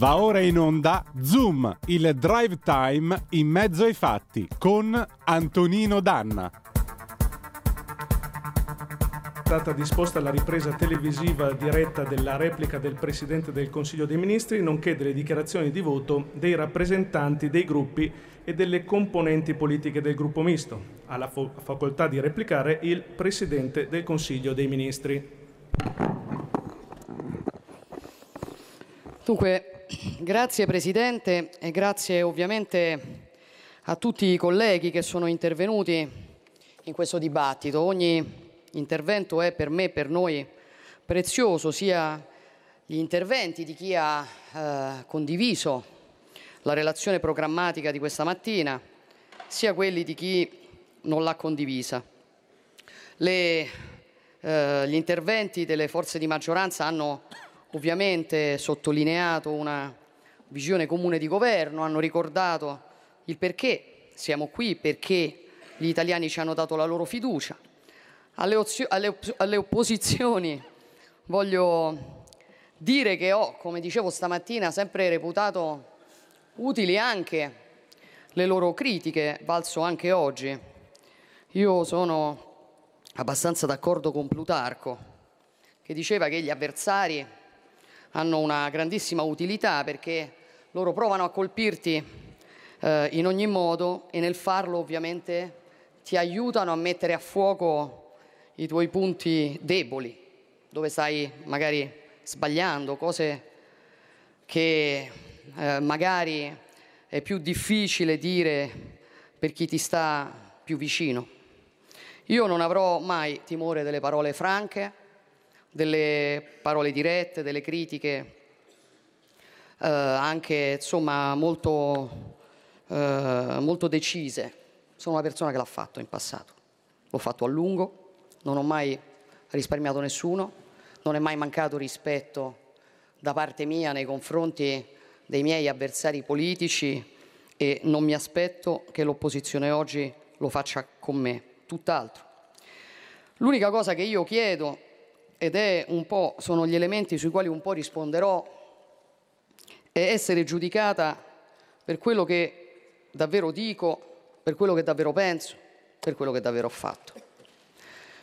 Va ora in onda Zoom, il drive time in mezzo ai fatti con Antonino Danna. È stata disposta la ripresa televisiva diretta della replica del Presidente del Consiglio dei Ministri, nonché delle dichiarazioni di voto dei rappresentanti dei gruppi e delle componenti politiche del gruppo misto. Ha la fo- facoltà di replicare il Presidente del Consiglio dei Ministri. Dunque, grazie Presidente e grazie ovviamente a tutti i colleghi che sono intervenuti in questo dibattito. Ogni intervento è per me e per noi prezioso, sia gli interventi di chi ha eh, condiviso la relazione programmatica di questa mattina, sia quelli di chi non l'ha condivisa. Le, eh, gli interventi delle forze di maggioranza hanno ovviamente sottolineato una visione comune di governo, hanno ricordato il perché siamo qui, perché gli italiani ci hanno dato la loro fiducia. Alle, ozio- alle, op- alle opposizioni voglio dire che ho, come dicevo stamattina, sempre reputato utili anche le loro critiche, valso anche oggi. Io sono abbastanza d'accordo con Plutarco, che diceva che gli avversari hanno una grandissima utilità perché loro provano a colpirti eh, in ogni modo e nel farlo ovviamente ti aiutano a mettere a fuoco i tuoi punti deboli, dove stai magari sbagliando, cose che eh, magari è più difficile dire per chi ti sta più vicino. Io non avrò mai timore delle parole franche, delle parole dirette, delle critiche eh, anche insomma molto, eh, molto decise. Sono una persona che l'ha fatto in passato, l'ho fatto a lungo, non ho mai risparmiato nessuno, non è mai mancato rispetto da parte mia nei confronti dei miei avversari politici e non mi aspetto che l'opposizione oggi lo faccia con me, tutt'altro. L'unica cosa che io chiedo, ed è un po', sono gli elementi sui quali un po' risponderò, è essere giudicata per quello che davvero dico, per quello che davvero penso, per quello che davvero ho fatto.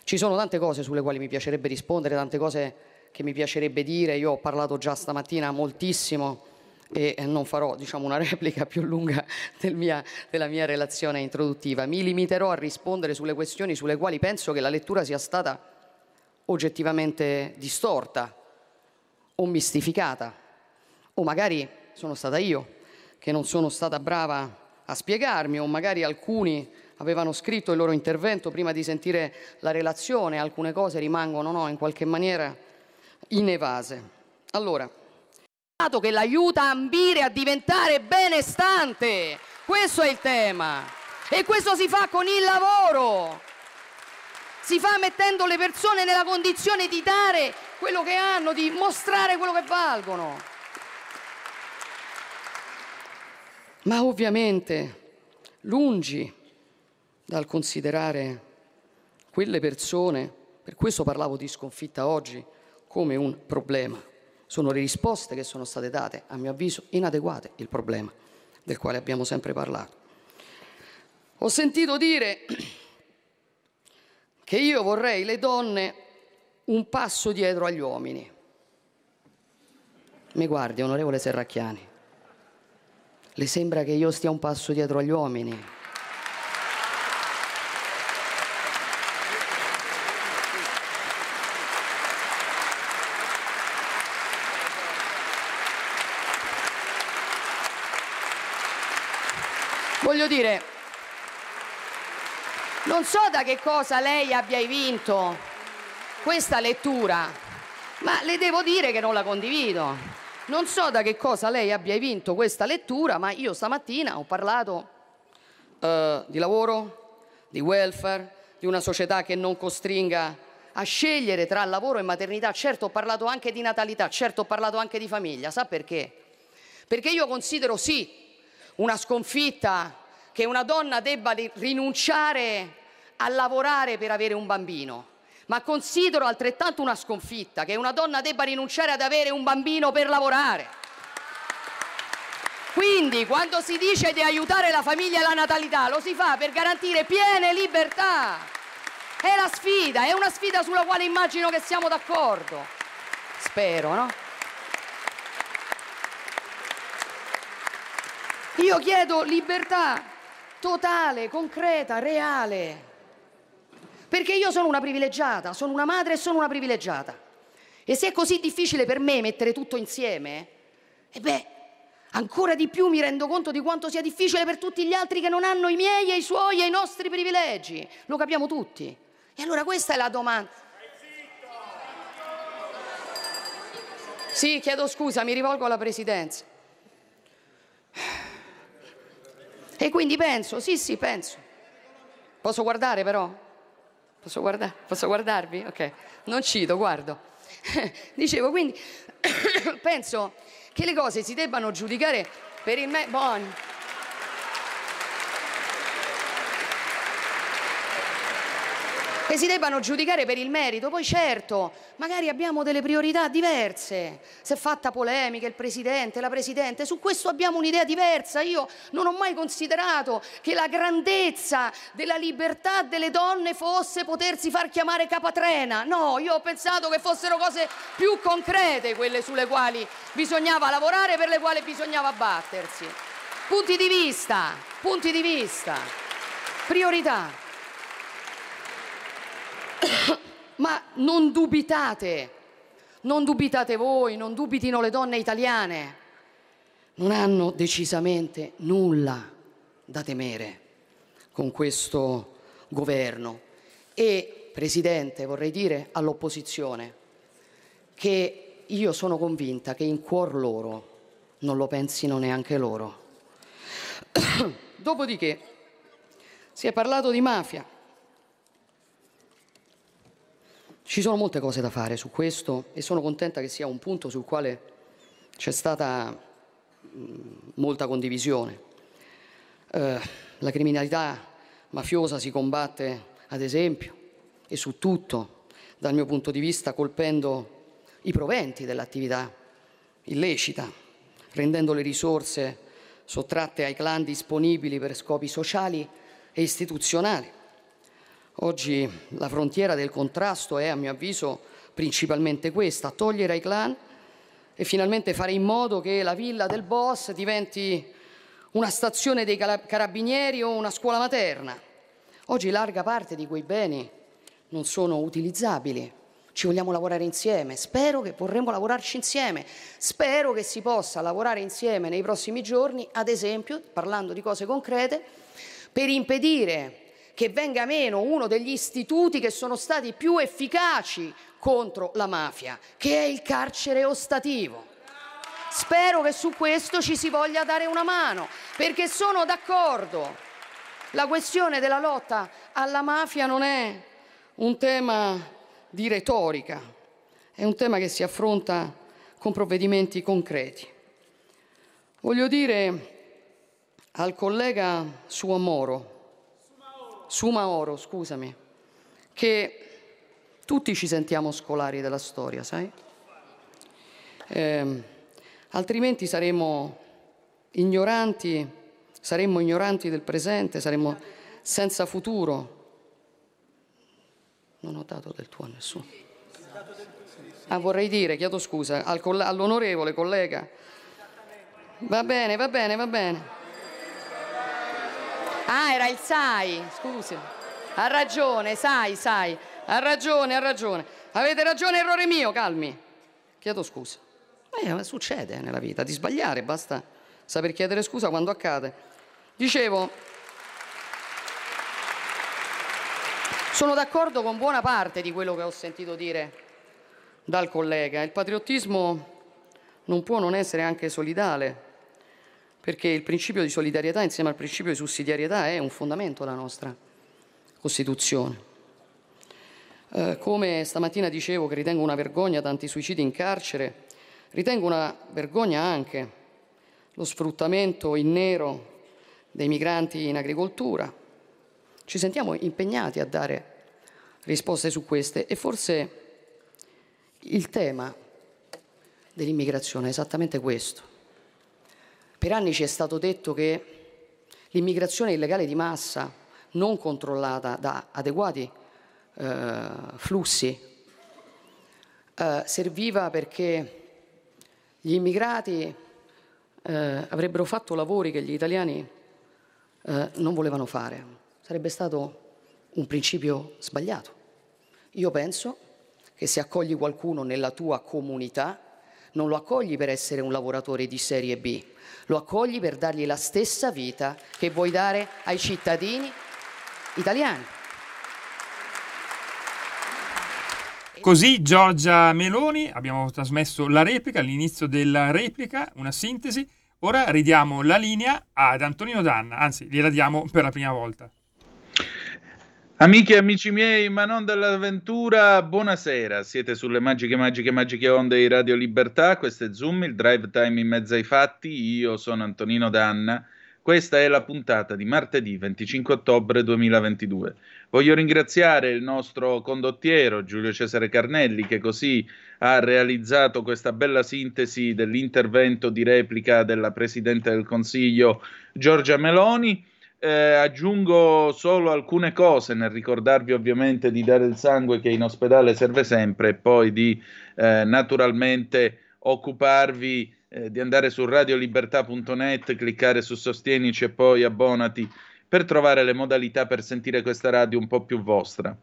Ci sono tante cose sulle quali mi piacerebbe rispondere, tante cose che mi piacerebbe dire, io ho parlato già stamattina moltissimo e non farò diciamo, una replica più lunga del mia, della mia relazione introduttiva. Mi limiterò a rispondere sulle questioni sulle quali penso che la lettura sia stata oggettivamente distorta o mistificata, o magari sono stata io che non sono stata brava a spiegarmi, o magari alcuni avevano scritto il loro intervento prima di sentire la relazione, alcune cose rimangono no, in qualche maniera inevase. Allora, che l'aiuta a ambire a diventare benestante. Questo è il tema. E questo si fa con il lavoro. Si fa mettendo le persone nella condizione di dare quello che hanno, di mostrare quello che valgono. Ma ovviamente, lungi dal considerare quelle persone, per questo parlavo di sconfitta oggi, come un problema. Sono le risposte che sono state date, a mio avviso, inadeguate il problema del quale abbiamo sempre parlato. Ho sentito dire che io vorrei le donne un passo dietro agli uomini. Mi guardi, onorevole Serracchiani, le sembra che io stia un passo dietro agli uomini? Voglio dire, non so da che cosa lei abbia vinto questa lettura, ma le devo dire che non la condivido. Non so da che cosa lei abbia vinto questa lettura, ma io stamattina ho parlato eh, di lavoro, di welfare, di una società che non costringa a scegliere tra lavoro e maternità. Certo ho parlato anche di natalità, certo ho parlato anche di famiglia. Sa perché? Perché io considero sì una sconfitta che una donna debba rinunciare a lavorare per avere un bambino, ma considero altrettanto una sconfitta che una donna debba rinunciare ad avere un bambino per lavorare. Quindi quando si dice di aiutare la famiglia e la natalità lo si fa per garantire piene libertà. È la sfida, è una sfida sulla quale immagino che siamo d'accordo. Spero, no? Io chiedo libertà totale, concreta, reale. Perché io sono una privilegiata, sono una madre e sono una privilegiata. E se è così difficile per me mettere tutto insieme, e beh, ancora di più mi rendo conto di quanto sia difficile per tutti gli altri che non hanno i miei e i suoi e i nostri privilegi. Lo capiamo tutti. E allora questa è la domanda. Sì, chiedo scusa, mi rivolgo alla Presidenza. E quindi penso, sì, sì, penso. Posso guardare però? Posso, guardare? Posso guardarvi? Ok, non cito, guardo. Dicevo, quindi penso che le cose si debbano giudicare per il me... Bon. Che si debbano giudicare per il merito. Poi certo, magari abbiamo delle priorità diverse. Si è fatta polemica il Presidente, la Presidente, su questo abbiamo un'idea diversa. Io non ho mai considerato che la grandezza della libertà delle donne fosse potersi far chiamare capatrena. No, io ho pensato che fossero cose più concrete quelle sulle quali bisognava lavorare, per le quali bisognava battersi. Punti di vista, punti di vista, priorità. Ma non dubitate, non dubitate voi, non dubitino le donne italiane. Non hanno decisamente nulla da temere con questo governo. E, Presidente, vorrei dire all'opposizione che io sono convinta che in cuor loro non lo pensino neanche loro. Dopodiché si è parlato di mafia. Ci sono molte cose da fare su questo e sono contenta che sia un punto sul quale c'è stata molta condivisione. Eh, la criminalità mafiosa si combatte, ad esempio, e su tutto, dal mio punto di vista, colpendo i proventi dell'attività illecita, rendendo le risorse sottratte ai clan disponibili per scopi sociali e istituzionali. Oggi la frontiera del contrasto è, a mio avviso, principalmente questa, togliere ai clan e finalmente fare in modo che la villa del boss diventi una stazione dei carabinieri o una scuola materna. Oggi larga parte di quei beni non sono utilizzabili. Ci vogliamo lavorare insieme, spero che vorremmo lavorarci insieme, spero che si possa lavorare insieme nei prossimi giorni, ad esempio, parlando di cose concrete, per impedire che venga meno uno degli istituti che sono stati più efficaci contro la mafia, che è il carcere ostativo. Spero che su questo ci si voglia dare una mano, perché sono d'accordo. La questione della lotta alla mafia non è un tema di retorica, è un tema che si affronta con provvedimenti concreti. Voglio dire al collega Suomoro, Sumaoro, scusami, che tutti ci sentiamo scolari della storia, sai? Eh, altrimenti saremmo ignoranti, saremmo ignoranti del presente, saremmo senza futuro. Non ho dato del tuo a nessuno. Ah, vorrei dire, chiedo scusa, all'onorevole collega. Va bene, va bene, va bene. Ah, era il SAI, scusi. Ha ragione, sai, sai. Ha ragione, ha ragione. Avete ragione, errore mio, calmi. Chiedo scusa. Eh, succede nella vita di sbagliare, basta saper chiedere scusa quando accade. Dicevo, sono d'accordo con buona parte di quello che ho sentito dire dal collega. Il patriottismo non può non essere anche solidale perché il principio di solidarietà insieme al principio di sussidiarietà è un fondamento della nostra Costituzione. Eh, come stamattina dicevo che ritengo una vergogna tanti suicidi in carcere, ritengo una vergogna anche lo sfruttamento in nero dei migranti in agricoltura. Ci sentiamo impegnati a dare risposte su queste e forse il tema dell'immigrazione è esattamente questo Per anni ci è stato detto che l'immigrazione illegale di massa, non controllata da adeguati eh, flussi, eh, serviva perché gli immigrati eh, avrebbero fatto lavori che gli italiani eh, non volevano fare. Sarebbe stato un principio sbagliato. Io penso che se accogli qualcuno nella tua comunità, non lo accogli per essere un lavoratore di serie B, lo accogli per dargli la stessa vita che vuoi dare ai cittadini italiani. Così Giorgia Meloni, abbiamo trasmesso la replica, all'inizio della replica, una sintesi. Ora ridiamo la linea ad Antonino Danna, anzi gliela diamo per la prima volta. Amiche e amici miei, ma non dell'avventura, buonasera. Siete sulle magiche, magiche, magiche onde di Radio Libertà. Questo è Zoom, il drive time in mezzo ai fatti. Io sono Antonino Danna. Questa è la puntata di martedì 25 ottobre 2022. Voglio ringraziare il nostro condottiero Giulio Cesare Carnelli che così ha realizzato questa bella sintesi dell'intervento di replica della Presidente del Consiglio Giorgia Meloni eh, aggiungo solo alcune cose nel ricordarvi ovviamente di dare il sangue che in ospedale serve sempre e poi di eh, naturalmente occuparvi eh, di andare su radiolibertà.net, cliccare su Sostienici e poi abbonati per trovare le modalità per sentire questa radio un po' più vostra.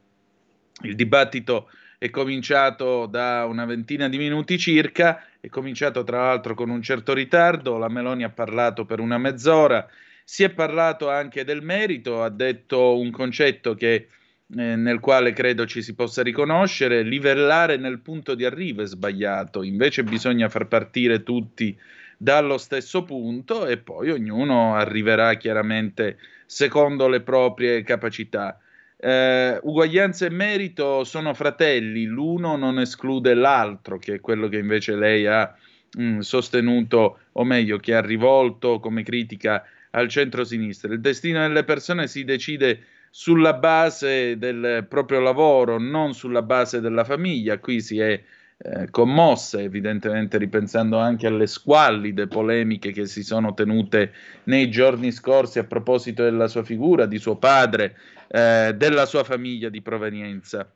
Il dibattito è cominciato da una ventina di minuti circa, è cominciato tra l'altro con un certo ritardo, la Meloni ha parlato per una mezz'ora si è parlato anche del merito, ha detto un concetto che, eh, nel quale credo ci si possa riconoscere, livellare nel punto di arrivo è sbagliato, invece bisogna far partire tutti dallo stesso punto e poi ognuno arriverà chiaramente secondo le proprie capacità. Eh, uguaglianza e merito sono fratelli, l'uno non esclude l'altro, che è quello che invece lei ha mh, mm, sostenuto, o meglio, che ha rivolto come critica al centro-sinistra. Il destino delle persone si decide sulla base del proprio lavoro, non sulla base della famiglia. Qui si è eh, commossa, evidentemente ripensando anche alle squallide polemiche che si sono tenute nei giorni scorsi a proposito della sua figura, di suo padre, eh, della sua famiglia di provenienza.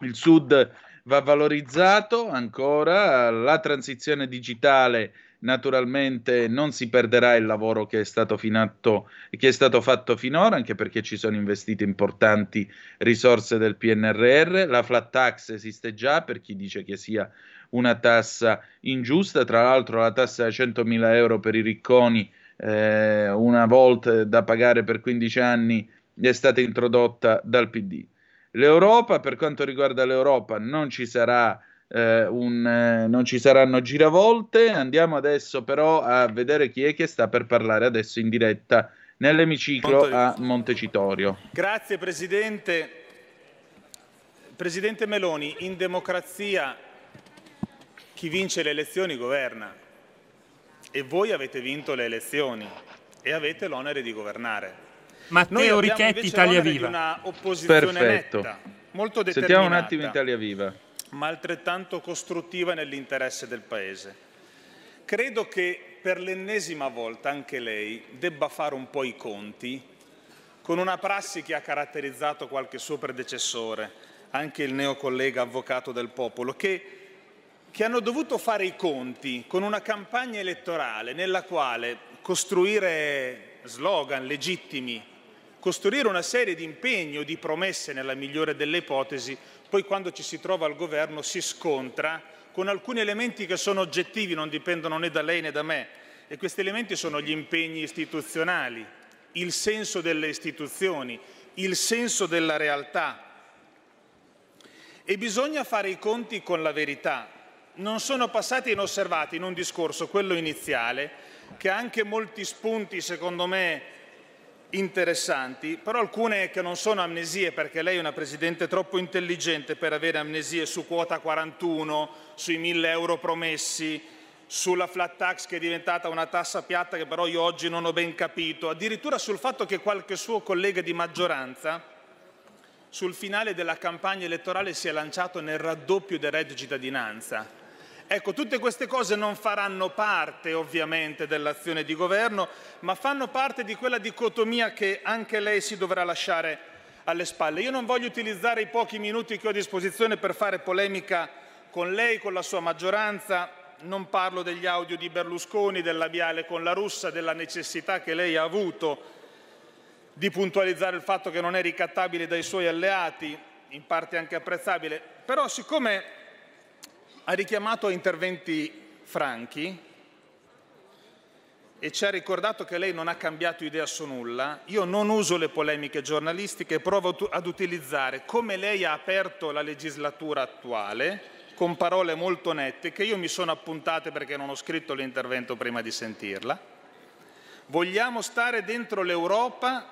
Il Sud va valorizzato ancora, la transizione digitale Naturalmente non si perderà il lavoro che è, stato finato, che è stato fatto finora, anche perché ci sono investite importanti risorse del PNRR. La flat tax esiste già per chi dice che sia una tassa ingiusta. Tra l'altro la tassa da 100.000 euro per i ricconi, eh, una volta da pagare per 15 anni, è stata introdotta dal PD. L'Europa, per quanto riguarda l'Europa, non ci sarà un, eh, non ci saranno giravolte. Andiamo adesso però a vedere chi è che sta per parlare adesso in diretta nell'emiciclo a Montecitorio. Grazie Presidente. Presidente Meloni, in democrazia chi vince le elezioni governa e voi avete vinto le elezioni e avete l'onere di governare. Matteo Richetti, Italia Viva. Una opposizione Perfetto. netta, molto determinata. Sentiamo un attimo Italia Viva ma altrettanto costruttiva nell'interesse del Paese. Credo che per l'ennesima volta anche lei debba fare un po' i conti con una prassi che ha caratterizzato qualche suo predecessore, anche il neocollega avvocato del popolo, che, che hanno dovuto fare i conti con una campagna elettorale nella quale costruire slogan legittimi, costruire una serie di impegni o di promesse nella migliore delle ipotesi poi quando ci si trova al governo si scontra con alcuni elementi che sono oggettivi, non dipendono né da lei né da me, e questi elementi sono gli impegni istituzionali, il senso delle istituzioni, il senso della realtà. E bisogna fare i conti con la verità. Non sono passati inosservati in un discorso, quello iniziale, che ha anche molti spunti, secondo me, interessanti, però alcune che non sono amnesie, perché lei è una Presidente troppo intelligente per avere amnesie su quota 41, sui 1000 euro promessi, sulla flat tax che è diventata una tassa piatta che però io oggi non ho ben capito, addirittura sul fatto che qualche suo collega di maggioranza sul finale della campagna elettorale si è lanciato nel raddoppio del reddito cittadinanza. Ecco, tutte queste cose non faranno parte ovviamente dell'azione di governo, ma fanno parte di quella dicotomia che anche lei si dovrà lasciare alle spalle. Io non voglio utilizzare i pochi minuti che ho a disposizione per fare polemica con lei, con la sua maggioranza, non parlo degli audio di Berlusconi, del labiale con la russa, della necessità che lei ha avuto di puntualizzare il fatto che non è ricattabile dai suoi alleati, in parte anche apprezzabile, però siccome ha richiamato a interventi franchi e ci ha ricordato che lei non ha cambiato idea su nulla, io non uso le polemiche giornalistiche provo ad utilizzare come lei ha aperto la legislatura attuale, con parole molto nette che io mi sono appuntate perché non ho scritto l'intervento prima di sentirla. Vogliamo stare dentro l'Europa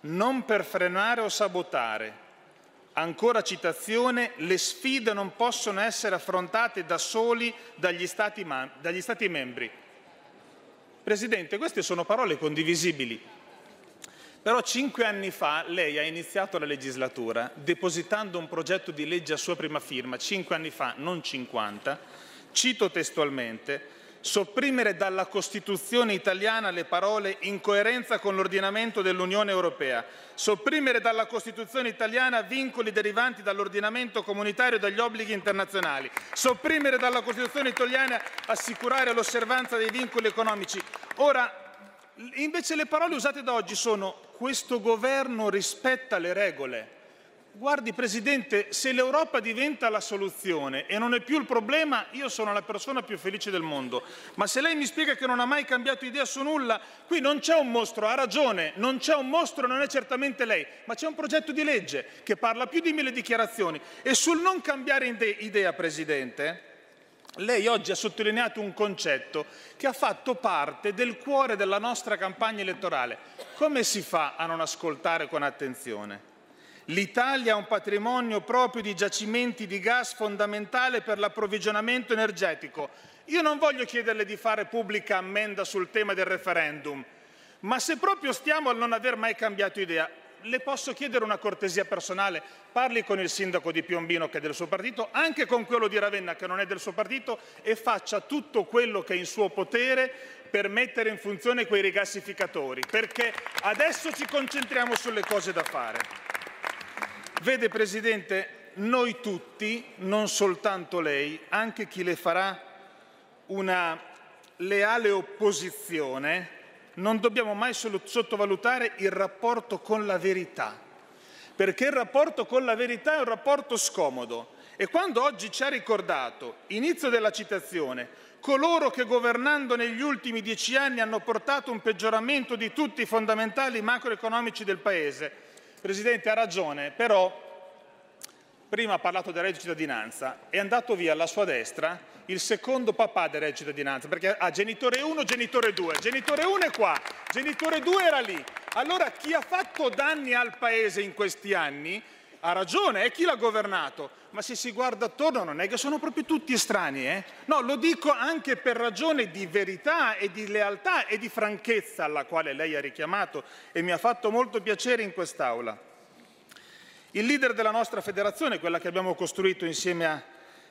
non per frenare o sabotare. Ancora citazione, le sfide non possono essere affrontate da soli dagli Stati, dagli stati membri. Presidente, queste sono parole condivisibili, però cinque anni fa lei ha iniziato la legislatura depositando un progetto di legge a sua prima firma, cinque anni fa, non 50, cito testualmente, sopprimere dalla Costituzione italiana le parole in coerenza con l'ordinamento dell'Unione Europea, sopprimere dalla Costituzione italiana vincoli derivanti dall'ordinamento comunitario e dagli obblighi internazionali, sopprimere dalla Costituzione italiana assicurare l'osservanza dei vincoli economici. Ora, invece le parole usate da oggi sono questo governo rispetta le regole. Guardi Presidente, se l'Europa diventa la soluzione e non è più il problema, io sono la persona più felice del mondo. Ma se lei mi spiega che non ha mai cambiato idea su nulla, qui non c'è un mostro, ha ragione, non c'è un mostro, non è certamente lei, ma c'è un progetto di legge che parla più di mille dichiarazioni. E sul non cambiare idea, Presidente, lei oggi ha sottolineato un concetto che ha fatto parte del cuore della nostra campagna elettorale. Come si fa a non ascoltare con attenzione? L'Italia ha un patrimonio proprio di giacimenti di gas fondamentale per l'approvvigionamento energetico. Io non voglio chiederle di fare pubblica ammenda sul tema del referendum, ma se proprio stiamo al non aver mai cambiato idea, le posso chiedere una cortesia personale? Parli con il sindaco di Piombino che è del suo partito, anche con quello di Ravenna che non è del suo partito e faccia tutto quello che è in suo potere per mettere in funzione quei rigassificatori, perché adesso ci concentriamo sulle cose da fare. Vede Presidente, noi tutti, non soltanto lei, anche chi le farà una leale opposizione, non dobbiamo mai sottovalutare il rapporto con la verità, perché il rapporto con la verità è un rapporto scomodo. E quando oggi ci ha ricordato, inizio della citazione, coloro che governando negli ultimi dieci anni hanno portato un peggioramento di tutti i fondamentali macroeconomici del Paese, Presidente ha ragione, però prima ha parlato del reddito di cittadinanza, è andato via alla sua destra il secondo papà del reddito di cittadinanza, perché ha genitore 1, genitore 2. Genitore 1 è qua, genitore 2 era lì. Allora chi ha fatto danni al Paese in questi anni ha ragione, è chi l'ha governato, ma se si guarda attorno non è che sono proprio tutti estranei, eh? No, lo dico anche per ragione di verità e di lealtà e di franchezza alla quale lei ha richiamato e mi ha fatto molto piacere in quest'Aula. Il leader della nostra federazione, quella che abbiamo costruito insieme a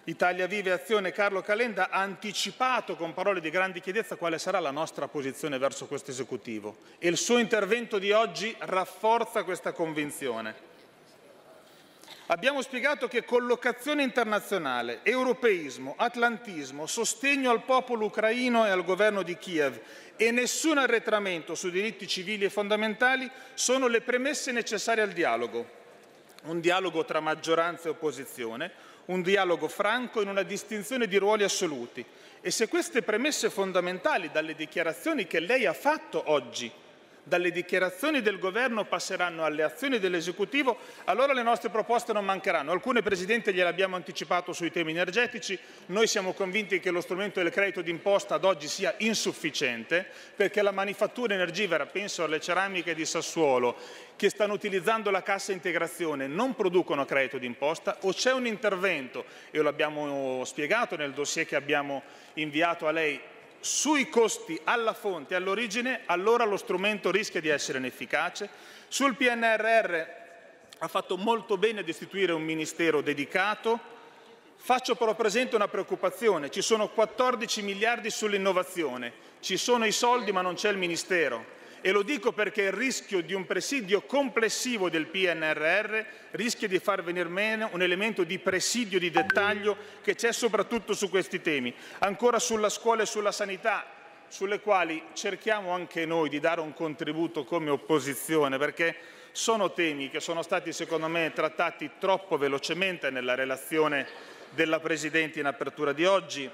Italia Viva e Azione, Carlo Calenda, ha anticipato con parole di grande chiedezza quale sarà la nostra posizione verso questo esecutivo e il suo intervento di oggi rafforza questa convinzione. Abbiamo spiegato che collocazione internazionale, europeismo, atlantismo, sostegno al popolo ucraino e al governo di Kiev e nessun arretramento sui diritti civili e fondamentali sono le premesse necessarie al dialogo. Un dialogo tra maggioranza e opposizione, un dialogo franco in una distinzione di ruoli assoluti. E se queste premesse fondamentali dalle dichiarazioni che lei ha fatto oggi dalle dichiarazioni del governo passeranno alle azioni dell'esecutivo, allora le nostre proposte non mancheranno. Alcune, Presidente, gliele abbiamo anticipato sui temi energetici. Noi siamo convinti che lo strumento del credito d'imposta ad oggi sia insufficiente perché la manifattura energivora, penso alle ceramiche di Sassuolo, che stanno utilizzando la cassa integrazione non producono credito d'imposta o c'è un intervento, e lo abbiamo spiegato nel dossier che abbiamo inviato a lei, sui costi alla fonte, all'origine, allora lo strumento rischia di essere inefficace. Sul PNRR ha fatto molto bene ad istituire un ministero dedicato, Faccio però presente una preoccupazione, ci sono 14 miliardi sull'innovazione, ci sono i soldi ma non c'è il Ministero. E lo dico perché il rischio di un presidio complessivo del PNRR rischia di far venire meno un elemento di presidio di dettaglio che c'è soprattutto su questi temi. Ancora sulla scuola e sulla sanità, sulle quali cerchiamo anche noi di dare un contributo come opposizione, perché sono temi che sono stati secondo me trattati troppo velocemente nella relazione della Presidente in apertura di oggi.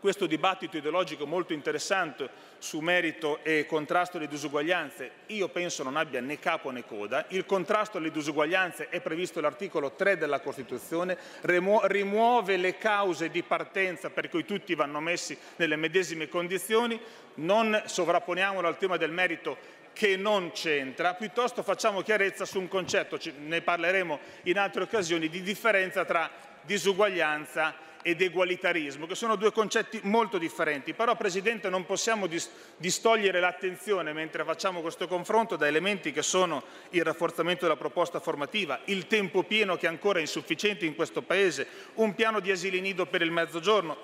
Questo dibattito ideologico molto interessante su merito e contrasto alle disuguaglianze, io penso non abbia né capo né coda. Il contrasto alle disuguaglianze è previsto all'articolo 3 della Costituzione, rimuove le cause di partenza per cui tutti vanno messi nelle medesime condizioni, non sovrapponiamolo al tema del merito che non c'entra, piuttosto facciamo chiarezza su un concetto, ne parleremo in altre occasioni, di differenza tra disuguaglianza ed egualitarismo, che sono due concetti molto differenti. Però, Presidente, non possiamo distogliere l'attenzione mentre facciamo questo confronto da elementi che sono il rafforzamento della proposta formativa, il tempo pieno che è ancora insufficiente in questo Paese, un piano di asili nido per il mezzogiorno,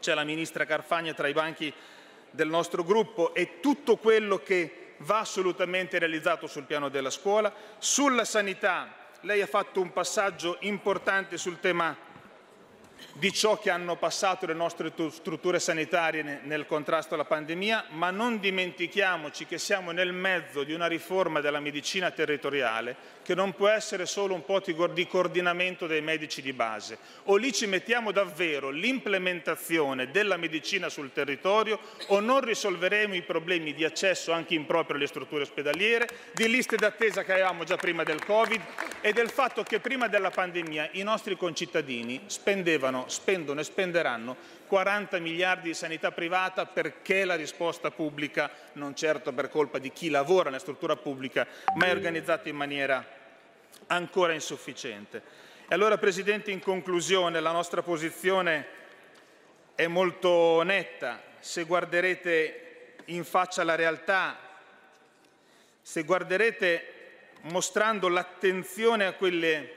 c'è la Ministra Carfagna tra i banchi del nostro gruppo e tutto quello che va assolutamente realizzato sul piano della scuola. Sulla sanità lei ha fatto un passaggio importante sul tema di ciò che hanno passato le nostre strutture sanitarie nel contrasto alla pandemia, ma non dimentichiamoci che siamo nel mezzo di una riforma della medicina territoriale che non può essere solo un po' di coordinamento dei medici di base. O lì ci mettiamo davvero l'implementazione della medicina sul territorio o non risolveremo i problemi di accesso anche improprio alle strutture ospedaliere, di liste d'attesa che avevamo già prima del Covid e del fatto che prima della pandemia i nostri concittadini spendevano spendono e spenderanno 40 miliardi di sanità privata perché la risposta pubblica, non certo per colpa di chi lavora nella struttura pubblica, ma è organizzata in maniera ancora insufficiente. E allora, Presidente, in conclusione, la nostra posizione è molto netta. Se guarderete in faccia la realtà, se guarderete mostrando l'attenzione a quelle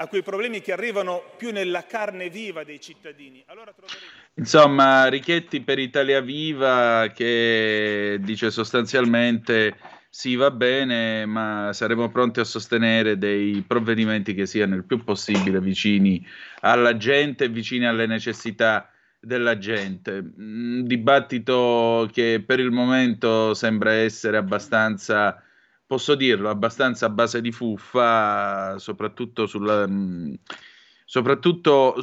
a quei problemi che arrivano più nella carne viva dei cittadini. Allora troveremo... Insomma, Richetti per Italia Viva che dice sostanzialmente sì, va bene, ma saremo pronti a sostenere dei provvedimenti che siano il più possibile vicini alla gente vicini alle necessità della gente. Un dibattito che per il momento sembra essere abbastanza posso dirlo, abbastanza a base di fuffa, soprattutto sulla... Soprattutto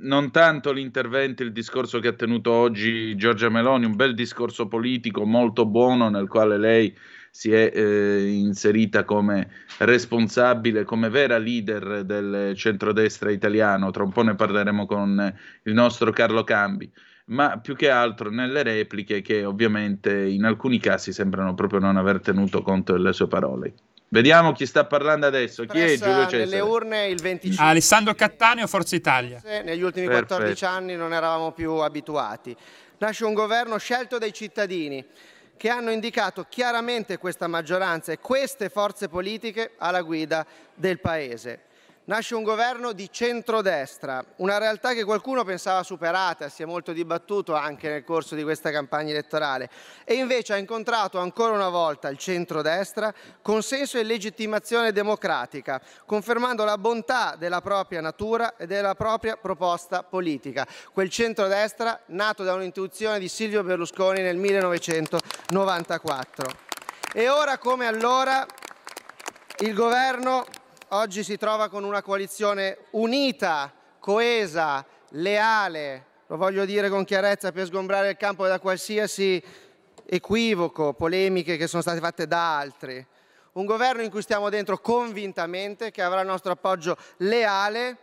non tanto l'intervento, il discorso che ha tenuto oggi Giorgia Meloni, un bel discorso politico molto buono nel quale lei si è eh, inserita come responsabile, come vera leader del centrodestra italiano. Tra un po' ne parleremo con il nostro Carlo Cambi ma più che altro nelle repliche che ovviamente in alcuni casi sembrano proprio non aver tenuto conto delle sue parole. Vediamo chi sta parlando adesso. Chi è Giulio Cesare? Nelle urne il 25. Alessandro Cattaneo, Forza Italia. Negli ultimi Perfetto. 14 anni non eravamo più abituati. Nasce un governo scelto dai cittadini che hanno indicato chiaramente questa maggioranza e queste forze politiche alla guida del Paese nasce un governo di centrodestra, una realtà che qualcuno pensava superata, si è molto dibattuto anche nel corso di questa campagna elettorale, e invece ha incontrato ancora una volta il centrodestra consenso e legittimazione democratica, confermando la bontà della propria natura e della propria proposta politica. Quel centrodestra nato da un'intuizione di Silvio Berlusconi nel 1994. E ora come allora il governo oggi si trova con una coalizione unita, coesa, leale, lo voglio dire con chiarezza per sgombrare il campo da qualsiasi equivoco, polemiche che sono state fatte da altri. Un governo in cui stiamo dentro convintamente, che avrà il nostro appoggio leale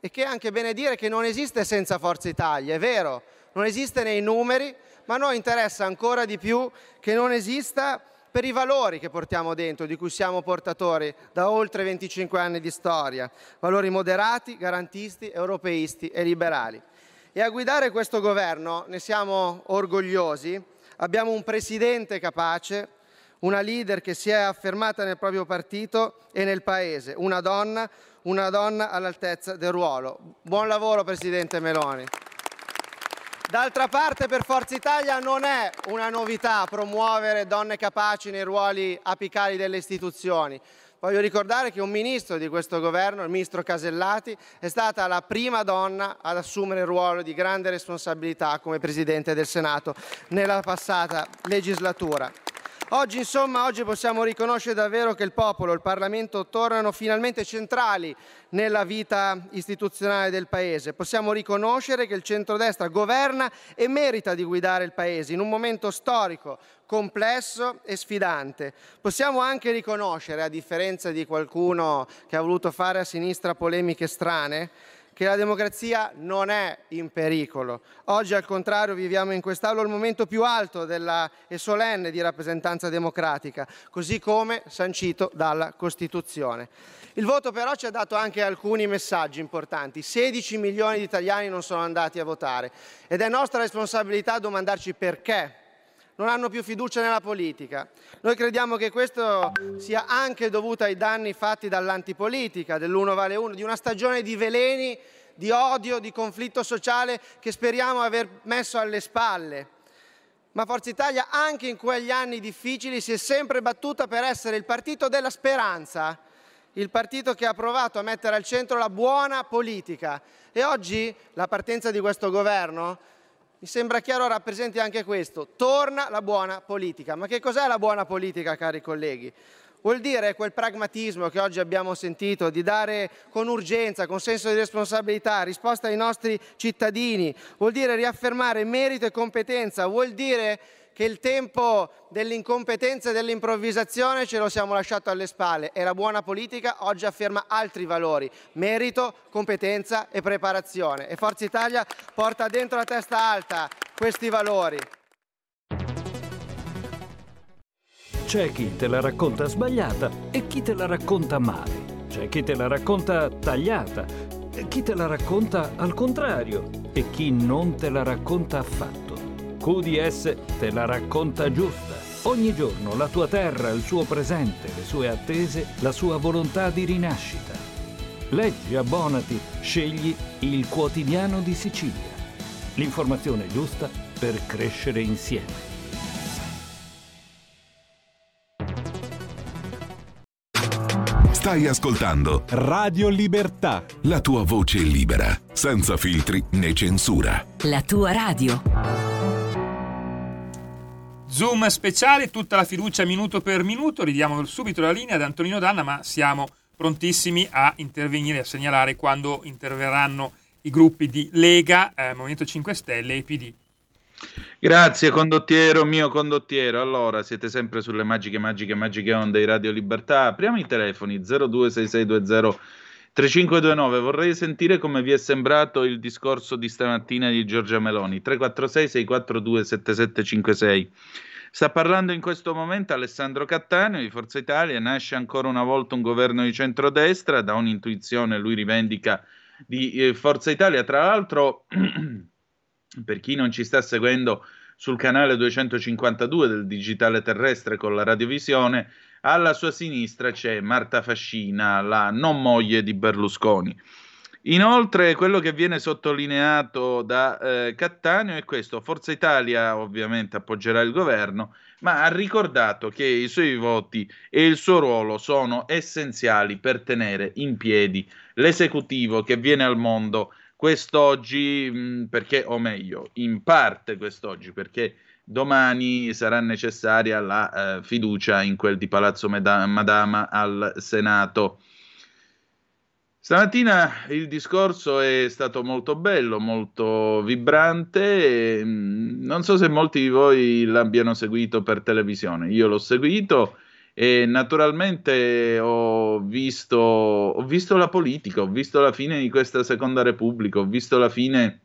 e che è anche bene dire che non esiste senza Forza Italia, è vero, non esiste nei numeri, ma a noi interessa ancora di più che non esista per i valori che portiamo dentro, di cui siamo portatori da oltre 25 anni di storia, valori moderati, garantisti, europeisti e liberali. E a guidare questo governo ne siamo orgogliosi, abbiamo un presidente capace, una leader che si è affermata nel proprio partito e nel Paese, una donna, una donna all'altezza del ruolo. Buon lavoro Presidente Meloni. D'altra parte per Forza Italia non è una novità promuovere donne capaci nei ruoli apicali delle istituzioni. Voglio ricordare che un ministro di questo governo, il ministro Casellati, è stata la prima donna ad assumere il ruolo di grande responsabilità come Presidente del Senato nella passata legislatura. Oggi, insomma, oggi possiamo riconoscere davvero che il popolo e il Parlamento tornano finalmente centrali nella vita istituzionale del Paese. Possiamo riconoscere che il centrodestra governa e merita di guidare il Paese in un momento storico complesso e sfidante. Possiamo anche riconoscere, a differenza di qualcuno che ha voluto fare a sinistra polemiche strane, che la democrazia non è in pericolo. Oggi al contrario viviamo in quest'Aula il momento più alto della, e solenne di rappresentanza democratica, così come sancito dalla Costituzione. Il voto però ci ha dato anche alcuni messaggi importanti. 16 milioni di italiani non sono andati a votare ed è nostra responsabilità domandarci perché non hanno più fiducia nella politica. Noi crediamo che questo sia anche dovuto ai danni fatti dall'antipolitica, dell'uno vale uno, di una stagione di veleni, di odio, di conflitto sociale che speriamo aver messo alle spalle. Ma Forza Italia anche in quegli anni difficili si è sempre battuta per essere il partito della speranza, il partito che ha provato a mettere al centro la buona politica. E oggi la partenza di questo governo mi sembra chiaro rappresenti anche questo. Torna la buona politica. Ma che cos'è la buona politica, cari colleghi? Vuol dire quel pragmatismo che oggi abbiamo sentito di dare con urgenza, con senso di responsabilità, risposta ai nostri cittadini, vuol dire riaffermare merito e competenza, vuol dire che il tempo dell'incompetenza e dell'improvvisazione ce lo siamo lasciato alle spalle e la buona politica oggi afferma altri valori, merito, competenza e preparazione. E Forza Italia porta dentro la testa alta questi valori. C'è chi te la racconta sbagliata e chi te la racconta male. C'è chi te la racconta tagliata e chi te la racconta al contrario e chi non te la racconta affatto. QDS te la racconta giusta. Ogni giorno la tua terra, il suo presente, le sue attese, la sua volontà di rinascita. Leggi, abbonati, scegli il quotidiano di Sicilia. L'informazione giusta per crescere insieme. Stai ascoltando Radio Libertà. la tua voce libera, senza filtri né censura. La tua radio. Zoom speciale, tutta la fiducia minuto per minuto. Ridiamo subito la linea ad Antonino Danna, ma siamo prontissimi a intervenire, a segnalare quando interverranno i gruppi di Lega, eh, Movimento 5 Stelle e PD. Grazie condottiero, mio condottiero. Allora, siete sempre sulle magiche, magiche, magiche onde di Radio Libertà. Apriamo i telefoni 026620 3529. Vorrei sentire come vi è sembrato il discorso di stamattina di Giorgia Meloni. 346 642 7756. Sta parlando in questo momento Alessandro Cattaneo di Forza Italia, nasce ancora una volta un governo di centrodestra, da un'intuizione lui rivendica di eh, Forza Italia, tra l'altro per chi non ci sta seguendo sul canale 252 del digitale terrestre con la radiovisione, alla sua sinistra c'è Marta Fascina, la non moglie di Berlusconi. Inoltre, quello che viene sottolineato da eh, Cattaneo è questo: Forza Italia ovviamente appoggerà il governo, ma ha ricordato che i suoi voti e il suo ruolo sono essenziali per tenere in piedi l'esecutivo che viene al mondo quest'oggi, mh, perché, o meglio, in parte quest'oggi, perché domani sarà necessaria la eh, fiducia in quel di Palazzo Madama al Senato. Stamattina il discorso è stato molto bello, molto vibrante. E, mm, non so se molti di voi l'abbiano seguito per televisione. Io l'ho seguito e naturalmente ho visto, ho visto la politica, ho visto la fine di questa seconda repubblica, ho visto la fine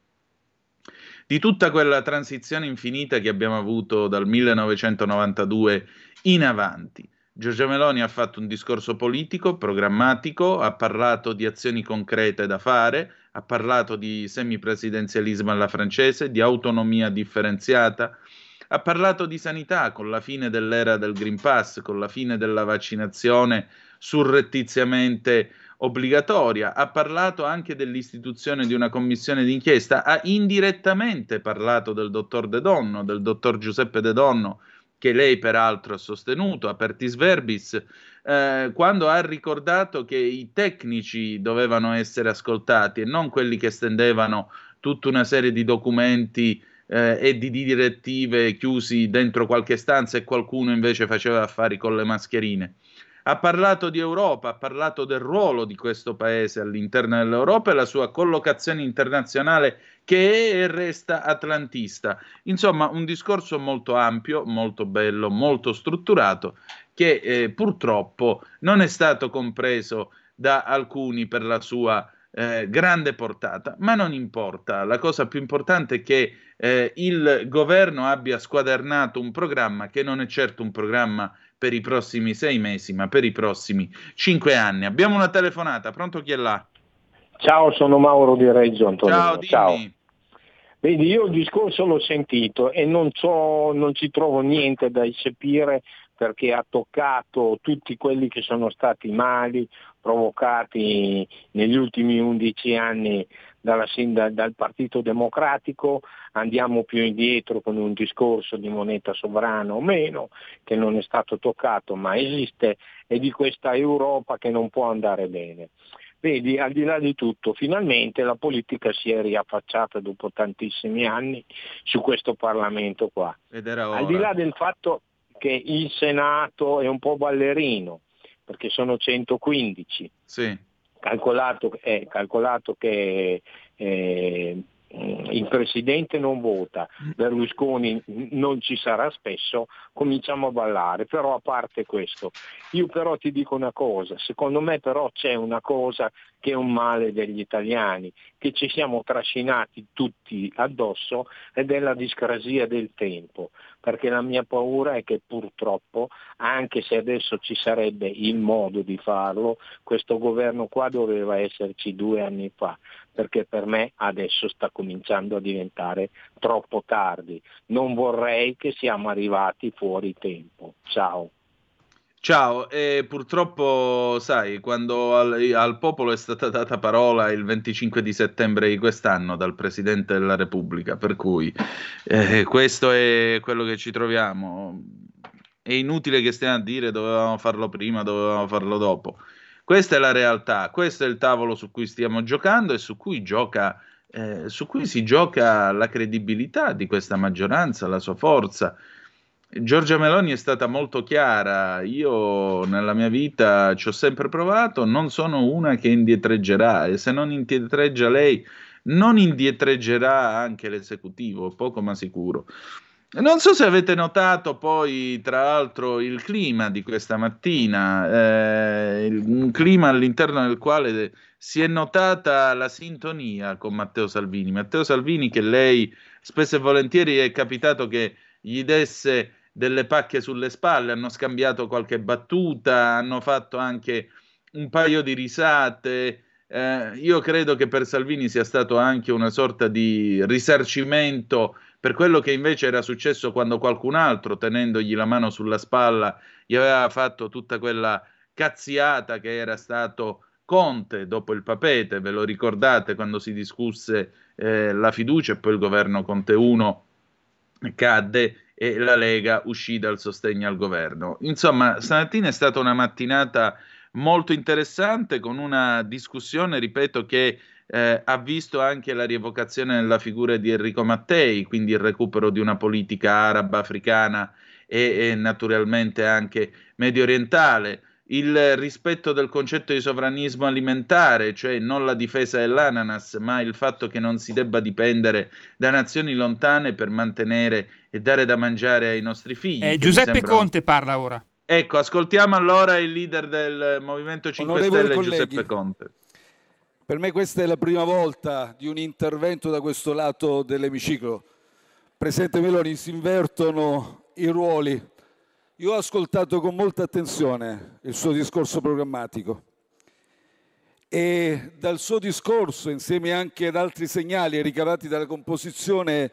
di tutta quella transizione infinita che abbiamo avuto dal 1992 in avanti. Giorgia Meloni ha fatto un discorso politico, programmatico, ha parlato di azioni concrete da fare, ha parlato di semipresidenzialismo alla francese, di autonomia differenziata, Ha parlato di sanità con la fine dell'era del Green Pass, con la fine della vaccinazione surrettiziamente obbligatoria, ha parlato anche dell'istituzione di una commissione d'inchiesta, ha indirettamente parlato del dottor De Donno, del dottor Giuseppe De Donno, che lei peraltro ha sostenuto, apertis verbis, eh, quando ha ricordato che i tecnici dovevano essere ascoltati e non quelli che stendevano tutta una serie di documenti eh, e di direttive chiusi dentro qualche stanza e qualcuno invece faceva affari con le mascherine. Ha parlato di Europa, ha parlato del ruolo di questo paese all'interno dell'Europa e la sua collocazione internazionale che è e resta atlantista. Insomma, un discorso molto ampio, molto bello, molto strutturato, che eh, purtroppo non è stato compreso da alcuni per la sua eh, grande portata, ma non importa. La cosa più importante è che eh, il governo abbia squadernato un programma che non è certo un programma per i prossimi sei mesi, ma per i prossimi cinque anni. Abbiamo una telefonata, pronto chi è là? Ciao, sono Mauro di Reggio Antonio. Ciao, Ciao. Vedi, io il discorso l'ho sentito e non, so, non ci trovo niente da eccepire perché ha toccato tutti quelli che sono stati mali provocati negli ultimi undici anni dalla, dal Partito Democratico, andiamo più indietro con un discorso di moneta sovrana o meno, che non è stato toccato ma esiste, e di questa Europa che non può andare bene. Vedi, al di là di tutto, finalmente la politica si è riaffacciata dopo tantissimi anni su questo Parlamento qua. Al di là del fatto che il Senato è un po' ballerino, perché sono 115. Sì. Calcolato, è calcolato che eh, il Presidente non vota, Berlusconi non ci sarà spesso, cominciamo a ballare. Però a parte questo, io però ti dico una cosa, secondo me però c'è una cosa che è un male degli italiani, che ci siamo trascinati tutti addosso ed è la discrasia del tempo, perché la mia paura è che purtroppo, anche se adesso ci sarebbe il modo di farlo, questo governo qua doveva esserci due anni fa, perché per me adesso sta cominciando a diventare troppo tardi. Non vorrei che siamo arrivati fuori tempo. Ciao. Ciao, e purtroppo, sai, quando al, al, popolo è stata data parola il 25 di settembre di quest'anno dal Presidente della Repubblica, per cui eh, questo è quello che ci troviamo. È inutile che stiamo a dire dovevamo farlo prima, dovevamo farlo dopo. Questa è la realtà, questo è il tavolo su cui stiamo giocando e su cui, gioca, eh, su cui si gioca la credibilità di questa maggioranza, la sua forza. Giorgia Meloni è stata molto chiara, io nella mia vita ci ho sempre provato, non sono una che indietreggerà e se non indietreggia lei, non indietreggerà anche l'esecutivo, poco ma sicuro. Non so se avete notato poi, tra l'altro, il clima di questa mattina, eh, un clima all'interno del quale si è notata la sintonia con Matteo Salvini. Matteo Salvini che lei spesso e volentieri è capitato che gli desse delle pacche sulle spalle, hanno scambiato qualche battuta, hanno fatto anche un paio di risate. Eh, io credo che per Salvini sia stato anche una sorta di risarcimento per quello che invece era successo quando qualcun altro, tenendogli la mano sulla spalla, gli aveva fatto tutta quella cazziata che era stato Conte dopo il papete, ve lo ricordate quando si discusse eh, la fiducia e poi il governo Conte 1 cadde e la Lega uscì dal sostegno al governo. Insomma, stamattina è stata una mattinata molto interessante con una discussione, ripeto, che eh, ha visto anche la rievocazione della figura di Enrico Mattei, quindi il recupero di una politica araba, africana e, e naturalmente anche medio orientale il rispetto del concetto di sovranismo alimentare, cioè non la difesa dell'ananas, ma il fatto che non si debba dipendere da nazioni lontane per mantenere e dare da mangiare ai nostri figli. Eh, Giuseppe sembra... Conte parla ora. Ecco, ascoltiamo allora il leader del Movimento 5 Onorevoli Stelle, colleghi, Giuseppe Conte. Per me questa è la prima volta di un intervento da questo lato dell'emiciclo. Presidente Meloni, si invertono i ruoli. Io ho ascoltato con molta attenzione il suo discorso programmatico e dal suo discorso, insieme anche ad altri segnali ricavati dalla composizione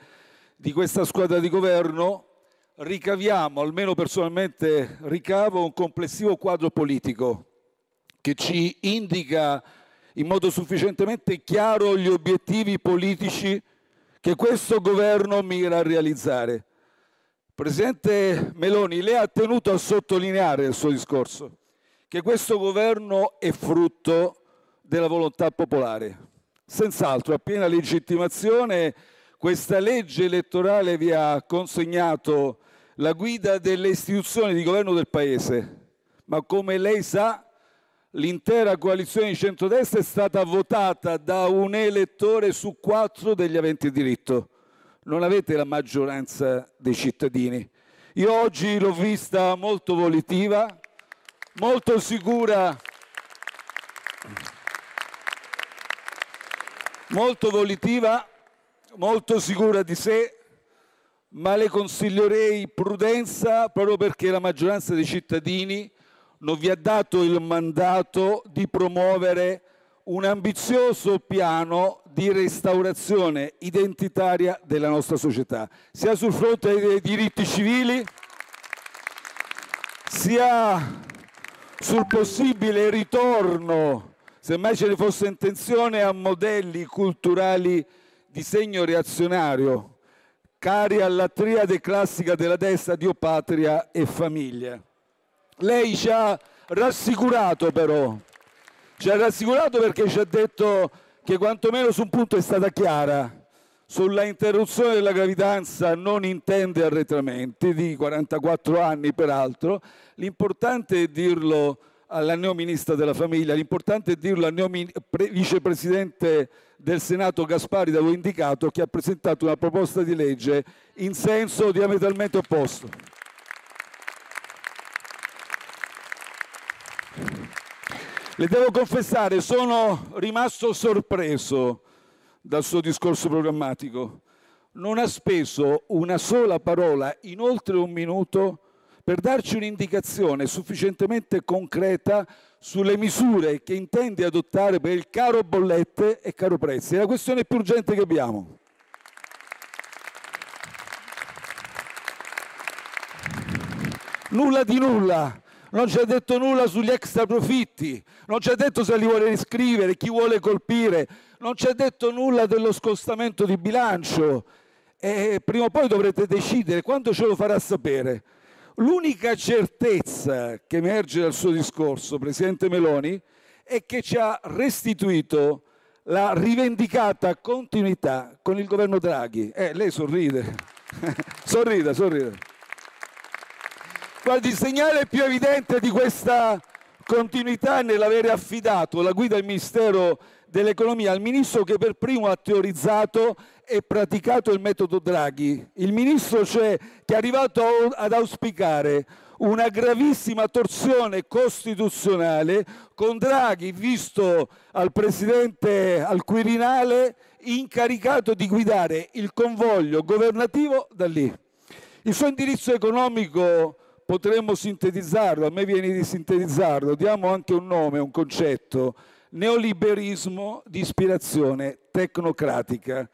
di questa squadra di governo, ricaviamo, almeno personalmente ricavo, un complessivo quadro politico che ci indica in modo sufficientemente chiaro gli obiettivi politici che questo governo mira a realizzare. Presidente Meloni, lei ha tenuto a sottolineare nel suo discorso che questo governo è frutto della volontà popolare. Senz'altro, a piena legittimazione, questa legge elettorale vi ha consegnato la guida delle istituzioni di governo del Paese, ma come lei sa, l'intera coalizione di centrodestra è stata votata da un elettore su quattro degli aventi diritto. Non avete la maggioranza dei cittadini. Io oggi l'ho vista molto volitiva, molto sicura, molto volitiva, molto sicura di sé, ma le consiglierei prudenza proprio perché la maggioranza dei cittadini non vi ha dato il mandato di promuovere un ambizioso piano di restaurazione identitaria della nostra società, sia sul fronte dei diritti civili, sia sul possibile ritorno, se mai ce ne fosse intenzione, a modelli culturali di segno reazionario, cari alla triade classica della destra Dio, patria e famiglia. Lei ci ha rassicurato però, ci ha rassicurato perché ci ha detto che quantomeno su un punto è stata chiara. Sulla interruzione della gravidanza non intende arretramenti, di 44 anni peraltro. L'importante è dirlo alla neoministra della famiglia, l'importante è dirlo al neo vicepresidente del Senato Gaspari da voi indicato che ha presentato una proposta di legge in senso diametralmente opposto. Le devo confessare, sono rimasto sorpreso dal suo discorso programmatico. Non ha speso una sola parola in oltre un minuto per darci un'indicazione sufficientemente concreta sulle misure che intende adottare per il caro bollette e caro prezzi. È la questione più urgente che abbiamo. Nulla di nulla non ci ha detto nulla sugli extra profitti, non ci ha detto se li vuole riscrivere, chi vuole colpire, non ci ha detto nulla dello scostamento di bilancio. E prima o poi dovrete decidere quando ce lo farà sapere. L'unica certezza che emerge dal suo discorso, Presidente Meloni, è che ci ha restituito la rivendicata continuità con il governo Draghi. Eh, lei sorride, sorride, sorride. Guardi, il segnale più evidente di questa continuità è nell'avere affidato la guida del Ministero dell'Economia al ministro che per primo ha teorizzato e praticato il metodo Draghi. Il ministro cioè che è arrivato ad auspicare una gravissima torsione costituzionale con Draghi visto al presidente al Quirinale incaricato di guidare il convoglio governativo da lì. Il suo indirizzo economico potremmo sintetizzarlo, a me viene di sintetizzarlo, diamo anche un nome, un concetto, neoliberismo di ispirazione tecnocratica.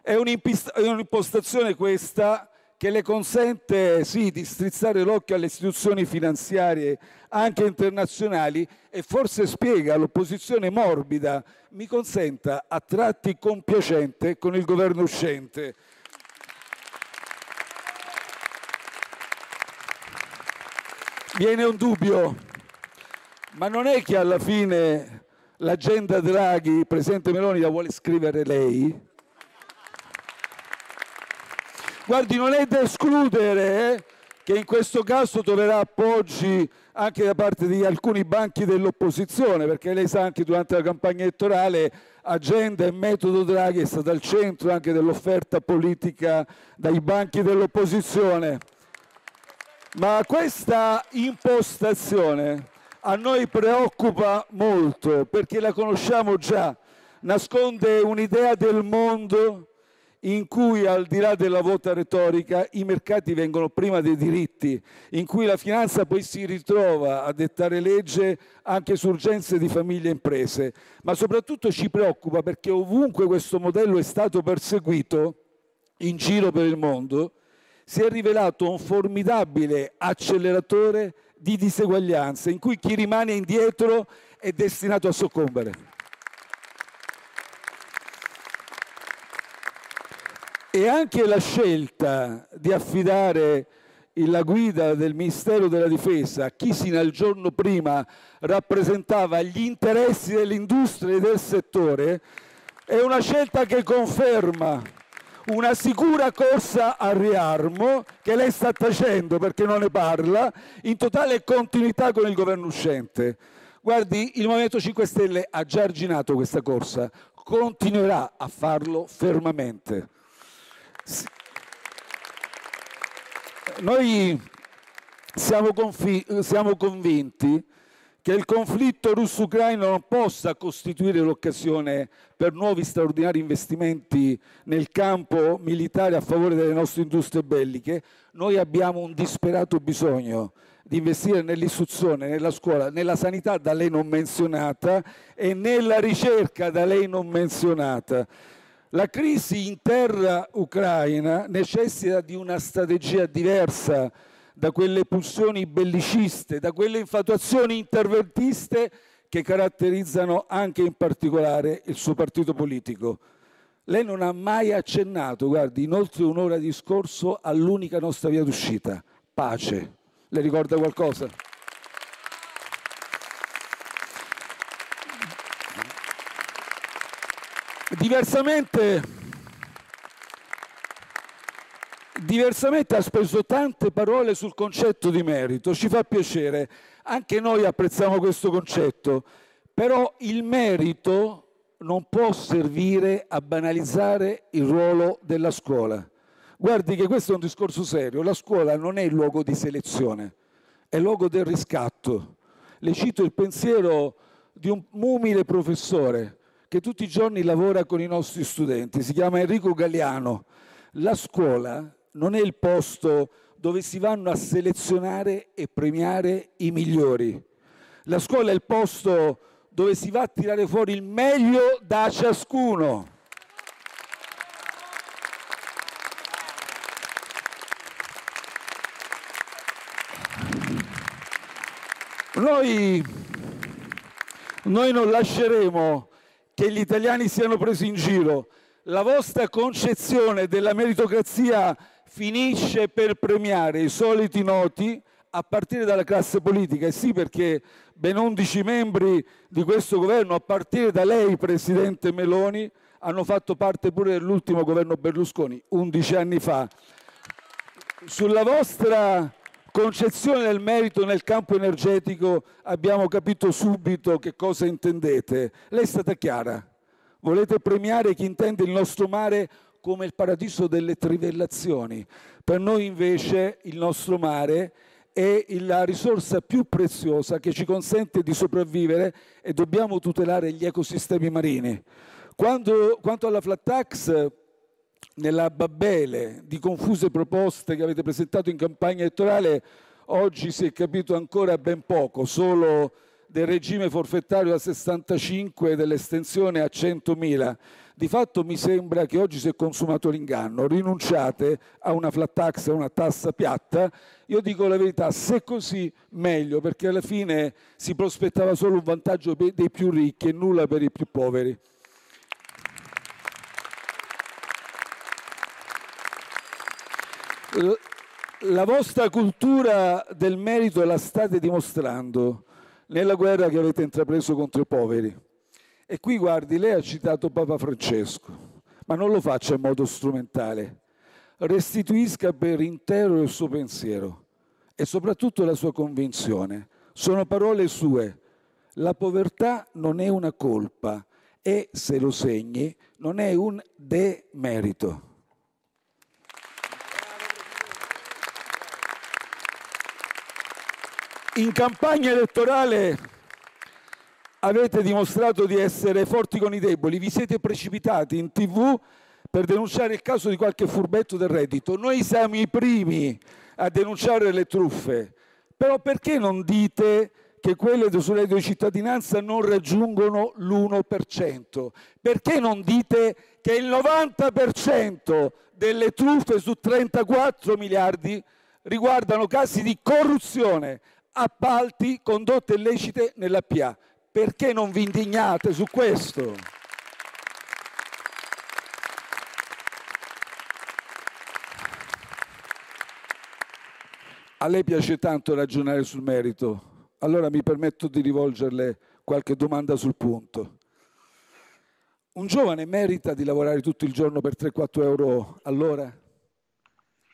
È un'impostazione questa che le consente sì di strizzare l'occhio alle istituzioni finanziarie anche internazionali e forse spiega l'opposizione morbida, mi consenta, a tratti compiacente con il governo uscente. Viene un dubbio, ma non è che alla fine l'agenda Draghi, Presidente Meloni, la vuole scrivere lei? Guardi, non è da escludere eh, che in questo caso troverà appoggi anche da parte di alcuni banchi dell'opposizione, perché lei sa anche durante la campagna elettorale agenda e metodo Draghi è stata al centro anche dell'offerta politica dai banchi dell'opposizione. Ma questa impostazione a noi preoccupa molto perché la conosciamo già, nasconde un'idea del mondo in cui al di là della vota retorica i mercati vengono prima dei diritti, in cui la finanza poi si ritrova a dettare legge anche su urgenze di famiglie e imprese, ma soprattutto ci preoccupa perché ovunque questo modello è stato perseguito in giro per il mondo, si è rivelato un formidabile acceleratore di diseguaglianze in cui chi rimane indietro è destinato a soccombere. E anche la scelta di affidare la guida del Ministero della Difesa a chi sino al giorno prima rappresentava gli interessi dell'industria e del settore è una scelta che conferma una sicura corsa al riarmo che lei sta facendo perché non ne parla, in totale continuità con il governo uscente. Guardi, il Movimento 5 Stelle ha già arginato questa corsa, continuerà a farlo fermamente. Noi siamo, siamo convinti che il conflitto russo-ucraino non possa costituire l'occasione per nuovi straordinari investimenti nel campo militare a favore delle nostre industrie belliche, noi abbiamo un disperato bisogno di investire nell'istruzione, nella scuola, nella sanità da lei non menzionata e nella ricerca da lei non menzionata. La crisi in terra ucraina necessita di una strategia diversa da quelle pulsioni belliciste, da quelle infatuazioni interventiste che caratterizzano anche in particolare il suo partito politico. Lei non ha mai accennato, guardi, in oltre un'ora di discorso all'unica nostra via d'uscita, pace. Le ricorda qualcosa? Diversamente, diversamente ha speso tante parole sul concetto di merito, ci fa piacere, anche noi apprezziamo questo concetto, però il merito non può servire a banalizzare il ruolo della scuola. Guardi che questo è un discorso serio, la scuola non è il luogo di selezione, è il luogo del riscatto. Le cito il pensiero di un umile professore che tutti i giorni lavora con i nostri studenti, si chiama Enrico Galliano. La scuola non è il posto dove si vanno a selezionare e premiare i migliori. La scuola è il posto dove si va a tirare fuori il meglio da ciascuno. Noi, noi non lasceremo che gli italiani siano presi in giro. La vostra concezione della meritocrazia finisce per premiare i soliti noti a partire dalla classe politica. E sì, perché ben 11 membri di questo governo, a partire da lei, Presidente Meloni, hanno fatto parte pure dell'ultimo governo Berlusconi, 11 anni fa. Sulla vostra concezione del merito nel campo energetico abbiamo capito subito che cosa intendete. Lei è stata chiara. Volete premiare chi intende il nostro mare come il paradiso delle trivellazioni. Per noi invece il nostro mare è la risorsa più preziosa che ci consente di sopravvivere e dobbiamo tutelare gli ecosistemi marini. Quando, quanto alla flat tax, nella babele di confuse proposte che avete presentato in campagna elettorale, oggi si è capito ancora ben poco, solo del regime forfettario a 65 e dell'estensione a 100.000. Di fatto mi sembra che oggi si è consumato l'inganno, rinunciate a una flat tax, a una tassa piatta. Io dico la verità, se così meglio, perché alla fine si prospettava solo un vantaggio dei più ricchi e nulla per i più poveri. La vostra cultura del merito la state dimostrando nella guerra che avete intrapreso contro i poveri. E qui guardi, lei ha citato Papa Francesco, ma non lo faccia in modo strumentale. Restituisca per intero il suo pensiero e soprattutto la sua convinzione. Sono parole sue. La povertà non è una colpa e, se lo segni, non è un demerito. In campagna elettorale avete dimostrato di essere forti con i deboli, vi siete precipitati in tv per denunciare il caso di qualche furbetto del reddito. Noi siamo i primi a denunciare le truffe, però perché non dite che quelle sul reddito di cittadinanza non raggiungono l'1%? Perché non dite che il 90% delle truffe su 34 miliardi riguardano casi di corruzione, appalti, condotte illecite nella PA? Perché non vi indignate su questo? A lei piace tanto ragionare sul merito, allora mi permetto di rivolgerle qualche domanda sul punto. Un giovane merita di lavorare tutto il giorno per 3-4 euro all'ora?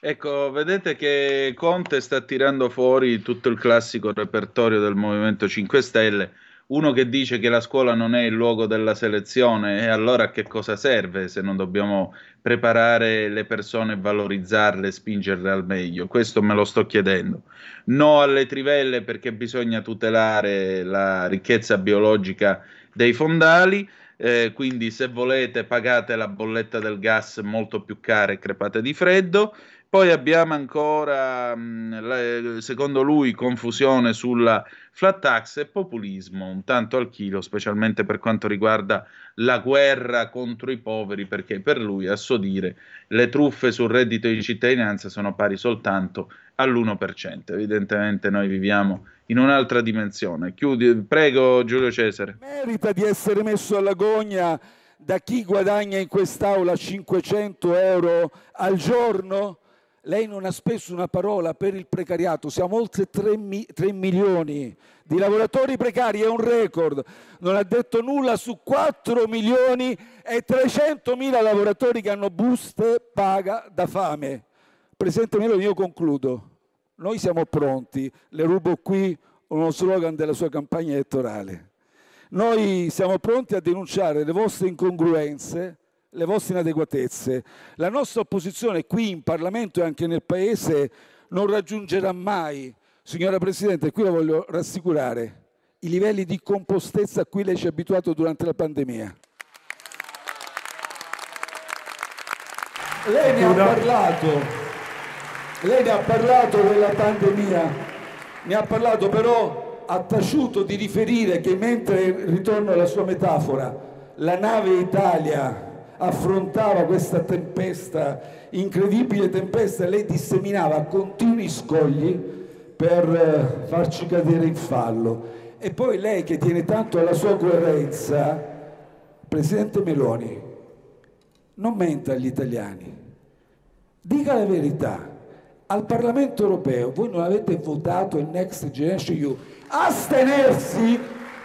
Ecco, vedete che Conte sta tirando fuori tutto il classico repertorio del Movimento 5 Stelle uno che dice che la scuola non è il luogo della selezione, e allora a che cosa serve se non dobbiamo preparare le persone, valorizzarle, spingerle al meglio? Questo me lo sto chiedendo. No alle trivelle perché bisogna tutelare la ricchezza biologica dei fondali. Eh, quindi se volete pagate la bolletta del gas molto più cara e crepate di freddo poi abbiamo ancora, secondo lui, confusione sulla flat tax e populismo un tanto al chilo, specialmente per quanto riguarda la guerra contro i poveri, perché per lui, a suo dire, le truffe sul reddito di cittadinanza sono pari soltanto all'1%. Evidentemente noi viviamo in un'altra dimensione. Chiudi, prego Giulio Cesare. Merita di essere messo alla gogna da chi guadagna in quest'aula 500 euro al giorno? Lei non ha speso una parola per il precariato, siamo oltre 3, mi- 3 milioni di lavoratori precari, è un record. Non ha detto nulla su 4 milioni e 300 mila lavoratori che hanno buste paga da fame. Presidente Meloni, io concludo. Noi siamo pronti, le rubo qui uno slogan della sua campagna elettorale. Noi siamo pronti a denunciare le vostre incongruenze, le vostre inadeguatezze. La nostra opposizione qui in Parlamento e anche nel Paese non raggiungerà mai, signora Presidente, qui la voglio rassicurare, i livelli di compostezza a cui lei ci ha abituato durante la pandemia. Lei ne ha parlato, lei ne ha parlato della pandemia, ne ha parlato però ha taciuto di riferire che mentre, ritorno alla sua metafora, la nave Italia affrontava questa tempesta, incredibile tempesta, lei disseminava continui scogli per eh, farci cadere in fallo. E poi lei che tiene tanto alla sua coerenza, Presidente Meloni, non menta agli italiani, dica la verità. Al Parlamento europeo voi non avete votato il Next Generation EU. Astenersi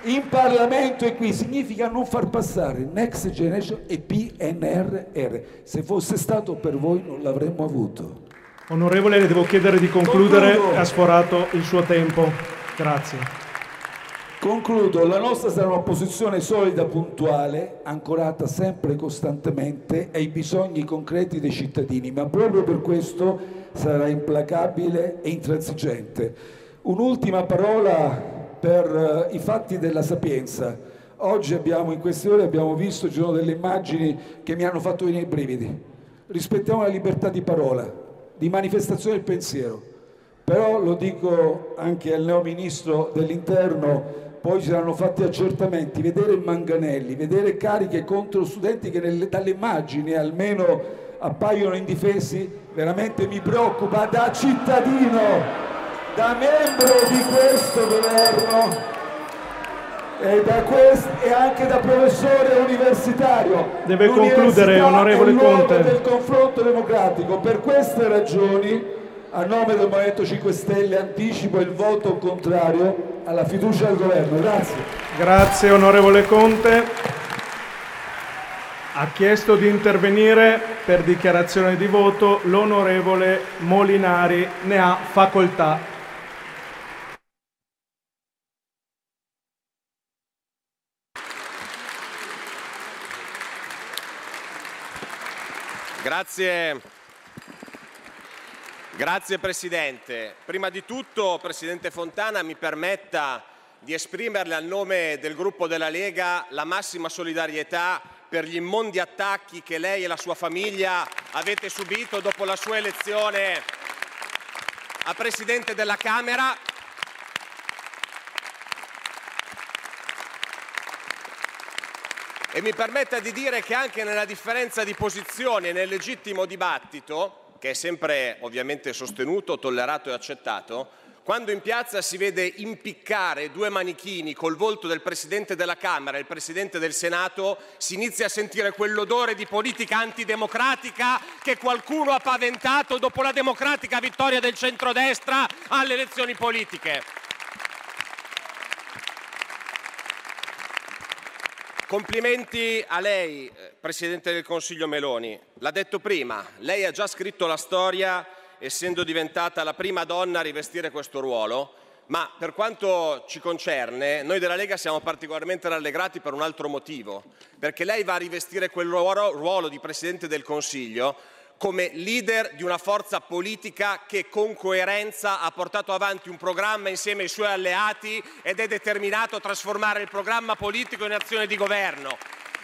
in Parlamento e qui significa non far passare Next Generation e PNRR. Se fosse stato per voi non l'avremmo avuto. Onorevole, le devo chiedere di concludere, Concludo. ha sforato il suo tempo. Grazie. Concludo, la nostra sarà un'opposizione solida, puntuale, ancorata sempre e costantemente ai bisogni concreti dei cittadini, ma proprio per questo sarà implacabile e intransigente. Un'ultima parola per uh, i fatti della Sapienza. Oggi abbiamo, in queste ore abbiamo visto, ci sono delle immagini che mi hanno fatto venire i brividi. Rispettiamo la libertà di parola, di manifestazione del pensiero. Però lo dico anche al neo ministro dell'interno, poi ci saranno fatti accertamenti, vedere manganelli, vedere cariche contro studenti che nelle, dalle immagini almeno appaiono indifesi, veramente mi preoccupa da cittadino da membro di questo governo e, da quest- e anche da professore universitario. Deve concludere, onorevole Conte. del confronto democratico. Per queste ragioni, a nome del Movimento 5 Stelle, anticipo il voto contrario alla fiducia al governo. Grazie. Grazie, onorevole Conte. Ha chiesto di intervenire per dichiarazione di voto l'onorevole Molinari, ne ha facoltà. Grazie. Grazie Presidente. Prima di tutto, Presidente Fontana, mi permetta di esprimerle a nome del gruppo della Lega la massima solidarietà per gli immondi attacchi che lei e la sua famiglia avete subito dopo la sua elezione a Presidente della Camera E mi permetta di dire che anche nella differenza di posizioni e nel legittimo dibattito, che è sempre ovviamente sostenuto, tollerato e accettato, quando in piazza si vede impiccare due manichini col volto del Presidente della Camera e il Presidente del Senato, si inizia a sentire quell'odore di politica antidemocratica che qualcuno ha paventato dopo la democratica vittoria del centrodestra alle elezioni politiche. Complimenti a lei, eh, Presidente del Consiglio Meloni. L'ha detto prima, lei ha già scritto la storia essendo diventata la prima donna a rivestire questo ruolo, ma per quanto ci concerne, noi della Lega siamo particolarmente rallegrati per un altro motivo, perché lei va a rivestire quel ruolo, ruolo di Presidente del Consiglio come leader di una forza politica che con coerenza ha portato avanti un programma insieme ai suoi alleati ed è determinato a trasformare il programma politico in azione di governo.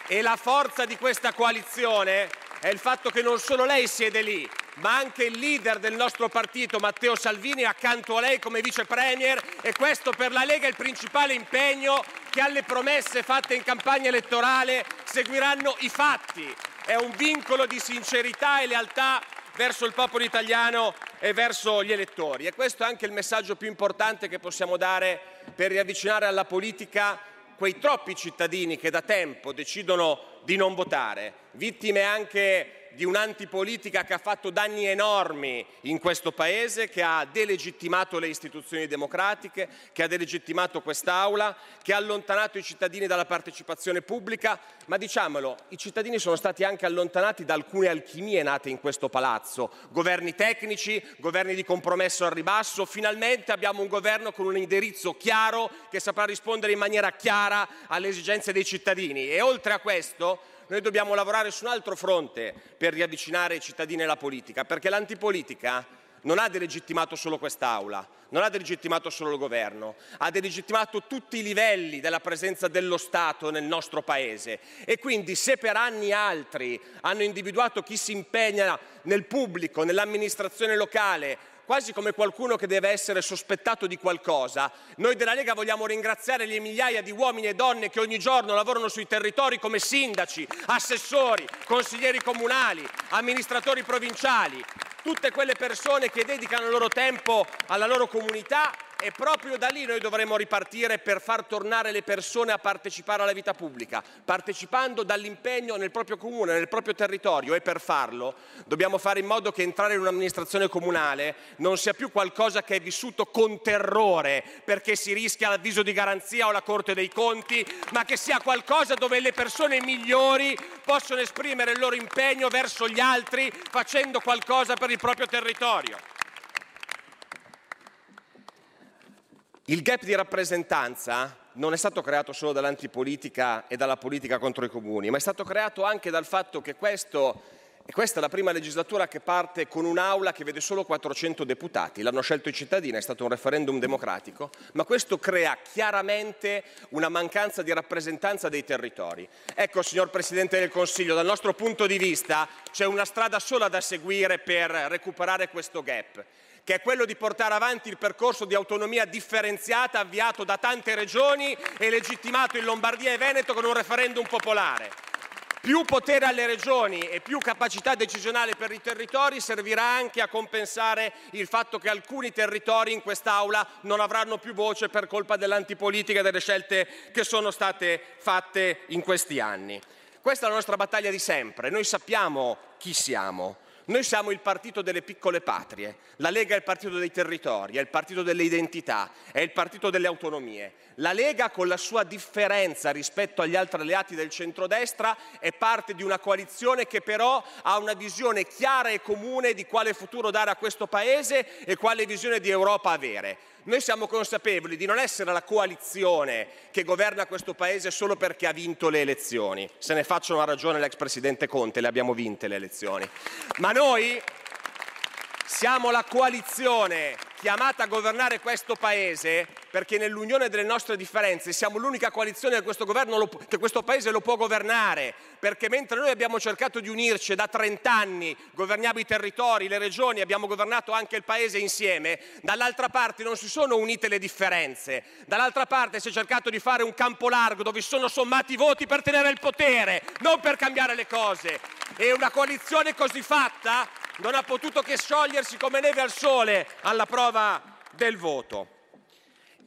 E la forza di questa coalizione è il fatto che non solo lei siede lì, ma anche il leader del nostro partito, Matteo Salvini, accanto a lei come vice premier e questo per la Lega è il principale impegno che alle promesse fatte in campagna elettorale seguiranno i fatti. È un vincolo di sincerità e lealtà verso il popolo italiano e verso gli elettori. E questo è anche il messaggio più importante che possiamo dare per riavvicinare alla politica quei troppi cittadini che da tempo decidono di non votare, vittime anche di un'antipolitica che ha fatto danni enormi in questo Paese, che ha delegittimato le istituzioni democratiche, che ha delegittimato quest'Aula, che ha allontanato i cittadini dalla partecipazione pubblica, ma diciamolo, i cittadini sono stati anche allontanati da alcune alchimie nate in questo palazzo, governi tecnici, governi di compromesso al ribasso, finalmente abbiamo un governo con un indirizzo chiaro che saprà rispondere in maniera chiara alle esigenze dei cittadini. E oltre a questo noi dobbiamo lavorare su un altro fronte per riavvicinare i cittadini alla politica, perché l'antipolitica non ha delegittimato solo quest'Aula, non ha delegittimato solo il governo, ha delegittimato tutti i livelli della presenza dello Stato nel nostro Paese. E quindi se per anni altri hanno individuato chi si impegna nel pubblico, nell'amministrazione locale, quasi come qualcuno che deve essere sospettato di qualcosa. Noi della Lega vogliamo ringraziare le migliaia di uomini e donne che ogni giorno lavorano sui territori come sindaci, assessori, consiglieri comunali, amministratori provinciali, tutte quelle persone che dedicano il loro tempo alla loro comunità e proprio da lì noi dovremo ripartire per far tornare le persone a partecipare alla vita pubblica, partecipando dall'impegno nel proprio comune, nel proprio territorio e per farlo dobbiamo fare in modo che entrare in un'amministrazione comunale non sia più qualcosa che è vissuto con terrore perché si rischia l'avviso di garanzia o la Corte dei Conti, ma che sia qualcosa dove le persone migliori possono esprimere il loro impegno verso gli altri facendo qualcosa per il proprio territorio. Il gap di rappresentanza non è stato creato solo dall'antipolitica e dalla politica contro i comuni, ma è stato creato anche dal fatto che questo, questa è la prima legislatura che parte con un'aula che vede solo 400 deputati, l'hanno scelto i cittadini, è stato un referendum democratico, ma questo crea chiaramente una mancanza di rappresentanza dei territori. Ecco, signor Presidente del Consiglio, dal nostro punto di vista c'è una strada sola da seguire per recuperare questo gap che è quello di portare avanti il percorso di autonomia differenziata avviato da tante regioni e legittimato in Lombardia e Veneto con un referendum popolare. Più potere alle regioni e più capacità decisionale per i territori servirà anche a compensare il fatto che alcuni territori in quest'Aula non avranno più voce per colpa dell'antipolitica e delle scelte che sono state fatte in questi anni. Questa è la nostra battaglia di sempre, noi sappiamo chi siamo, noi siamo il partito delle piccole patrie, la Lega è il partito dei territori, è il partito delle identità, è il partito delle autonomie. La Lega con la sua differenza rispetto agli altri alleati del centrodestra è parte di una coalizione che però ha una visione chiara e comune di quale futuro dare a questo Paese e quale visione di Europa avere. Noi siamo consapevoli di non essere la coalizione che governa questo Paese solo perché ha vinto le elezioni. Se ne faccia una ragione l'ex Presidente Conte, le abbiamo vinte le elezioni. Ma noi siamo la coalizione chiamata a governare questo Paese perché nell'unione delle nostre differenze siamo l'unica coalizione che questo, lo, che questo Paese lo può governare, perché mentre noi abbiamo cercato di unirci da 30 anni, governiamo i territori, le regioni, abbiamo governato anche il Paese insieme, dall'altra parte non si sono unite le differenze, dall'altra parte si è cercato di fare un campo largo dove sono sommati i voti per tenere il potere, non per cambiare le cose. E una coalizione così fatta non ha potuto che sciogliersi come neve al sole alla prova del voto.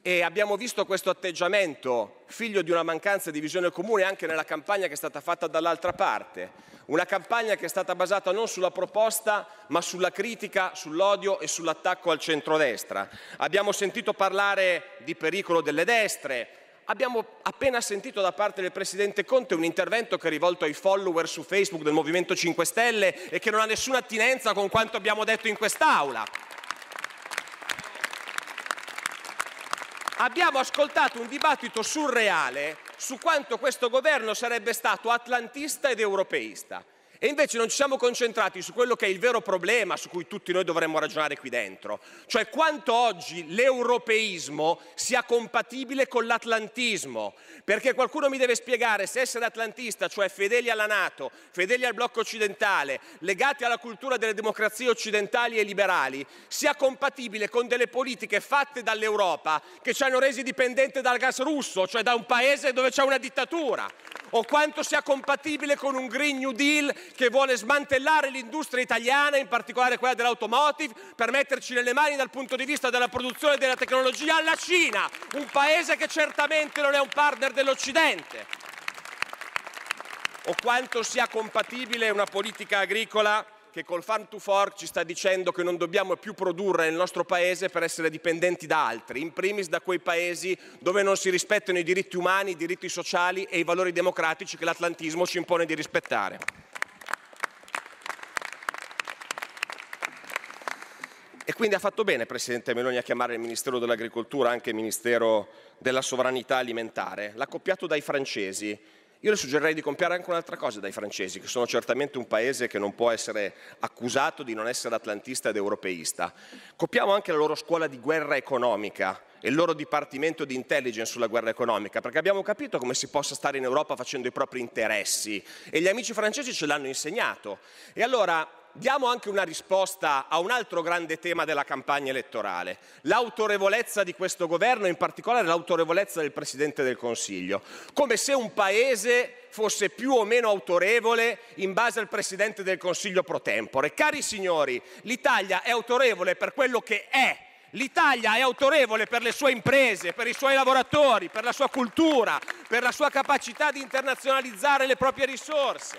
E abbiamo visto questo atteggiamento, figlio di una mancanza di visione comune, anche nella campagna che è stata fatta dall'altra parte. Una campagna che è stata basata non sulla proposta, ma sulla critica, sull'odio e sull'attacco al centrodestra. Abbiamo sentito parlare di pericolo delle destre, abbiamo appena sentito da parte del Presidente Conte un intervento che è rivolto ai follower su Facebook del Movimento 5 Stelle e che non ha nessuna attinenza con quanto abbiamo detto in quest'Aula. Abbiamo ascoltato un dibattito surreale su quanto questo governo sarebbe stato atlantista ed europeista. E invece non ci siamo concentrati su quello che è il vero problema su cui tutti noi dovremmo ragionare qui dentro, cioè quanto oggi l'europeismo sia compatibile con l'atlantismo, perché qualcuno mi deve spiegare se essere atlantista, cioè fedeli alla Nato, fedeli al blocco occidentale, legati alla cultura delle democrazie occidentali e liberali, sia compatibile con delle politiche fatte dall'Europa che ci hanno resi dipendenti dal gas russo, cioè da un paese dove c'è una dittatura, o quanto sia compatibile con un Green New Deal che vuole smantellare l'industria italiana, in particolare quella dell'automotive, per metterci nelle mani dal punto di vista della produzione della tecnologia alla Cina, un paese che certamente non è un partner dell'Occidente. O quanto sia compatibile una politica agricola che col Farm to Fork ci sta dicendo che non dobbiamo più produrre nel nostro paese per essere dipendenti da altri, in primis da quei paesi dove non si rispettano i diritti umani, i diritti sociali e i valori democratici che l'atlantismo ci impone di rispettare. E quindi ha fatto bene Presidente Meloni a chiamare il Ministero dell'Agricoltura anche il Ministero della Sovranità Alimentare. L'ha copiato dai francesi. Io le suggerirei di copiare anche un'altra cosa dai francesi, che sono certamente un paese che non può essere accusato di non essere atlantista ed europeista. Copiamo anche la loro scuola di guerra economica e il loro dipartimento di intelligence sulla guerra economica, perché abbiamo capito come si possa stare in Europa facendo i propri interessi e gli amici francesi ce l'hanno insegnato. E allora diamo anche una risposta a un altro grande tema della campagna elettorale, l'autorevolezza di questo governo, in particolare l'autorevolezza del Presidente del Consiglio, come se un Paese fosse più o meno autorevole in base al Presidente del Consiglio pro tempore. Cari signori, l'Italia è autorevole per quello che è. L'Italia è autorevole per le sue imprese, per i suoi lavoratori, per la sua cultura, per la sua capacità di internazionalizzare le proprie risorse.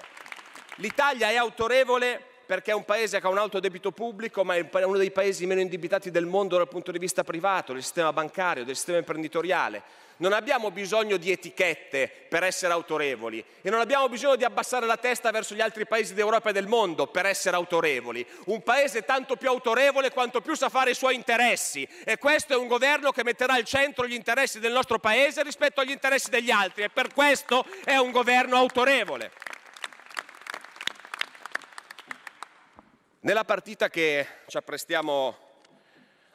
L'Italia è autorevole perché è un paese che ha un alto debito pubblico, ma è uno dei paesi meno indebitati del mondo dal punto di vista privato, del sistema bancario, del sistema imprenditoriale. Non abbiamo bisogno di etichette per essere autorevoli e non abbiamo bisogno di abbassare la testa verso gli altri paesi d'Europa e del mondo per essere autorevoli. Un paese tanto più autorevole quanto più sa fare i suoi interessi e questo è un governo che metterà al centro gli interessi del nostro paese rispetto agli interessi degli altri e per questo è un governo autorevole. Nella partita che ci apprestiamo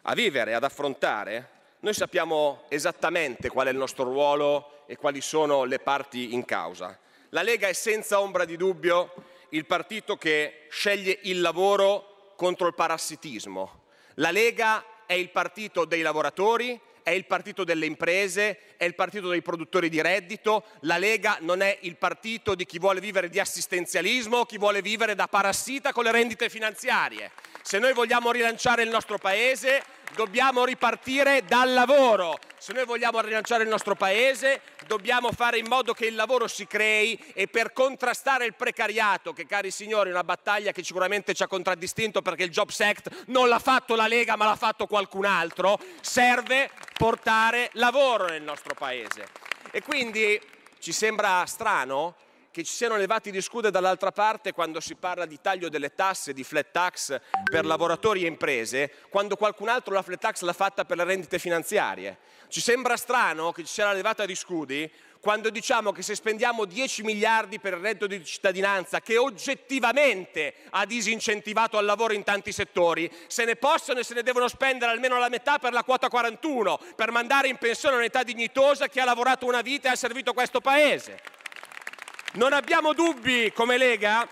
a vivere, ad affrontare, noi sappiamo esattamente qual è il nostro ruolo e quali sono le parti in causa. La Lega è senza ombra di dubbio il partito che sceglie il lavoro contro il parassitismo. La Lega è il partito dei lavoratori, è il partito delle imprese, è il partito dei produttori di reddito, la Lega non è il partito di chi vuole vivere di assistenzialismo o chi vuole vivere da parassita con le rendite finanziarie. Se noi vogliamo rilanciare il nostro Paese, dobbiamo ripartire dal lavoro. Se noi vogliamo rilanciare il nostro Paese, dobbiamo fare in modo che il lavoro si crei e per contrastare il precariato, che cari signori è una battaglia che sicuramente ci ha contraddistinto perché il Jobs Act non l'ha fatto la Lega ma l'ha fatto qualcun altro, serve portare lavoro nel nostro Paese. E quindi ci sembra strano che ci siano levati di scudo dall'altra parte quando si parla di taglio delle tasse, di flat tax per lavoratori e imprese, quando qualcun altro la flat tax l'ha fatta per le rendite finanziarie. Ci sembra strano che ci sia la levata di scudi quando diciamo che se spendiamo 10 miliardi per il reddito di cittadinanza, che oggettivamente ha disincentivato al lavoro in tanti settori, se ne possono e se ne devono spendere almeno la metà per la quota 41, per mandare in pensione un'età dignitosa chi ha lavorato una vita e ha servito questo Paese. Non abbiamo dubbi come Lega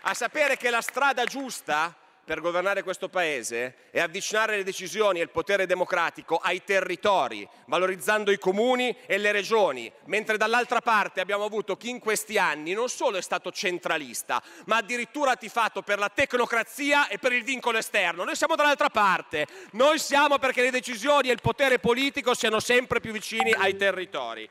a sapere che la strada giusta per governare questo Paese è avvicinare le decisioni e il potere democratico ai territori, valorizzando i comuni e le regioni, mentre dall'altra parte abbiamo avuto chi in questi anni non solo è stato centralista, ma addirittura ha tifato per la tecnocrazia e per il vincolo esterno. Noi siamo dall'altra parte, noi siamo perché le decisioni e il potere politico siano sempre più vicini ai territori.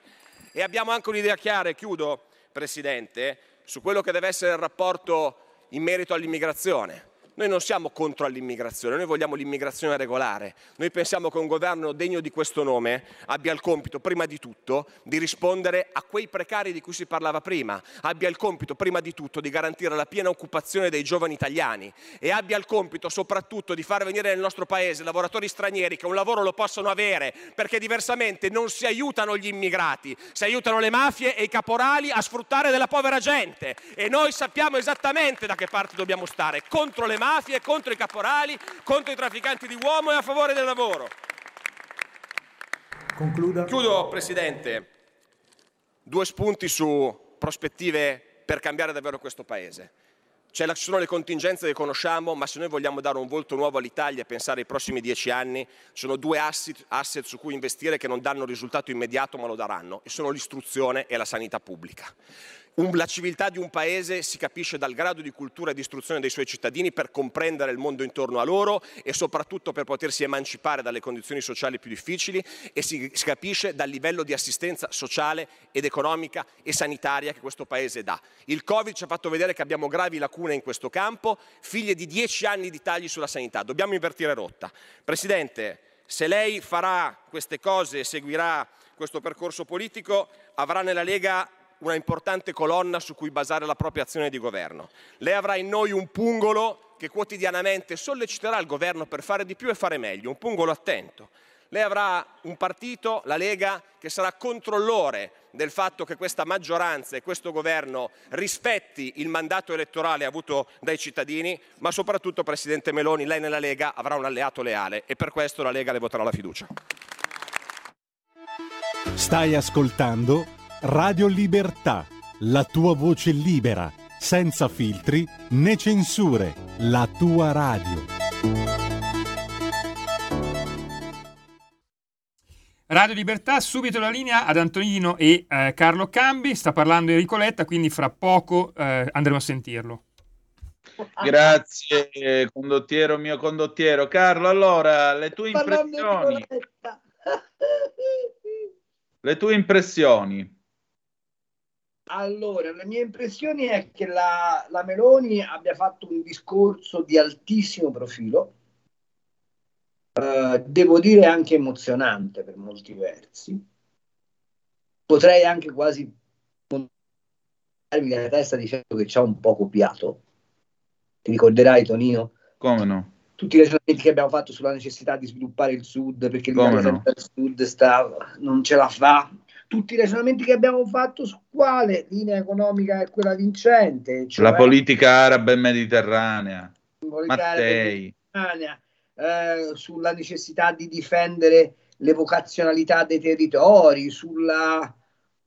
E abbiamo anche un'idea chiara, e chiudo Presidente, su quello che deve essere il rapporto in merito all'immigrazione. Noi non siamo contro l'immigrazione, noi vogliamo l'immigrazione regolare. Noi pensiamo che un governo degno di questo nome abbia il compito, prima di tutto, di rispondere a quei precari di cui si parlava prima, abbia il compito, prima di tutto, di garantire la piena occupazione dei giovani italiani e abbia il compito, soprattutto, di far venire nel nostro paese lavoratori stranieri che un lavoro lo possono avere, perché diversamente non si aiutano gli immigrati, si aiutano le mafie e i caporali a sfruttare della povera gente. E noi sappiamo esattamente da che parte dobbiamo stare, contro le mafie mafie, contro i caporali, contro i trafficanti di uomo e a favore del lavoro. Concluda. Chiudo, Presidente. Due spunti su prospettive per cambiare davvero questo Paese. Ci sono le contingenze che conosciamo, ma se noi vogliamo dare un volto nuovo all'Italia e pensare ai prossimi dieci anni, ci sono due asset, asset su cui investire che non danno risultato immediato, ma lo daranno, e sono l'istruzione e la sanità pubblica la civiltà di un paese si capisce dal grado di cultura e di istruzione dei suoi cittadini per comprendere il mondo intorno a loro e soprattutto per potersi emancipare dalle condizioni sociali più difficili e si, capisce dal livello di assistenza sociale ed economica e sanitaria che questo paese dà. Il Covid ci ha fatto vedere che abbiamo gravi lacune in questo campo, figlie di dieci anni di tagli sulla sanità. Dobbiamo invertire rotta. Presidente, se lei farà queste cose e seguirà questo percorso politico, avrà nella Lega una importante colonna su cui basare la propria azione di governo. Lei avrà in noi un pungolo che quotidianamente solleciterà il governo per fare di più e fare meglio, un pungolo attento. Lei avrà un partito, la Lega, che sarà controllore del fatto che questa maggioranza e questo governo rispetti il mandato elettorale avuto dai cittadini, ma soprattutto, Presidente Meloni, lei nella Lega avrà un alleato leale e per questo la Lega le voterà la fiducia. Stai ascoltando Radio Libertà, la tua voce libera, senza filtri né censure, la tua radio. Radio Libertà, subito la linea ad Antonino e eh, Carlo Cambi, sta parlando Enrico Letta, quindi fra poco eh, andremo a sentirlo. Grazie condottiero, mio condottiero. Carlo, allora, le tue impressioni. Le tue impressioni. Allora, la mia impressione è che la, la, Meloni abbia fatto un discorso di altissimo profilo, eh, devo dire anche emozionante per molti versi. Potrei anche quasi montarmi la testa dicendo che ci ha un po' copiato. Ti ricorderai, Tonino? Come no? Tutti i ragionamenti che abbiamo fatto sulla necessità di sviluppare il Sud, perché Come no? il Sud sta, non ce la fa, tutti i ragionamenti che abbiamo fatto su quale linea economica è quella vincente. Cioè la politica araba e mediterranea. Mattei. Mediterranea, eh, sulla necessità di difendere le vocazionalità dei territori, sulla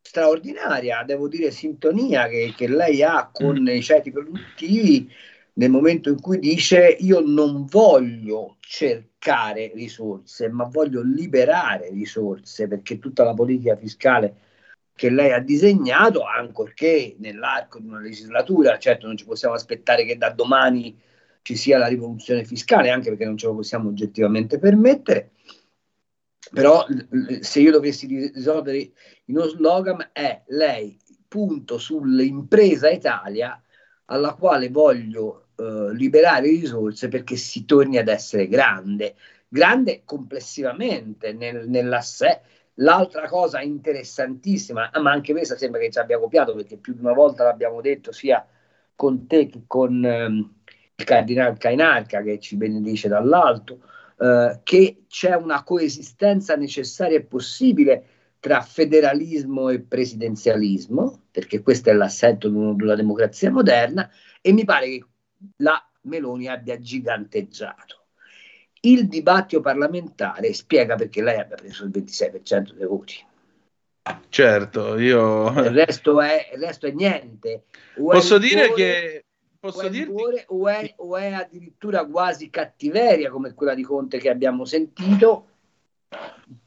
straordinaria, devo dire, sintonia che, che lei ha con mm. i ceti produttivi nel momento in cui dice io non voglio cercare risorse, ma voglio liberare risorse perché tutta la politica fiscale che lei ha disegnato, ancorché nell'arco di una legislatura, certo non ci possiamo aspettare che da domani ci sia la rivoluzione fiscale, anche perché non ce lo possiamo oggettivamente permettere, però se io dovessi risolvere in uno slogan è lei punto sull'impresa Italia alla quale voglio eh, liberare risorse perché si torni ad essere grande, grande complessivamente nel, nella sé. L'altra cosa interessantissima, ma anche questa sembra che ci abbia copiato perché più di una volta l'abbiamo detto sia con te che con ehm, il cardinale Cainarca che ci benedice dall'alto, eh, che c'è una coesistenza necessaria e possibile tra federalismo e presidenzialismo, perché questo è l'assetto di una democrazia moderna, e mi pare che la Meloni abbia giganteggiato. Il dibattito parlamentare spiega perché lei abbia preso il 26% dei voti. Certo, io... Il resto è, il resto è niente. O Posso dire che... Posso o, è dirti... cuore, o, è, o è addirittura quasi cattiveria come quella di Conte che abbiamo sentito,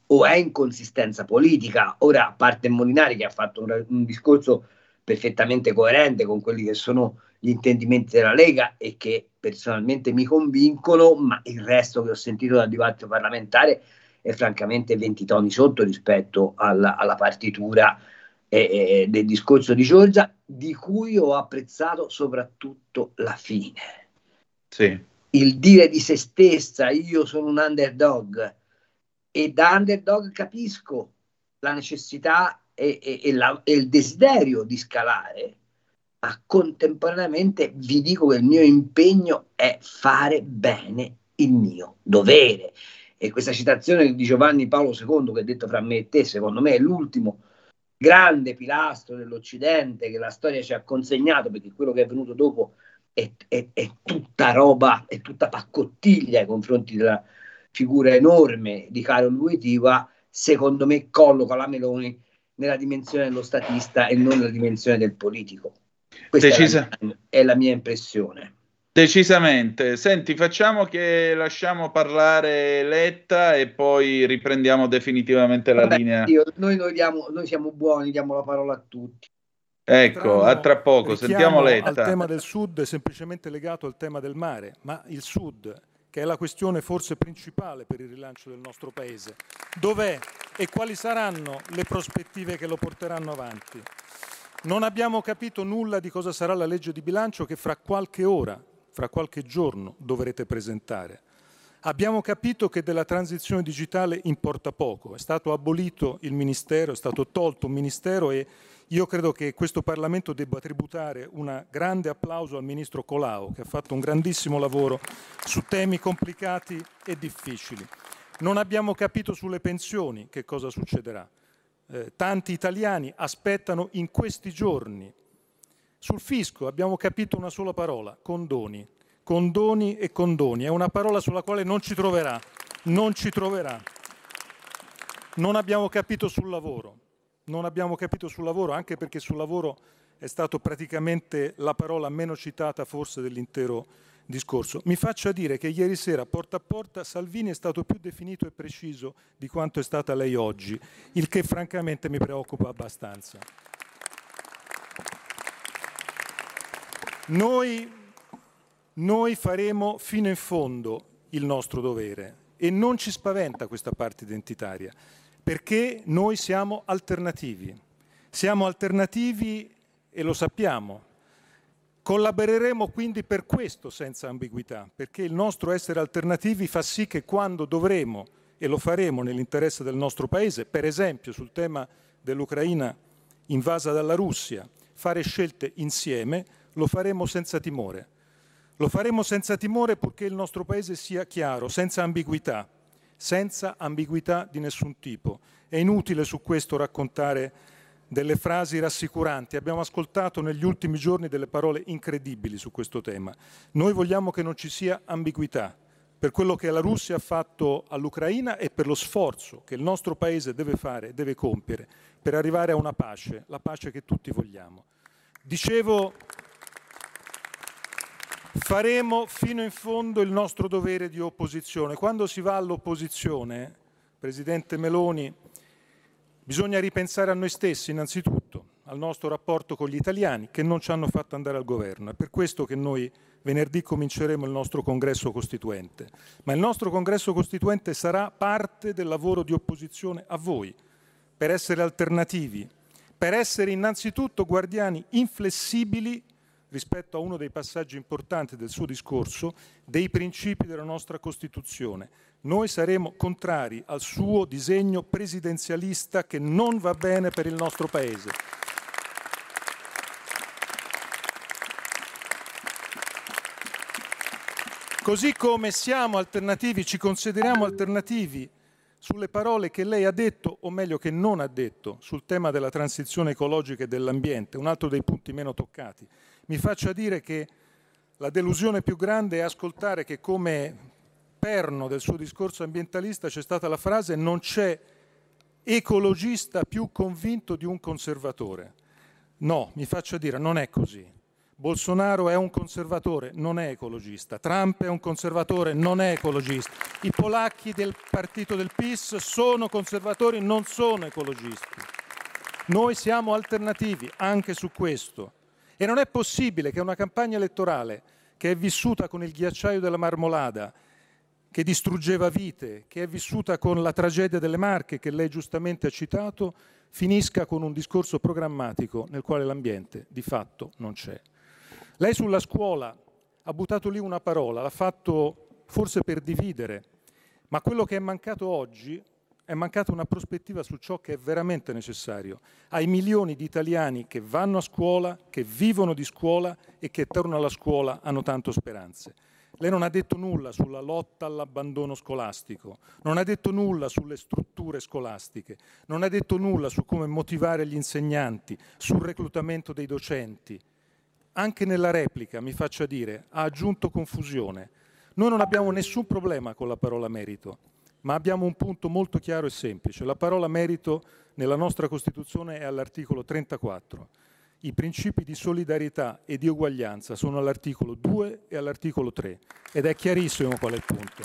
o è inconsistenza politica. Ora, a parte Molinari che ha fatto un, un discorso perfettamente coerente con quelli che sono gli intendimenti della Lega e che personalmente mi convincono, ma il resto che ho sentito dal dibattito parlamentare è francamente 20 toni sotto rispetto alla, alla partitura eh, eh, del discorso di Giorgia, di cui ho apprezzato soprattutto la fine. Sì. Il dire di se stessa, io sono un underdog, e da underdog capisco la necessità e, e, e, la, e il desiderio di scalare, ma contemporaneamente vi dico che il mio impegno è fare bene il mio dovere. E questa citazione di Giovanni Paolo II, che è detto fra me e te, secondo me è l'ultimo grande pilastro dell'Occidente che la storia ci ha consegnato, perché quello che è venuto dopo è, è, è tutta roba, è tutta paccottiglia ai confronti della figura enorme di Carlo Wojtyła, secondo me colloca la Meloni nella dimensione dello statista e non nella dimensione del politico. Questa Decisa. è, la, è la mia impressione. Decisamente. Senti, facciamo che lasciamo parlare Letta e poi riprendiamo definitivamente la Vabbè, linea. Io, noi, noi, diamo, noi, siamo buoni, diamo la parola a tutti. Ecco, a tra poco, sentiamo Letta. Il tema del sud è semplicemente legato al tema del mare, ma il sud, che è la questione forse principale per il rilancio del nostro paese, dov'è e quali saranno le prospettive che lo porteranno avanti? Non abbiamo capito nulla di cosa sarà la legge di bilancio che fra qualche ora, fra qualche giorno dovrete presentare. Abbiamo capito che della transizione digitale importa poco, è stato abolito il Ministero, è stato tolto un Ministero e io credo che questo Parlamento debba tributare un grande applauso al Ministro Colau, che ha fatto un grandissimo lavoro su temi complicati e difficili. Non abbiamo capito sulle pensioni che cosa succederà eh, tanti italiani aspettano in questi giorni. Sul fisco abbiamo capito una sola parola, condoni. Condoni e condoni. È una parola sulla quale non ci troverà. Non ci troverà. Non abbiamo capito sul lavoro. Non abbiamo capito sul lavoro, anche perché sul lavoro è stata praticamente la parola meno citata forse dell'intero discorso. Mi faccia dire che ieri sera, porta a porta, Salvini è stato più definito e preciso di quanto è stata lei oggi, il che francamente mi preoccupa abbastanza. Noi, noi faremo fino in fondo il nostro dovere e non ci spaventa questa parte identitaria, perché noi siamo alternativi. Siamo alternativi e lo sappiamo, Collaboreremo quindi per questo senza ambiguità, perché il nostro essere alternativi fa sì che quando dovremo, e lo faremo nell'interesse del nostro Paese, per esempio sul tema dell'Ucraina invasa dalla Russia, fare scelte insieme, lo faremo senza timore. Lo faremo senza timore purché il nostro Paese sia chiaro, senza ambiguità, senza ambiguità di nessun tipo. È inutile su questo raccontare delle frasi rassicuranti, abbiamo ascoltato negli ultimi giorni delle parole incredibili su questo tema. Noi vogliamo che non ci sia ambiguità per quello che la Russia ha fatto all'Ucraina e per lo sforzo che il nostro Paese deve fare, deve compiere per arrivare a una pace, la pace che tutti vogliamo. Dicevo, faremo fino in fondo il nostro dovere di opposizione. Quando si va all'opposizione, Presidente Meloni, Bisogna ripensare a noi stessi innanzitutto, al nostro rapporto con gli italiani che non ci hanno fatto andare al governo. È per questo che noi venerdì cominceremo il nostro congresso costituente. Ma il nostro congresso costituente sarà parte del lavoro di opposizione a voi, per essere alternativi, per essere innanzitutto guardiani inflessibili rispetto a uno dei passaggi importanti del suo discorso, dei principi della nostra Costituzione. Noi saremo contrari al suo disegno presidenzialista che non va bene per il nostro Paese. Così come siamo alternativi, ci consideriamo alternativi sulle parole che lei ha detto, o meglio che non ha detto, sul tema della transizione ecologica e dell'ambiente, un altro dei punti meno toccati. Mi faccia dire che la delusione più grande è ascoltare che come perno del suo discorso ambientalista c'è stata la frase non c'è ecologista più convinto di un conservatore. No, mi faccia dire, non è così. Bolsonaro è un conservatore, non è ecologista. Trump è un conservatore, non è ecologista. I polacchi del partito del PIS sono conservatori, non sono ecologisti. Noi siamo alternativi anche su questo. E non è possibile che una campagna elettorale che è vissuta con il ghiacciaio della marmolada, che distruggeva vite, che è vissuta con la tragedia delle Marche, che lei giustamente ha citato, finisca con un discorso programmatico nel quale l'ambiente di fatto non c'è. Lei sulla scuola ha buttato lì una parola, l'ha fatto forse per dividere, ma quello che è mancato oggi è mancata una prospettiva su ciò che è veramente necessario ai milioni di italiani che vanno a scuola, che vivono di scuola e che tornano alla scuola hanno tanto speranze. Lei non ha detto nulla sulla lotta all'abbandono scolastico, non ha detto nulla sulle strutture scolastiche, non ha detto nulla su come motivare gli insegnanti, sul reclutamento dei docenti, anche nella replica, mi faccia dire, ha aggiunto confusione. Noi non abbiamo nessun problema con la parola merito, ma abbiamo un punto molto chiaro e semplice. La parola merito nella nostra Costituzione è all'articolo 34. I principi di solidarietà e di uguaglianza sono all'articolo 2 e all'articolo 3 ed è chiarissimo qual è il punto.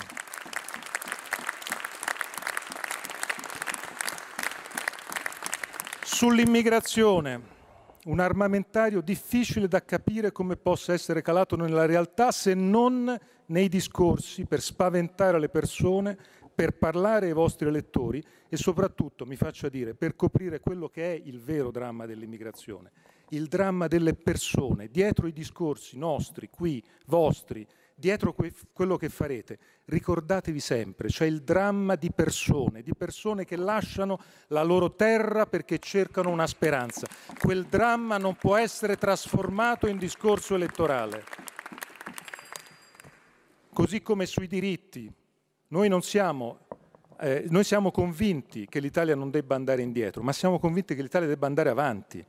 Sull'immigrazione, un armamentario difficile da capire come possa essere calato nella realtà se non nei discorsi per spaventare le persone, per parlare ai vostri elettori e soprattutto, mi faccia dire, per coprire quello che è il vero dramma dell'immigrazione, il dramma delle persone, dietro i discorsi nostri, qui, vostri, dietro que- quello che farete, ricordatevi sempre, c'è il dramma di persone, di persone che lasciano la loro terra perché cercano una speranza. Quel dramma non può essere trasformato in discorso elettorale. Così come sui diritti, noi non siamo eh, noi siamo convinti che l'Italia non debba andare indietro, ma siamo convinti che l'Italia debba andare avanti.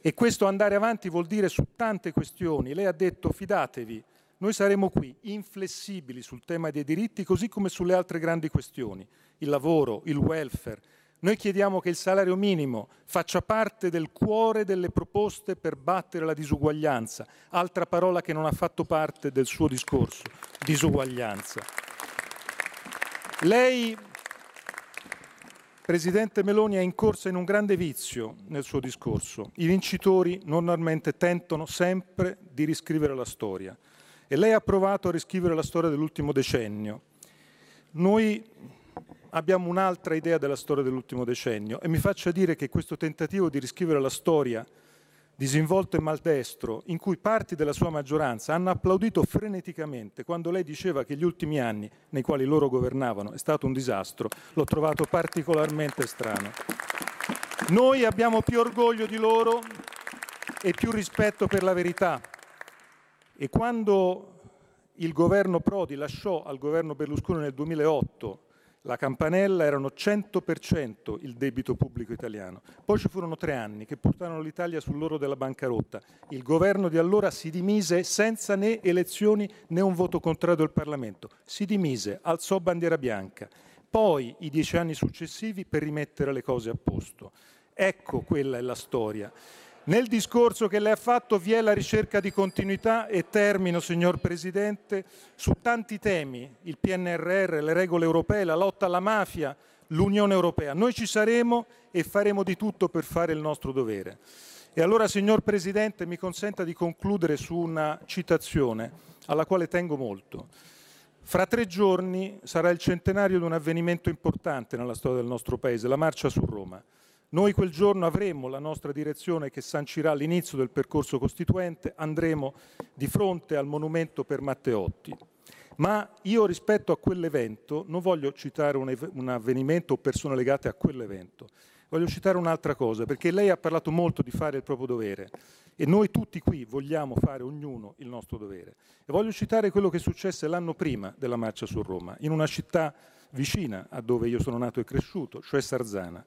E questo andare avanti vuol dire su tante questioni. Lei ha detto fidatevi, noi saremo qui inflessibili sul tema dei diritti così come sulle altre grandi questioni, il lavoro, il welfare. Noi chiediamo che il salario minimo faccia parte del cuore delle proposte per battere la disuguaglianza, altra parola che non ha fatto parte del suo discorso, disuguaglianza. Lei, Presidente Meloni, è incorsa in un grande vizio nel suo discorso. I vincitori normalmente tentano sempre di riscrivere la storia e lei ha provato a riscrivere la storia dell'ultimo decennio. Noi abbiamo un'altra idea della storia dell'ultimo decennio e mi faccia dire che questo tentativo di riscrivere la storia disinvolto e maldestro, in cui parti della sua maggioranza hanno applaudito freneticamente quando lei diceva che gli ultimi anni nei quali loro governavano è stato un disastro, l'ho trovato particolarmente strano. Noi abbiamo più orgoglio di loro e più rispetto per la verità, e quando il governo Prodi lasciò al governo Berlusconi nel 2008 la campanella erano 100% il debito pubblico italiano. Poi ci furono tre anni che portarono l'Italia sull'oro della bancarotta. Il governo di allora si dimise senza né elezioni né un voto contrario del Parlamento. Si dimise, alzò bandiera bianca. Poi i dieci anni successivi per rimettere le cose a posto. Ecco quella è la storia. Nel discorso che lei ha fatto vi è la ricerca di continuità e termino, signor Presidente, su tanti temi, il PNRR, le regole europee, la lotta alla mafia, l'Unione Europea. Noi ci saremo e faremo di tutto per fare il nostro dovere. E allora, signor Presidente, mi consenta di concludere su una citazione alla quale tengo molto. Fra tre giorni sarà il centenario di un avvenimento importante nella storia del nostro Paese, la marcia su Roma. Noi quel giorno avremo la nostra direzione che sancirà l'inizio del percorso costituente, andremo di fronte al monumento per Matteotti. Ma io rispetto a quell'evento non voglio citare un, un avvenimento o persone legate a quell'evento, voglio citare un'altra cosa, perché lei ha parlato molto di fare il proprio dovere e noi tutti qui vogliamo fare ognuno il nostro dovere. E voglio citare quello che successe l'anno prima della marcia su Roma, in una città vicina a dove io sono nato e cresciuto, cioè Sarzana.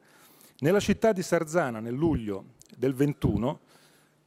Nella città di Sarzana, nel luglio del 21,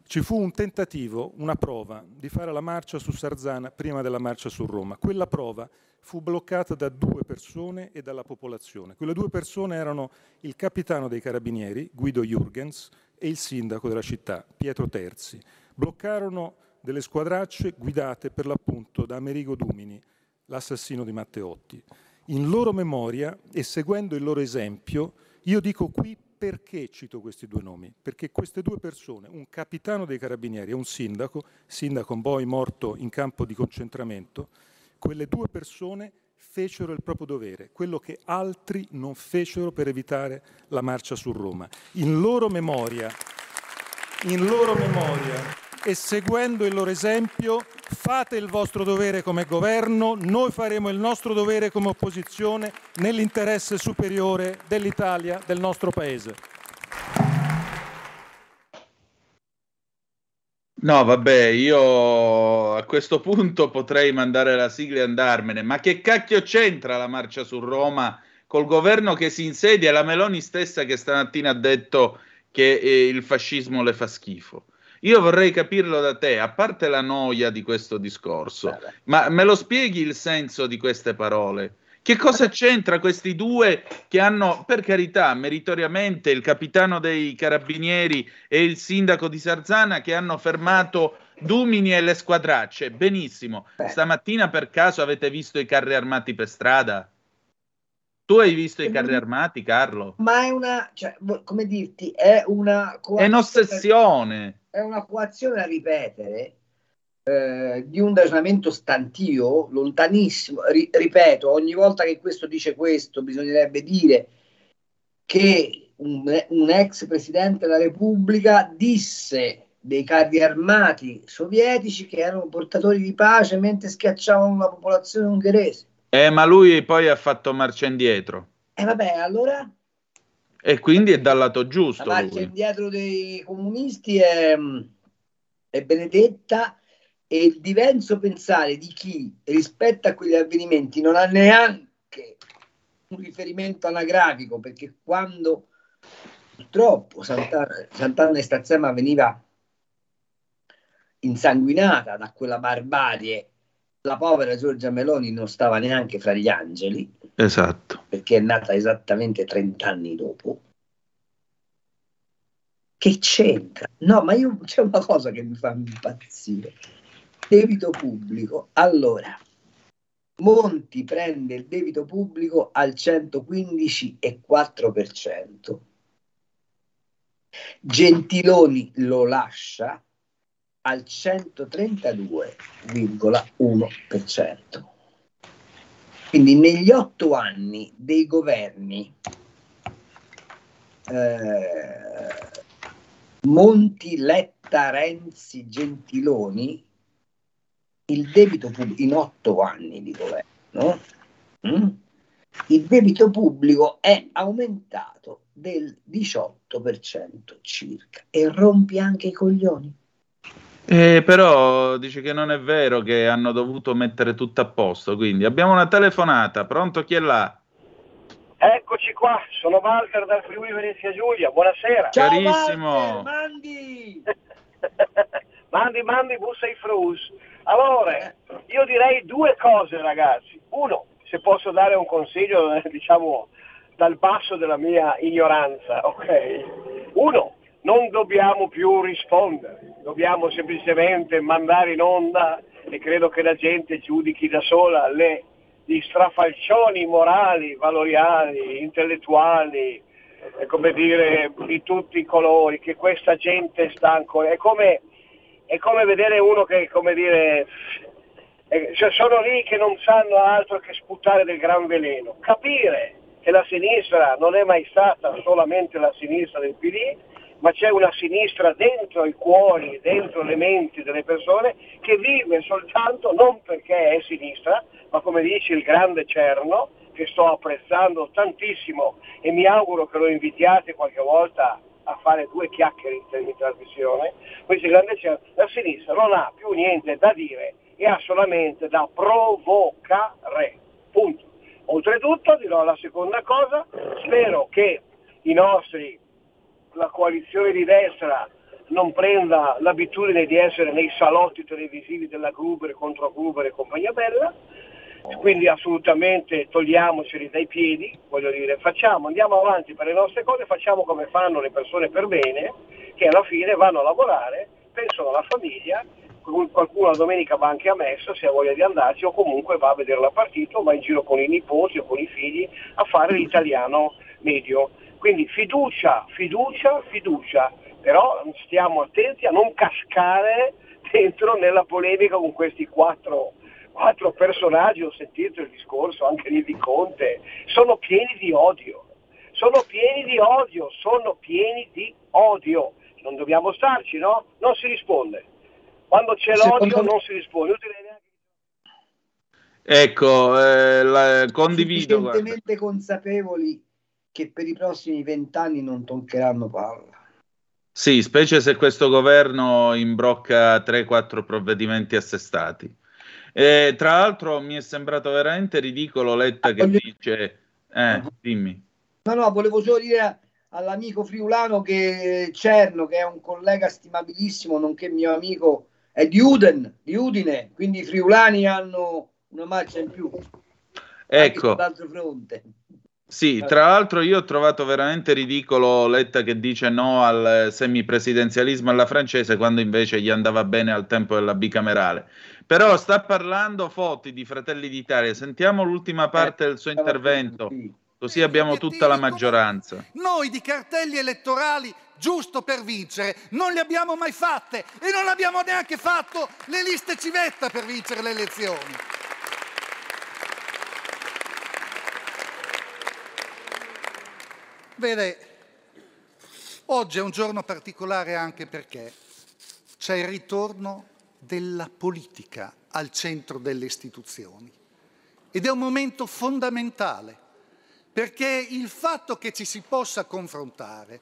ci fu un tentativo, una prova di fare la marcia su Sarzana prima della marcia su Roma. Quella prova fu bloccata da due persone e dalla popolazione. Quelle due persone erano il capitano dei carabinieri, Guido Jürgens, e il sindaco della città, Pietro Terzi. Bloccarono delle squadracce guidate per l'appunto da Amerigo Dumini, l'assassino di Matteotti. In loro memoria e seguendo il loro esempio, io dico qui perché cito questi due nomi? Perché queste due persone, un capitano dei carabinieri e un sindaco, sindaco poi morto in campo di concentramento, quelle due persone fecero il proprio dovere, quello che altri non fecero per evitare la marcia su Roma. In loro memoria, in loro memoria e seguendo il loro esempio fate il vostro dovere come governo, noi faremo il nostro dovere come opposizione nell'interesse superiore dell'Italia, del nostro Paese. No, vabbè, io a questo punto potrei mandare la sigla e andarmene, ma che cacchio c'entra la marcia su Roma col governo che si insedia la Meloni stessa che stamattina ha detto che eh, il fascismo le fa schifo? Io vorrei capirlo da te, a parte la noia di questo discorso, Beh, ma me lo spieghi il senso di queste parole? Che cosa c'entra questi due che hanno, per carità, meritoriamente il capitano dei carabinieri e il sindaco di Sarzana che hanno fermato Dumini e le squadracce? Benissimo. Beh. Stamattina per caso avete visto i carri armati per strada? Tu hai visto i carri armati, Carlo? Ma è una, cioè, come dirti, è una... È un'ossessione. È una coazione da ripetere eh, di un ragionamento stantio, lontanissimo. Ri- ripeto, ogni volta che questo dice questo, bisognerebbe dire che un, un ex presidente della Repubblica disse dei carri armati sovietici che erano portatori di pace mentre schiacciavano la popolazione ungherese. Eh, ma lui poi ha fatto marcia indietro. E eh, vabbè, allora? E quindi è dal lato giusto. La marcia lui. indietro dei comunisti è, è benedetta e il diverso pensare di chi rispetto a quegli avvenimenti non ha neanche un riferimento anagrafico, perché quando purtroppo Sant'Anna, Sant'Anna e Stazzema veniva insanguinata da quella barbarie la povera Giorgia Meloni non stava neanche fra gli angeli. Esatto. Perché è nata esattamente 30 anni dopo. Che c'entra? No, ma io c'è una cosa che mi fa impazzire. Debito pubblico. Allora, Monti prende il debito pubblico al 115,4%. Gentiloni lo lascia al 132,1%. Quindi negli otto anni dei governi eh, Monti, Letta, Renzi, Gentiloni, il debito pubblico, in otto anni di governo, mm, il debito pubblico è aumentato del 18% circa e rompi anche i coglioni. Eh, però dice che non è vero che hanno dovuto mettere tutto a posto, quindi abbiamo una telefonata, pronto chi è là? Eccoci qua, sono Walter dal Friuli Venezia Giulia, buonasera. Ciao Carissimo. Walter, mandi! mandi, mandi, bussa i frus. Allora, io direi due cose ragazzi. Uno, se posso dare un consiglio, diciamo, dal basso della mia ignoranza, ok? Uno, non dobbiamo più rispondere, dobbiamo semplicemente mandare in onda e credo che la gente giudichi da sola le, gli strafalcioni morali, valoriali, intellettuali, come dire, di tutti i colori, che questa gente sta ancora. È come, è come vedere uno che, come dire, cioè sono lì che non sanno altro che sputare del gran veleno. Capire e la sinistra non è mai stata solamente la sinistra del PD, ma c'è una sinistra dentro i cuori, dentro le menti delle persone che vive soltanto non perché è sinistra, ma come dice il grande Cerno, che sto apprezzando tantissimo e mi auguro che lo invitiate qualche volta a fare due chiacchiere in, trasmissione, questo grande Cerno, la sinistra non ha più niente da dire e ha solamente da provocare. Punto. Oltretutto dirò la seconda cosa, spero che i nostri la coalizione di destra non prenda l'abitudine di essere nei salotti televisivi della Gruber contro Gruber e compagnia bella, quindi assolutamente togliamoceli dai piedi, voglio dire, facciamo, andiamo avanti per le nostre cose, facciamo come fanno le persone per bene, che alla fine vanno a lavorare, pensano alla famiglia, qualcuno la domenica va anche a messa se ha voglia di andarci o comunque va a vedere la partita o va in giro con i nipoti o con i figli a fare l'italiano medio. Quindi fiducia, fiducia, fiducia, però stiamo attenti a non cascare dentro nella polemica con questi quattro, quattro personaggi, ho sentito il discorso anche lì di Conte, sono pieni di odio, sono pieni di odio, sono pieni di odio. Non dobbiamo starci, no? Non si risponde. Quando c'è l'odio non si risponde. Ecco, eh, la, condivido. Sufficientemente consapevoli che per i prossimi vent'anni non toccheranno palla. Sì, specie se questo governo imbrocca 3-4 provvedimenti assestati. Eh, tra l'altro mi è sembrato veramente ridicolo Letta che voglio... dice... Eh, dimmi. No, no, volevo solo dire all'amico friulano che Cerno, che è un collega stimabilissimo, nonché mio amico, è di Uden, di Udine, quindi i friulani hanno una marcia in più. Ecco. Dall'altro fronte. Sì, tra l'altro io ho trovato veramente ridicolo Letta che dice no al semipresidenzialismo alla francese quando invece gli andava bene al tempo della bicamerale. Però sta parlando Fotti di Fratelli d'Italia, sentiamo l'ultima parte del suo intervento, così abbiamo tutta la maggioranza. Noi di cartelli elettorali giusto per vincere non le abbiamo mai fatte e non abbiamo neanche fatto le liste civetta per vincere le elezioni. Vede, oggi è un giorno particolare anche perché c'è il ritorno della politica al centro delle istituzioni. Ed è un momento fondamentale perché il fatto che ci si possa confrontare,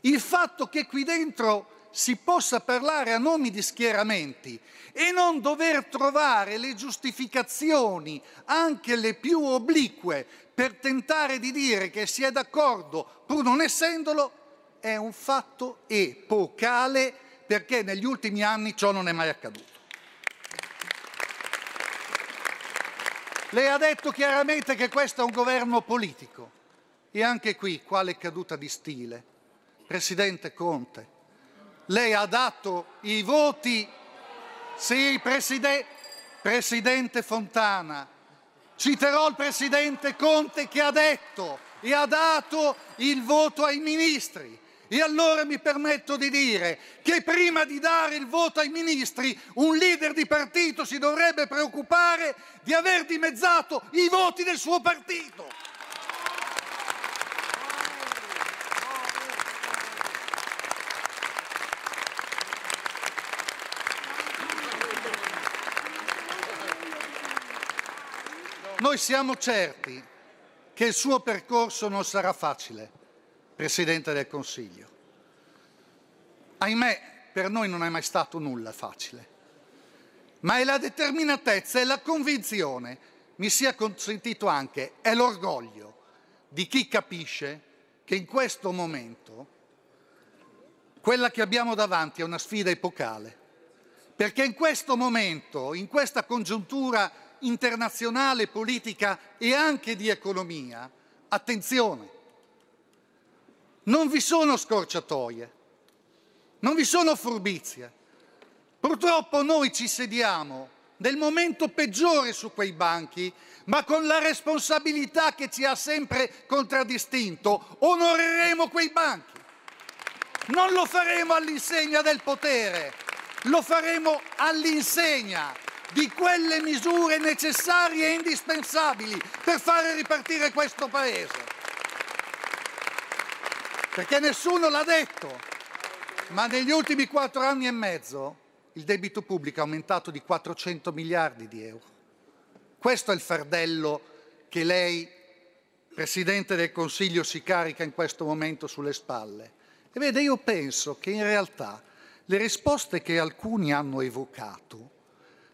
il fatto che qui dentro si possa parlare a nomi di schieramenti e non dover trovare le giustificazioni, anche le più oblique, per tentare di dire che si è d'accordo pur non essendolo, è un fatto epocale perché negli ultimi anni ciò non è mai accaduto. Lei ha detto chiaramente che questo è un governo politico e anche qui quale caduta di stile. Presidente Conte, lei ha dato i voti, sì, preside, Presidente Fontana, citerò il Presidente Conte che ha detto e ha dato il voto ai ministri. E allora mi permetto di dire che prima di dare il voto ai ministri un leader di partito si dovrebbe preoccupare di aver dimezzato i voti del suo partito. Noi siamo certi che il suo percorso non sarà facile, Presidente del Consiglio. Ahimè, per noi non è mai stato nulla facile, ma è la determinatezza e la convinzione, mi sia consentito anche, è l'orgoglio di chi capisce che in questo momento quella che abbiamo davanti è una sfida epocale, perché in questo momento, in questa congiuntura internazionale, politica e anche di economia, attenzione, non vi sono scorciatoie, non vi sono furbizie. Purtroppo noi ci sediamo nel momento peggiore su quei banchi, ma con la responsabilità che ci ha sempre contraddistinto, onoreremo quei banchi. Non lo faremo all'insegna del potere, lo faremo all'insegna di quelle misure necessarie e indispensabili per fare ripartire questo paese. Perché nessuno l'ha detto, ma negli ultimi quattro anni e mezzo il debito pubblico è aumentato di 400 miliardi di euro. Questo è il fardello che lei, Presidente del Consiglio, si carica in questo momento sulle spalle. E vede, io penso che in realtà le risposte che alcuni hanno evocato,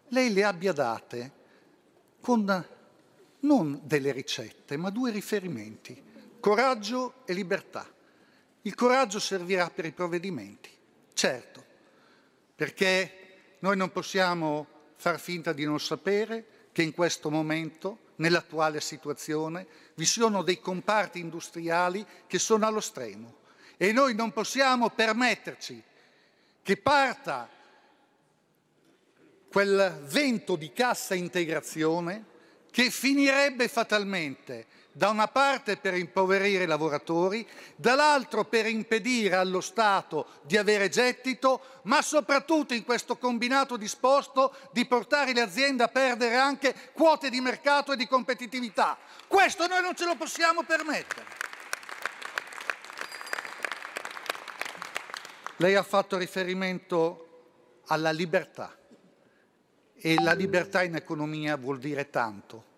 lei le abbia date con non delle ricette, ma due riferimenti, coraggio e libertà. Il coraggio servirà per i provvedimenti, certo, perché noi non possiamo far finta di non sapere che in questo momento, nell'attuale situazione, vi sono dei comparti industriali che sono allo stremo e noi non possiamo permetterci che parta quel vento di cassa integrazione che finirebbe fatalmente da una parte per impoverire i lavoratori, dall'altro per impedire allo Stato di avere gettito, ma soprattutto in questo combinato disposto di portare le aziende a perdere anche quote di mercato e di competitività. Questo noi non ce lo possiamo permettere. Lei ha fatto riferimento alla libertà e la libertà in economia vuol dire tanto.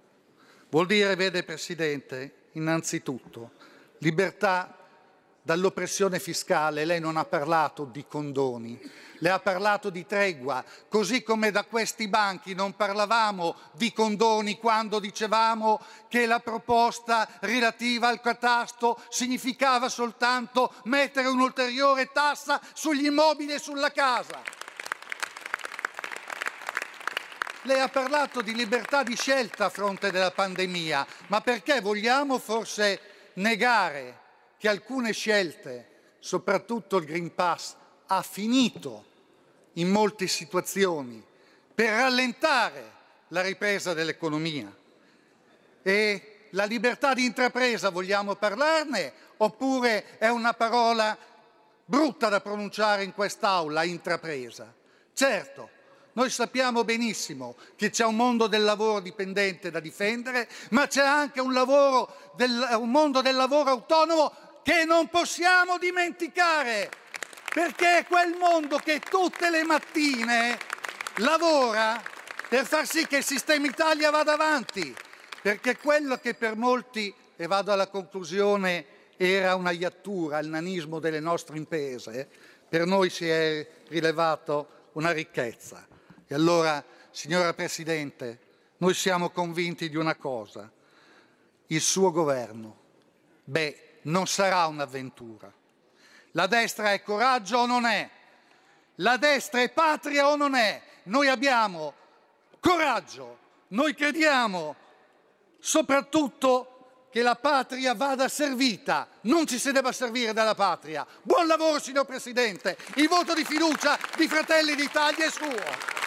Vuol dire, vede Presidente, innanzitutto, libertà dall'oppressione fiscale. Lei non ha parlato di condoni, le ha parlato di tregua, così come da questi banchi non parlavamo di condoni quando dicevamo che la proposta relativa al catasto significava soltanto mettere un'ulteriore tassa sugli immobili e sulla casa. Lei ha parlato di libertà di scelta a fronte della pandemia, ma perché vogliamo forse negare che alcune scelte, soprattutto il Green Pass, ha finito in molte situazioni per rallentare la ripresa dell'economia? E la libertà di intrapresa vogliamo parlarne oppure è una parola brutta da pronunciare in quest'Aula, intrapresa? Certo, noi sappiamo benissimo che c'è un mondo del lavoro dipendente da difendere, ma c'è anche un, del, un mondo del lavoro autonomo che non possiamo dimenticare, perché è quel mondo che tutte le mattine lavora per far sì che il sistema Italia vada avanti, perché quello che per molti, e vado alla conclusione, era una iattura, il nanismo delle nostre imprese, per noi si è rilevato una ricchezza. E allora, signora Presidente, noi siamo convinti di una cosa, il suo governo, beh, non sarà un'avventura. La destra è coraggio o non è? La destra è patria o non è? Noi abbiamo coraggio, noi crediamo soprattutto che la patria vada servita, non ci si debba servire dalla patria. Buon lavoro, signor Presidente. Il voto di fiducia di Fratelli d'Italia è suo.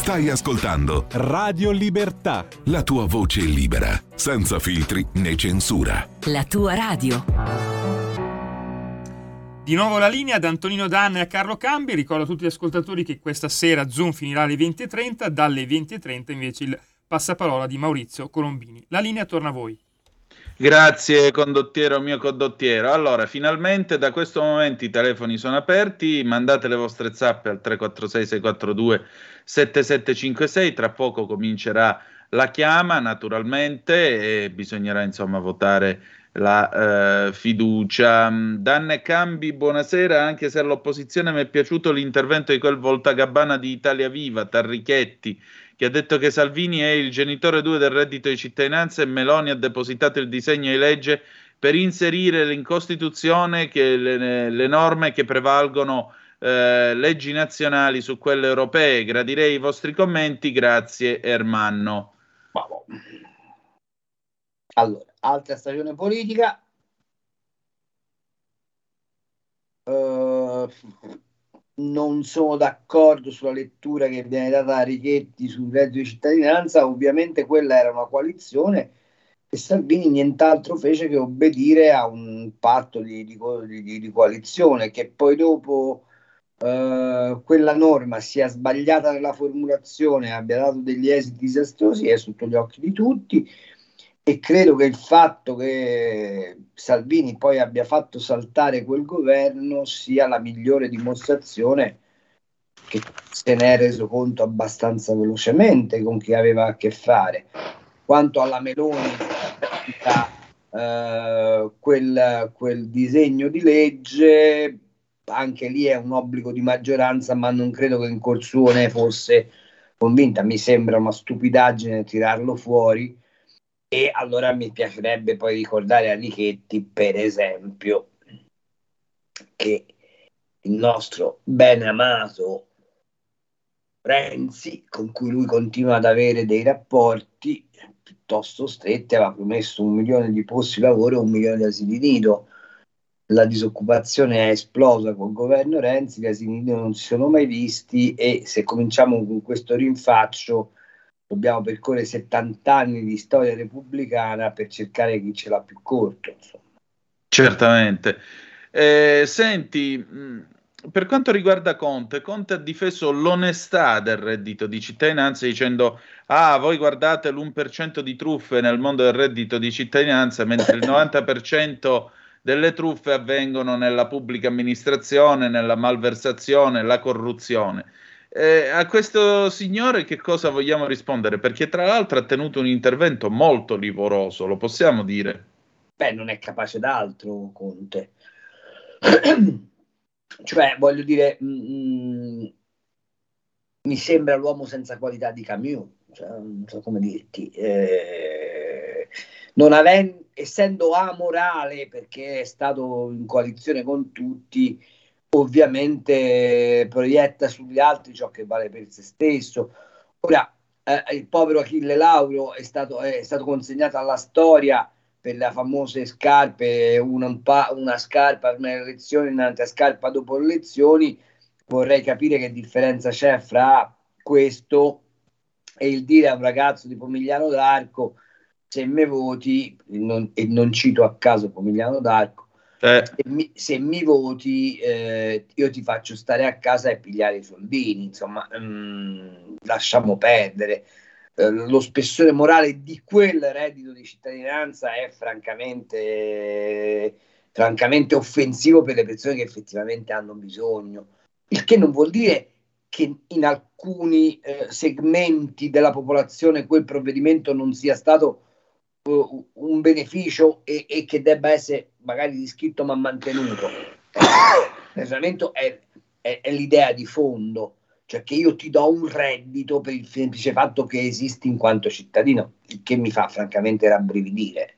Stai ascoltando Radio Libertà. La tua voce libera, senza filtri né censura. La tua radio. Di nuovo la linea ad Antonino Danna e a Carlo Cambi. Ricordo a tutti gli ascoltatori che questa sera Zoom finirà alle 20.30, dalle 20.30 invece il passaparola di Maurizio Colombini. La linea torna a voi. Grazie condottiero, mio condottiero. Allora, finalmente da questo momento i telefoni sono aperti, mandate le vostre zappe al 346 642 7756, tra poco comincerà la chiama naturalmente e bisognerà insomma votare la eh, fiducia. Danne Cambi, buonasera, anche se all'opposizione mi è piaciuto l'intervento di quel Voltagabbana di Italia Viva, Tarrichetti, che ha detto che Salvini è il genitore 2 del reddito di cittadinanza e Meloni ha depositato il disegno di legge per inserire in Costituzione le, le, norme che prevalgono eh, leggi nazionali su quelle europee. Gradirei i vostri commenti, grazie Ermanno. Allora, altra stagione politica, eh, non sono d'accordo sulla lettura che viene data da Richetti sul reddito di cittadinanza, ovviamente quella era una coalizione e Salvini nient'altro fece che obbedire a un patto di, di, di, di coalizione che poi dopo eh, quella norma sia sbagliata nella formulazione abbia dato degli esiti disastrosi è sotto gli occhi di tutti e credo che il fatto che Salvini poi abbia fatto saltare quel governo sia la migliore dimostrazione che se ne è reso conto abbastanza velocemente con chi aveva a che fare. Quanto alla Meloni, eh, quel, quel disegno di legge, anche lì è un obbligo di maggioranza, ma non credo che in corso ne fosse convinta. Mi sembra una stupidaggine tirarlo fuori e allora mi piacerebbe poi ricordare a Richetti, per esempio, che il nostro ben amato Renzi, con cui lui continua ad avere dei rapporti piuttosto stretti, aveva promesso un milione di posti di lavoro e un milione di asili nido. La disoccupazione è esplosa col governo Renzi, gli asili nido non si sono mai visti e se cominciamo con questo rinfaccio dobbiamo percorrere 70 anni di storia repubblicana per cercare chi ce l'ha più corto. Insomma. Certamente. Eh, senti, mm, per quanto riguarda Conte, Conte ha difeso l'onestà del reddito di cittadinanza dicendo ah, voi guardate l'1% di truffe nel mondo del reddito di cittadinanza, mentre il 90% delle truffe avvengono nella pubblica amministrazione, nella malversazione, la corruzione. Eh, a questo signore che cosa vogliamo rispondere? Perché tra l'altro ha tenuto un intervento molto livoroso, lo possiamo dire? Beh, non è capace d'altro Conte. cioè, voglio dire, mh, mm, mi sembra l'uomo senza qualità di Camus, cioè, non so come dirti. Eh, non aven- essendo amorale perché è stato in coalizione con tutti, ovviamente proietta sugli altri ciò che vale per se stesso. Ora, eh, il povero Achille Lauro è stato, è stato consegnato alla storia per le famose scarpe, una, una scarpa delle elezioni, un'altra scarpa dopo le elezioni. Vorrei capire che differenza c'è fra questo e il dire a un ragazzo di Pomigliano d'Arco se me voti, non, e non cito a caso Pomigliano d'Arco, eh. Se, mi, se, mi, voti, eh, io ti faccio stare a casa e pigliare i soldini. Insomma, mh, mm, lasciamo perdere. Eh, lo spessore morale di quel reddito di cittadinanza è francamente, francamente offensivo per le persone che effettivamente hanno bisogno. Il che non vuol dire che in alcuni eh, segmenti della popolazione quel provvedimento non sia stato un beneficio e, e, che debba essere magari riscritto ma mantenuto. Il ragionamento è, è, è, l'idea di fondo, cioè che io ti do un reddito per il semplice fatto che esisti in quanto cittadino, il che mi fa francamente rabbrividire.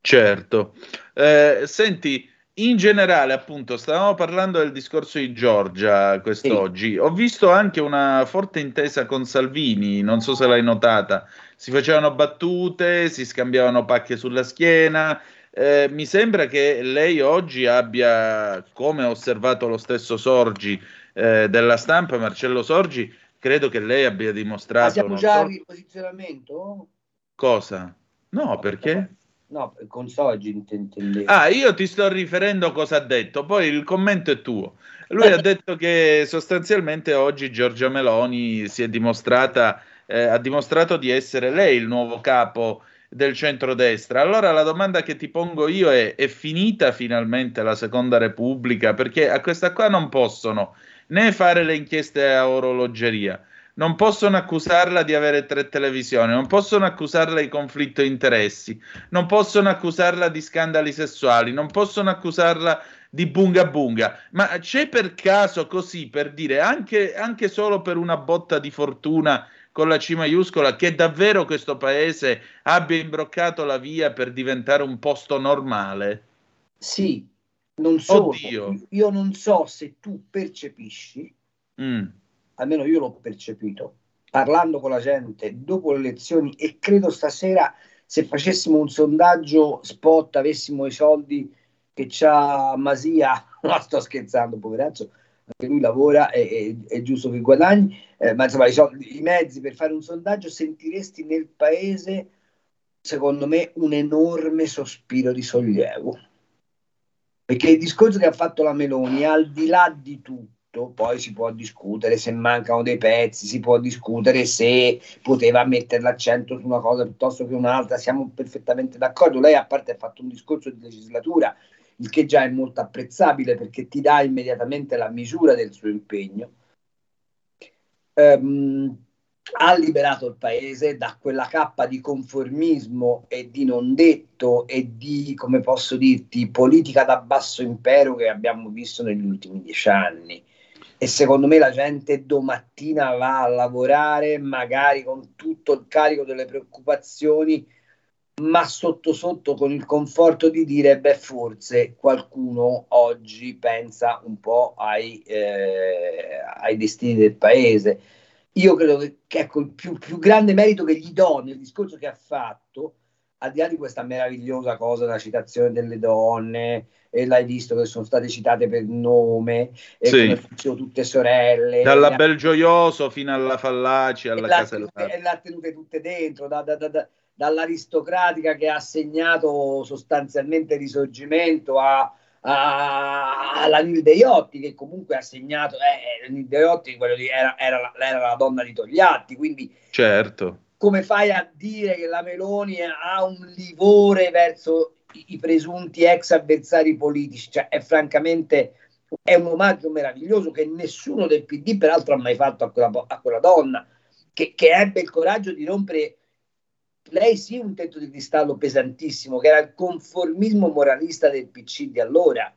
Certo. Eh, senti, in generale, appunto, stavamo parlando del discorso di Giorgia quest'oggi. Sì. Ho visto anche una forte intesa con Salvini, non so se l'hai notata. Si facevano battute, si scambiavano pacche sulla schiena. Eh, mi sembra che lei oggi abbia, come ha osservato lo stesso Sorgi eh, della stampa, Marcello Sorgi, credo che lei abbia dimostrato. Ma siamo già so... al riposizionamento? Cosa? No, perché? No, con Soggi intendevo. Ah, io ti sto riferendo a cosa ha detto, poi il commento è tuo. Lui ha detto che sostanzialmente oggi Giorgia Meloni si è dimostrata, eh, ha dimostrato di essere lei il nuovo capo del centrodestra. Allora la domanda che ti pongo io è: è finita finalmente la seconda repubblica? Perché a questa qua non possono né fare le inchieste a orologeria non possono accusarla di avere tre televisioni, non possono accusarla di conflitto di interessi, non possono accusarla di scandali sessuali, non possono accusarla di bunga bunga. Ma c'è per caso così, per dire, anche, anche solo per una botta di fortuna con la C maiuscola, che davvero questo paese abbia imbroccato la via per diventare un posto normale? Sì, non so. Io non so se tu percepisci mm almeno io l'ho percepito, parlando con la gente dopo le elezioni e credo stasera se facessimo un sondaggio spot, avessimo i soldi che c'ha Masia no, sto scherzando, poveraccio, anche lui lavora, è, è, è giusto che guadagni, eh, ma insomma i, soldi, i mezzi per fare un sondaggio sentiresti nel paese, secondo me, un enorme sospiro di sollievo. Perché il discorso che ha fatto la Meloni, al di là di tutto, poi si può discutere se mancano dei pezzi, si può discutere se poteva mettere l'accento su una cosa piuttosto che un'altra, siamo perfettamente d'accordo. Lei a parte ha fatto un discorso di legislatura, il che già è molto apprezzabile perché ti dà immediatamente la misura del suo impegno. Um, ha liberato il paese da quella cappa di conformismo e di non detto e di, come posso dirti, politica da basso impero che abbiamo visto negli ultimi dieci anni e secondo me la gente domattina va a lavorare magari con tutto il carico delle preoccupazioni, ma sotto sotto con il conforto di dire, beh, forse qualcuno oggi pensa un po' ai, eh, ai destini del paese. Io credo che, che ecco, il più, più grande merito che gli do nel discorso che ha fatto, al di là di questa meravigliosa cosa della citazione delle donne, e l'hai visto che sono state citate per nome, e sì. fossero tutte sorelle. Dalla Belgioioso fino alla Fallaci, alla Casellata. E l'ha tenute tutte dentro, da, da, da, dall'aristocratica che ha segnato sostanzialmente il risorgimento a, alla Nil Deiotti che comunque ha segnato eh, Nil Deiotti era, era, era, la donna di Togliatti quindi certo come fai a dire che la Meloni ha un livore verso i presunti ex avversari politici, cioè è francamente è un omaggio meraviglioso che nessuno del PD peraltro ha mai fatto a quella, a quella donna, che, che, ebbe il coraggio di rompere, lei sì, un tetto di cristallo pesantissimo, che era il conformismo moralista del PC di allora.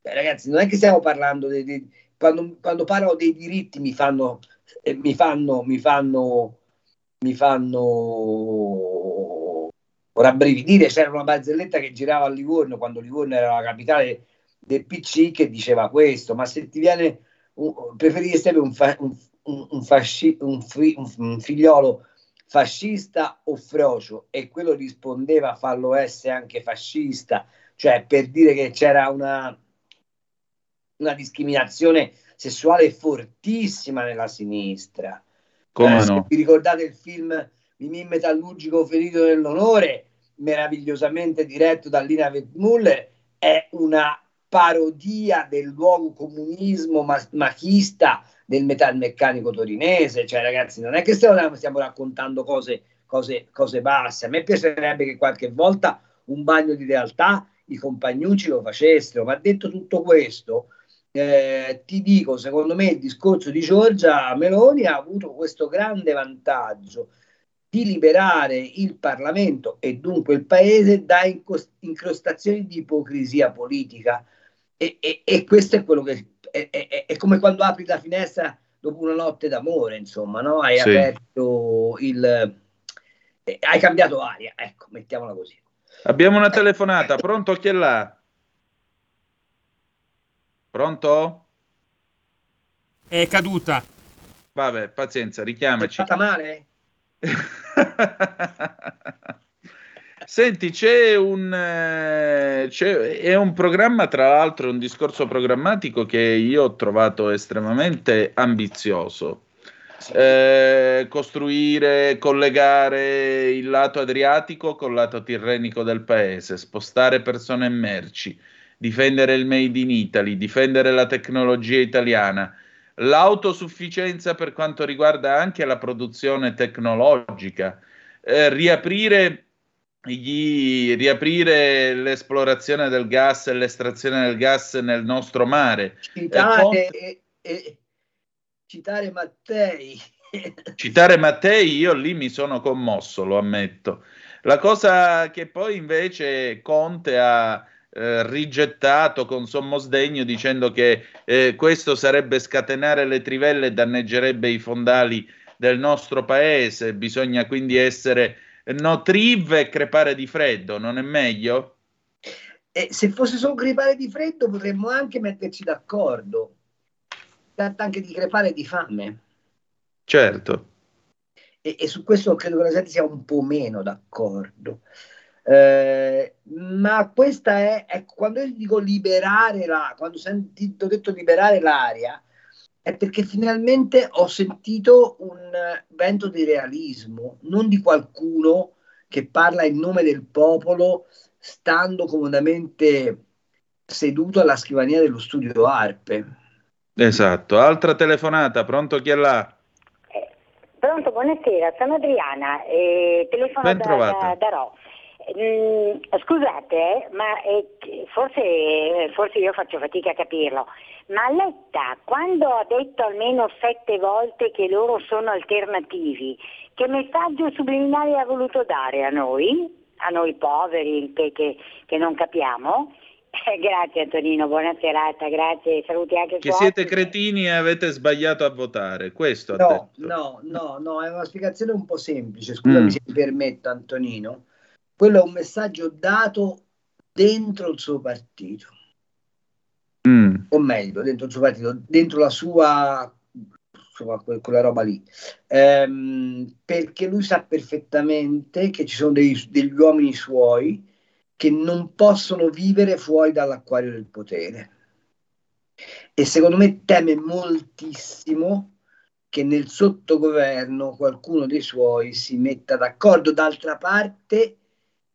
Beh, ragazzi, non è che stiamo parlando di... di quando, quando parlo dei diritti mi fanno, eh, mi fanno, mi fanno, mi fanno rabbrividire. C'era una barzelletta che girava a Livorno quando Livorno era la capitale del PC che diceva questo, ma se ti viene, uh, preferiresti un, fa, un, un, fasci, un, fi, un, figliolo fascista o frocio? E quello rispondeva fallo essere anche fascista, cioè per dire che c'era una, una discriminazione sessuale fortissima nella sinistra. Come eh, no? vi ricordate il film Mimì Metallurgico ferito nell'onore, meravigliosamente diretto da Lina Vetmuller, è una parodia del luogo comunismo ma- machista del metalmeccanico torinese. Cioè, ragazzi, non è che stiamo, stiamo raccontando cose, cose, cose basse. A me piacerebbe che qualche volta un bagno di realtà i compagnucci lo facessero. Ma detto tutto questo, eh, ti dico, secondo me il discorso di Giorgia Meloni ha avuto questo grande vantaggio di liberare il Parlamento e dunque il Paese da incrostazioni di ipocrisia politica. E, e, e questo è quello che è, è, è, come quando apri la finestra dopo una notte d'amore, insomma, no? Hai sì. aperto il. Eh, hai cambiato aria, ecco, mettiamola così. Abbiamo una telefonata, pronto chi è là? Pronto? È caduta. Vabbè, pazienza, richiamaci. È stata male? Senti, c'è un, eh, c'è, è un programma, tra l'altro, un discorso programmatico che io ho trovato estremamente ambizioso. Eh, costruire, collegare il lato adriatico col lato tirrenico del paese, spostare persone e merci, difendere il Made in Italy, difendere la tecnologia italiana l'autosufficienza per quanto riguarda anche la produzione tecnologica, eh, riaprire, gli, riaprire l'esplorazione del gas e l'estrazione del gas nel nostro mare. Citare, eh, eh, citare Mattei. citare Mattei, io lì mi sono commosso, lo ammetto. La cosa che poi invece Conte ha eh, rigettato con sommo sdegno dicendo che eh, questo sarebbe scatenare le trivelle e danneggerebbe i fondali del nostro paese, bisogna quindi essere no trive e crepare di freddo, non è meglio? E se fosse solo crepare di freddo potremmo anche metterci d'accordo, tanto anche di crepare di fame. Certo. E, e, su questo credo che la gente sia un po' meno d'accordo. Eh, ma questa è, è, quando io dico liberare la, quando ho sentito detto liberare l'aria, è perché finalmente ho sentito un vento di realismo, non di qualcuno che parla in nome del popolo stando comodamente seduto alla scrivania dello studio Arpe. Esatto, altra telefonata, pronto chi è là? Pronto, buonasera, sono Adriana, eh, telefono da, da, da Rho. Mm, scusate, eh, ma eh, forse, forse io faccio fatica a capirlo, ma Letta, quando ha detto almeno sette volte che loro sono alternativi, che messaggio subliminale ha voluto dare a noi, a noi poveri che, che- che non capiamo? Eh, grazie Antonino, buona serata, grazie, saluti anche Che siete cretini e avete sbagliato a votare, questo ha No, detto. no, no, no, è una spiegazione un po' semplice, scusami Mm. se mi permetto Antonino. Quello è un messaggio dato dentro il suo partito, Mm. o meglio, dentro il suo partito, dentro la sua, insomma, que- quella roba lì. Ehm, perché lui sa perfettamente che ci sono dei- degli uomini suoi che non possono vivere fuori dall'acquario del potere. E secondo me teme moltissimo che nel sottogoverno qualcuno dei suoi si metta d'accordo. D'altra parte,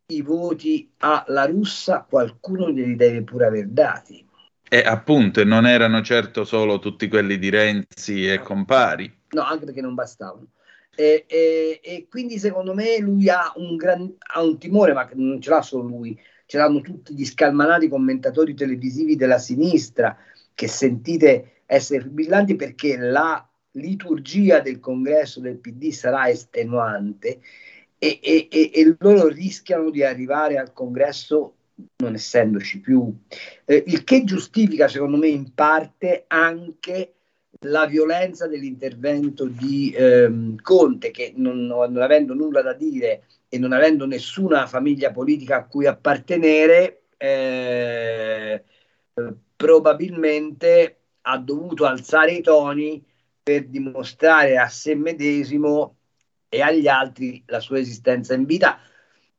i voti alla russa qualcuno glieli deve pure aver dati. E appunto, e non erano certo solo tutti quelli di Renzi e compari. No, anche perché non bastavano. E, e- e quindi secondo me lui ha un, gran, ha un timore, ma non ce l'ha solo lui, ce l'hanno tutti gli scalmanati commentatori televisivi della sinistra che sentite essere brillanti perché la liturgia del congresso del PD sarà estenuante e, e- e- loro rischiano di arrivare al congresso non essendoci più, Eh, il che giustifica secondo me in parte anche la violenza dell'intervento di ehm, Conte che non, non avendo nulla da dire e non avendo nessuna famiglia politica a cui appartenere eh, probabilmente ha dovuto alzare i toni per dimostrare a sé medesimo e agli altri la sua esistenza in vita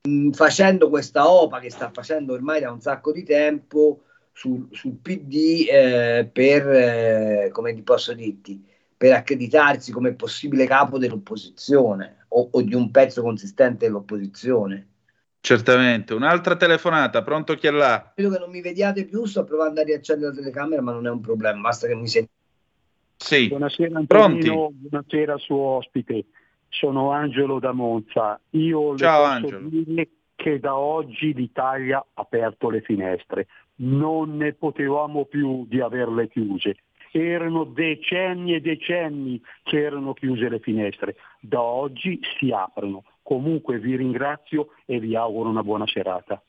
mh, facendo questa OPA che sta facendo ormai da un sacco di tempo sul, sul PD eh, per, eh, come ti posso dirti, per accreditarsi come possibile capo dell'opposizione o, o di un pezzo consistente dell'opposizione. Certamente. Un'altra telefonata, pronto chi è là? Credo che non mi vediate più, sto provando a riaccendere la telecamera, ma non è un problema, basta che mi senti. Sì. Buonasera Pronti? Antonino, buonasera suo ospite. Sono Angelo da Monza. Io le Ciao, posso Angelo. dire che da oggi l'Italia ha aperto le finestre. Non ne potevamo più di averle chiuse. Erano decenni e decenni che erano chiuse le finestre. Da oggi si aprono. Comunque vi ringrazio e vi auguro una buona serata.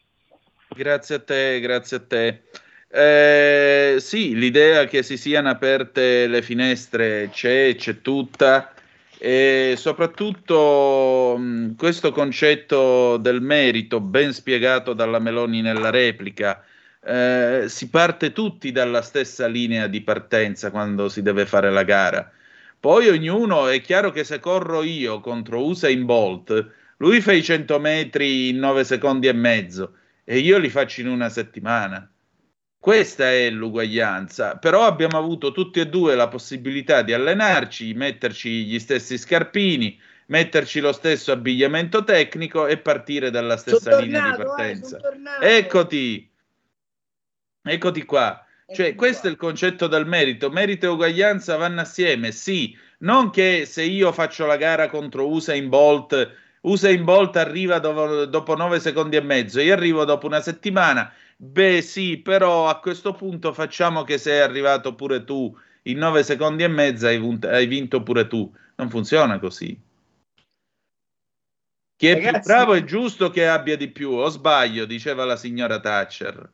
Grazie a te, grazie a te. Eh, sì, l'idea che si siano aperte le finestre c'è, c'è tutta e soprattutto mh, questo concetto del merito ben spiegato dalla Meloni nella replica. eh, si parte tutti dalla stessa linea di partenza quando si deve fare la gara. Poi ognuno, è chiaro che se corro io contro Usain Bolt, lui fa i 100 metri in 9 secondi e mezzo e io li faccio in una settimana. Questa è l'uguaglianza, però abbiamo avuto tutti e due la possibilità di allenarci, metterci gli stessi scarpini, metterci lo stesso abbigliamento tecnico e partire dalla stessa Sono linea di tornato, eh, partenza. tornato. Eccoti, eccoti qua. Cioè, questo è il concetto del merito. Merito e uguaglianza vanno assieme, sì. Non che se io faccio la gara contro Usain Bolt, Usain Bolt arriva dopo, dopo 9 secondi e mezzo, io arrivo dopo una settimana. Beh, sì, però a questo punto facciamo che sei arrivato pure tu in 9 secondi e mezzo, hai, vun- hai vinto pure tu. Non funziona così. Chi è più Ragazzi- bravo è giusto che abbia di più, o sbaglio, diceva la signora Thatcher.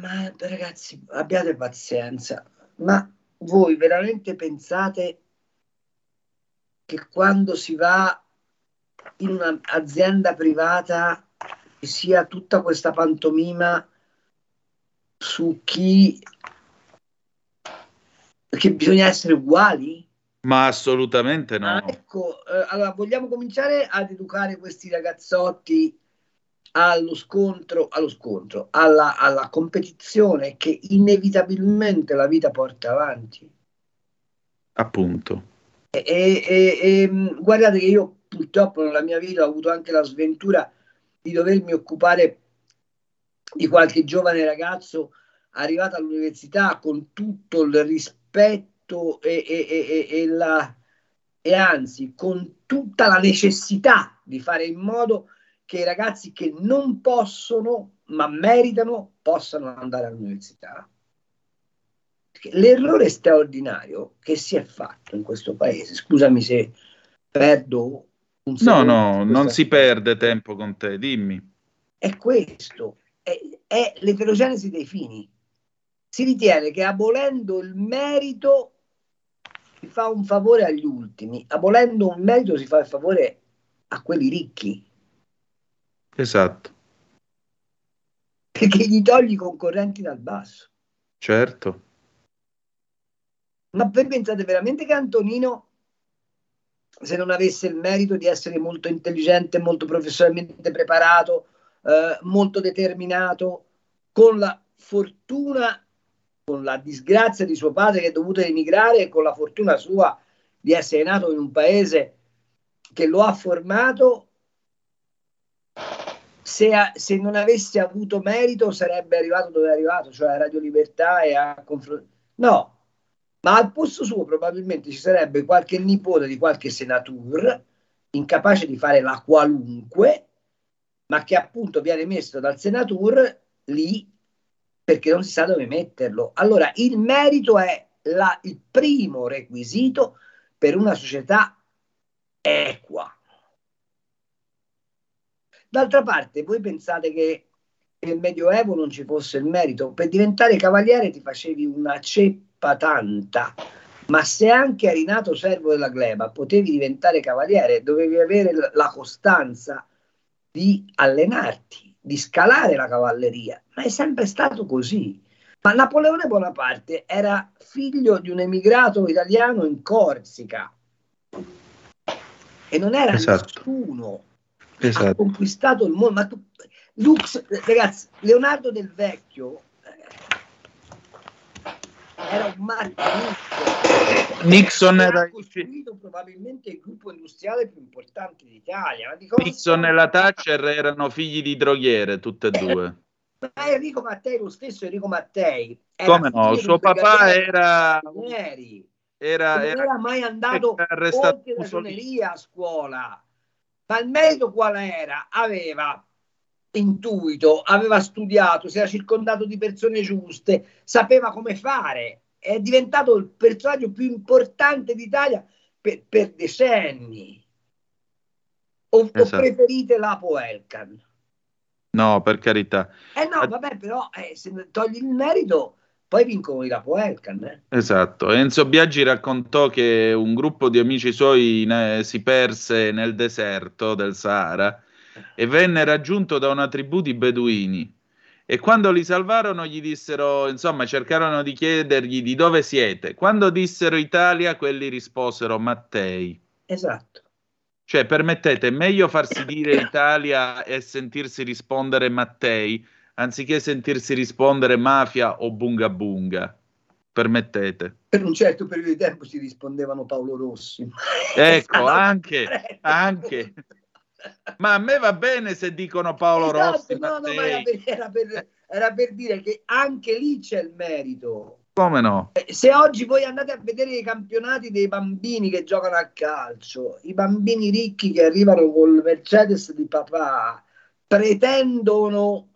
Ma ragazzi, abbiate pazienza. Ma voi veramente pensate che quando si va in un'azienda privata sia tutta questa pantomima su chi che bisogna essere uguali? Ma assolutamente no. Ah, ecco, eh, allora vogliamo cominciare ad educare questi ragazzotti allo scontro, allo scontro alla, alla competizione che inevitabilmente la vita porta avanti. Appunto. E, e, e, e, guardate che io purtroppo nella mia vita ho avuto anche la sventura di dovermi occupare di qualche giovane ragazzo arrivato all'università con tutto il rispetto e, la, e anzi con tutta la necessità di fare in modo che i ragazzi che non possono ma meritano possano andare all'università. L'errore straordinario che si è fatto in questo paese, scusami se perdo un secondo. No, no, non si perde tempo con te, dimmi. È questo, è, è l'eterogenesi dei fini. Si ritiene che abolendo il merito si fa un favore agli ultimi, abolendo un merito si fa il favore a quelli ricchi. Esatto. Perché gli togli i concorrenti dal basso. Certo. Ma voi pensate veramente che Antonino, se non avesse il merito di essere molto intelligente, molto professionalmente preparato, eh, molto determinato, con la fortuna, con la disgrazia di suo padre che è dovuto emigrare e con la fortuna sua di essere nato in un paese che lo ha formato, se, a, se non avesse avuto merito sarebbe arrivato dove è arrivato, cioè a Radio Libertà e a confrontare. No, ma al posto suo probabilmente ci sarebbe qualche nipote di qualche senatur incapace di fare la qualunque, ma che appunto viene messo dal senatur lì perché non si sa dove metterlo. Allora, il merito è la, il primo requisito per una società equa. D'altra parte, voi pensate che nel Medioevo non ci fosse il merito? Per diventare cavaliere ti facevi una ceppa tanta, ma se anche eri nato servo della gleba, potevi diventare cavaliere, dovevi avere la costanza di allenarti, di scalare la cavalleria, ma è sempre stato così. Ma Napoleone Bonaparte era figlio di un emigrato italiano in Corsica e non era esatto. nessuno. Esatto. Ha conquistato il mondo. Ma tu, Lux, ragazzi, Leonardo del Vecchio era un marchio Nixon era costruito probabilmente il gruppo industriale più importante d'Italia. Nixon e la Thatcher erano figli di droghiere, tutte e due. Ma Enrico Mattei, lo stesso Enrico Mattei. Come no? Suo papà era... Era, non era, era mai andato oltre ragioneria a scuola. Ma il merito qual era? Aveva intuito, aveva studiato, si era circondato di persone giuste, sapeva come fare. È diventato il personaggio più importante d'Italia per, per decenni. O, esatto. o, preferite Lapo Elkan? No, per carità. Eh no, vabbè, però eh, se togli il merito, poi vincono i Lapo Elkan. Eh. Esatto. Enzo Biaggi raccontò che un gruppo di amici suoi ne, si perse nel deserto del Sahara e venne raggiunto da una tribù di beduini. E quando li salvarono gli dissero, insomma, cercarono di chiedergli di dove siete. Quando dissero Italia, quelli risposero Mattei. Esatto. Cioè, permettete, è meglio farsi dire Italia e sentirsi rispondere Mattei, anziché sentirsi rispondere mafia o bunga bunga. Permettete. Per un certo periodo di tempo si rispondevano Paolo Rossi. Ecco, anche, anche. Ma a me va bene se dicono Paolo esatto, Rossi. No, no, era per, era, per, era per dire che anche lì c'è il merito. Come no? Eh, se oggi voi andate a vedere i campionati dei bambini che giocano a calcio, i bambini ricchi che arrivano col Mercedes di papà, pretendono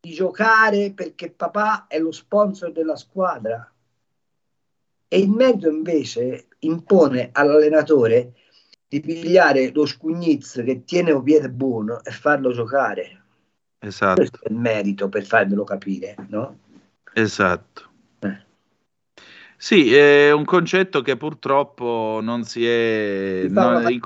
di giocare perché papà è lo sponsor della squadra. E il merito invece impone all'allenatore di pigliare lo scugnizzo che tiene piede buono e farlo giocare. Esatto. Questo è il merito per farvelo capire, no? Esatto. Eh. Sì, è un concetto che purtroppo non si è... Non è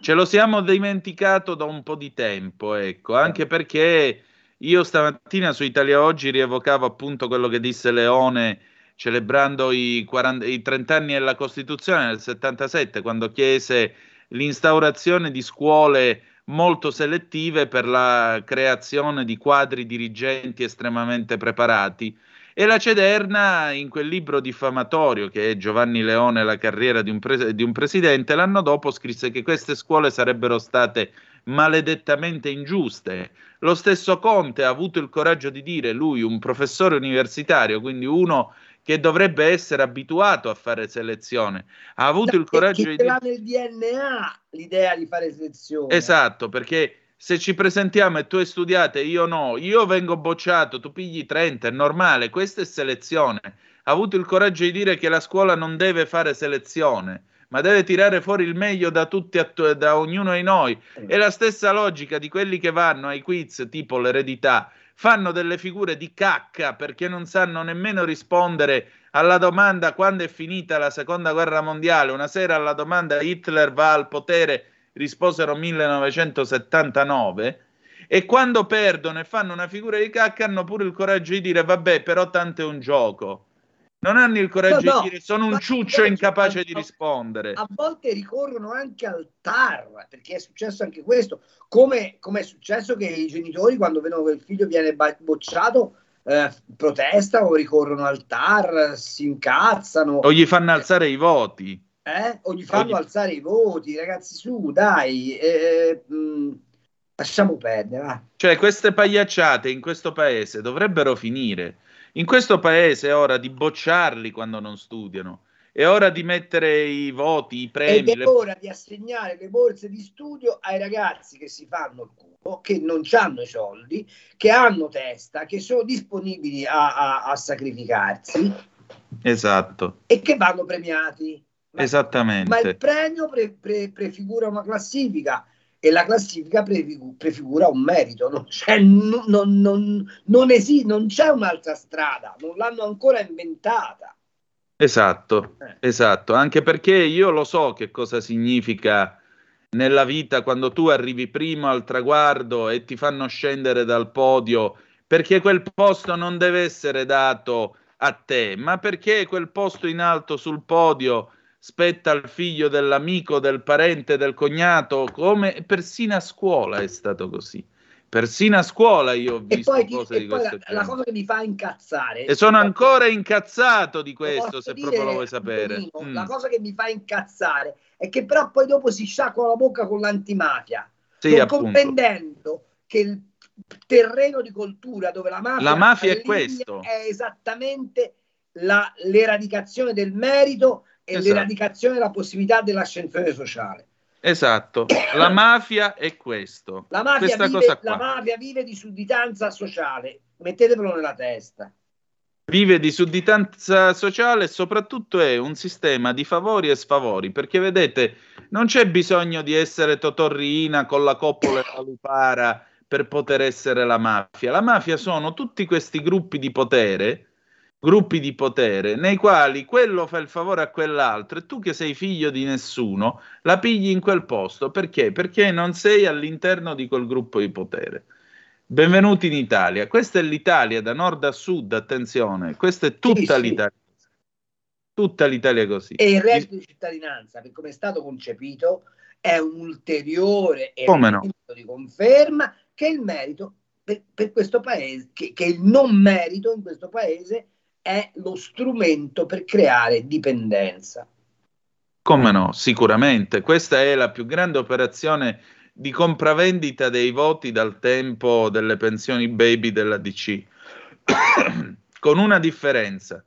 ce lo siamo dimenticato da un po' di tempo, ecco, anche perché io stamattina su Italia Oggi rievocavo appunto quello che disse Leone celebrando i, 40, i 30 anni della Costituzione nel 77, quando chiese l'instaurazione di scuole molto selettive per la creazione di quadri dirigenti estremamente preparati. E la Cederna, in quel libro diffamatorio che è Giovanni Leone, la carriera di un, pres- di un presidente, l'anno dopo scrisse che queste scuole sarebbero state maledettamente ingiuste. Lo stesso Conte ha avuto il coraggio di dire, lui, un professore universitario, quindi uno che dovrebbe essere abituato a fare selezione, ha avuto No, il coraggio di l'ha nel DNA l'idea di fare selezione. Esatto, perché se ci presentiamo e tu hai studiato e io no, io vengo bocciato, tu pigli 30, è normale, questa è selezione. Ha avuto il coraggio di dire che la scuola non deve fare selezione, ma deve tirare fuori il meglio da tutti, da ognuno di noi. È la stessa logica di quelli che vanno ai quiz tipo l'eredità, fanno delle figure di cacca perché non sanno nemmeno rispondere alla domanda quando è finita la seconda guerra mondiale. Una sera alla domanda Hitler va al potere risposero 1979 e quando perdono e fanno una figura di cacca hanno pure il coraggio di dire vabbè però tanto è un gioco non hanno il coraggio No, di dire sono un ciuccio incapace di rispondere A volte ricorrono anche al TAR, perché è successo anche questo, come, come è successo che i genitori quando vedono che il figlio viene bocciato eh, protestano, ricorrono al TAR, si incazzano. o gli fanno alzare i voti eh? o gli fanno Ogni- alzare i voti, ragazzi, su, dai, eh, mh, lasciamo perdere. va. Cioè, queste pagliacciate in questo paese dovrebbero finire. In questo paese è ora di bocciarli quando non studiano. È ora di mettere i voti, i Ed premi. è le- ora di assegnare le borse di studio ai ragazzi che si fanno il culo, che non hanno i soldi, che hanno testa, che sono disponibili a, a- a sacrificarsi Esatto, e che vanno premiati. Ma il esattamente. premio pre- pre- prefigura una classifica e la classifica prefigu- prefigura un merito. Non c'è, non, non- non- non esi- non c'è un'altra strada, non l'hanno ancora inventata. Esatto, Eh. esatto. Anche perché io lo so che cosa significa nella vita quando tu arrivi primo al traguardo e ti fanno scendere dal podio, perché quel posto non deve essere dato a te, ma perché quel posto in alto sul podio spetta al figlio dell'amico, del parente, del cognato, come persino a scuola è stato così. Persino a scuola io ho E visto poi, ti- cose e di poi questo la, la cosa che mi fa incazzare E sono ancora incazzato di questo, se dire, proprio lo vuoi sapere. Antonino, Mm. La cosa che mi fa incazzare è che però poi dopo si sciacqua la bocca con l'antimafia, Sì, comprendendo che il terreno di coltura dove la mafia, La mafia è questo. è esattamente la- l'eradicazione del merito e Esatto. l'eradicazione della possibilità dell'ascensione sociale. Esatto, la mafia è questo. La mafia, vive, cosa la mafia vive di sudditanza sociale, mettetevelo nella testa. Vive di sudditanza sociale e soprattutto è un sistema di favori e sfavori, perché vedete, non c'è bisogno di essere Totorrina con la coppola e la lupara per poter essere la mafia. La mafia sono tutti questi gruppi di potere, gruppi di potere, nei quali quello fa il favore a quell'altro e tu che sei figlio di nessuno, la pigli in quel posto. Perché? Perché non sei all'interno di quel gruppo di potere. Benvenuti in Italia. Questa è l'Italia da nord a sud, attenzione, questa è tutta sì. l'Italia. Tutta l'Italia così. E il reddito di cittadinanza, per come è stato concepito, è un ulteriore Come no? elemento di conferma che il merito per, per questo paese, che, che il non merito in questo paese è lo strumento per creare dipendenza. Come no? Sicuramente. Questa è la più grande operazione di compravendita dei voti dal tempo delle pensioni baby della DC. Con una differenza,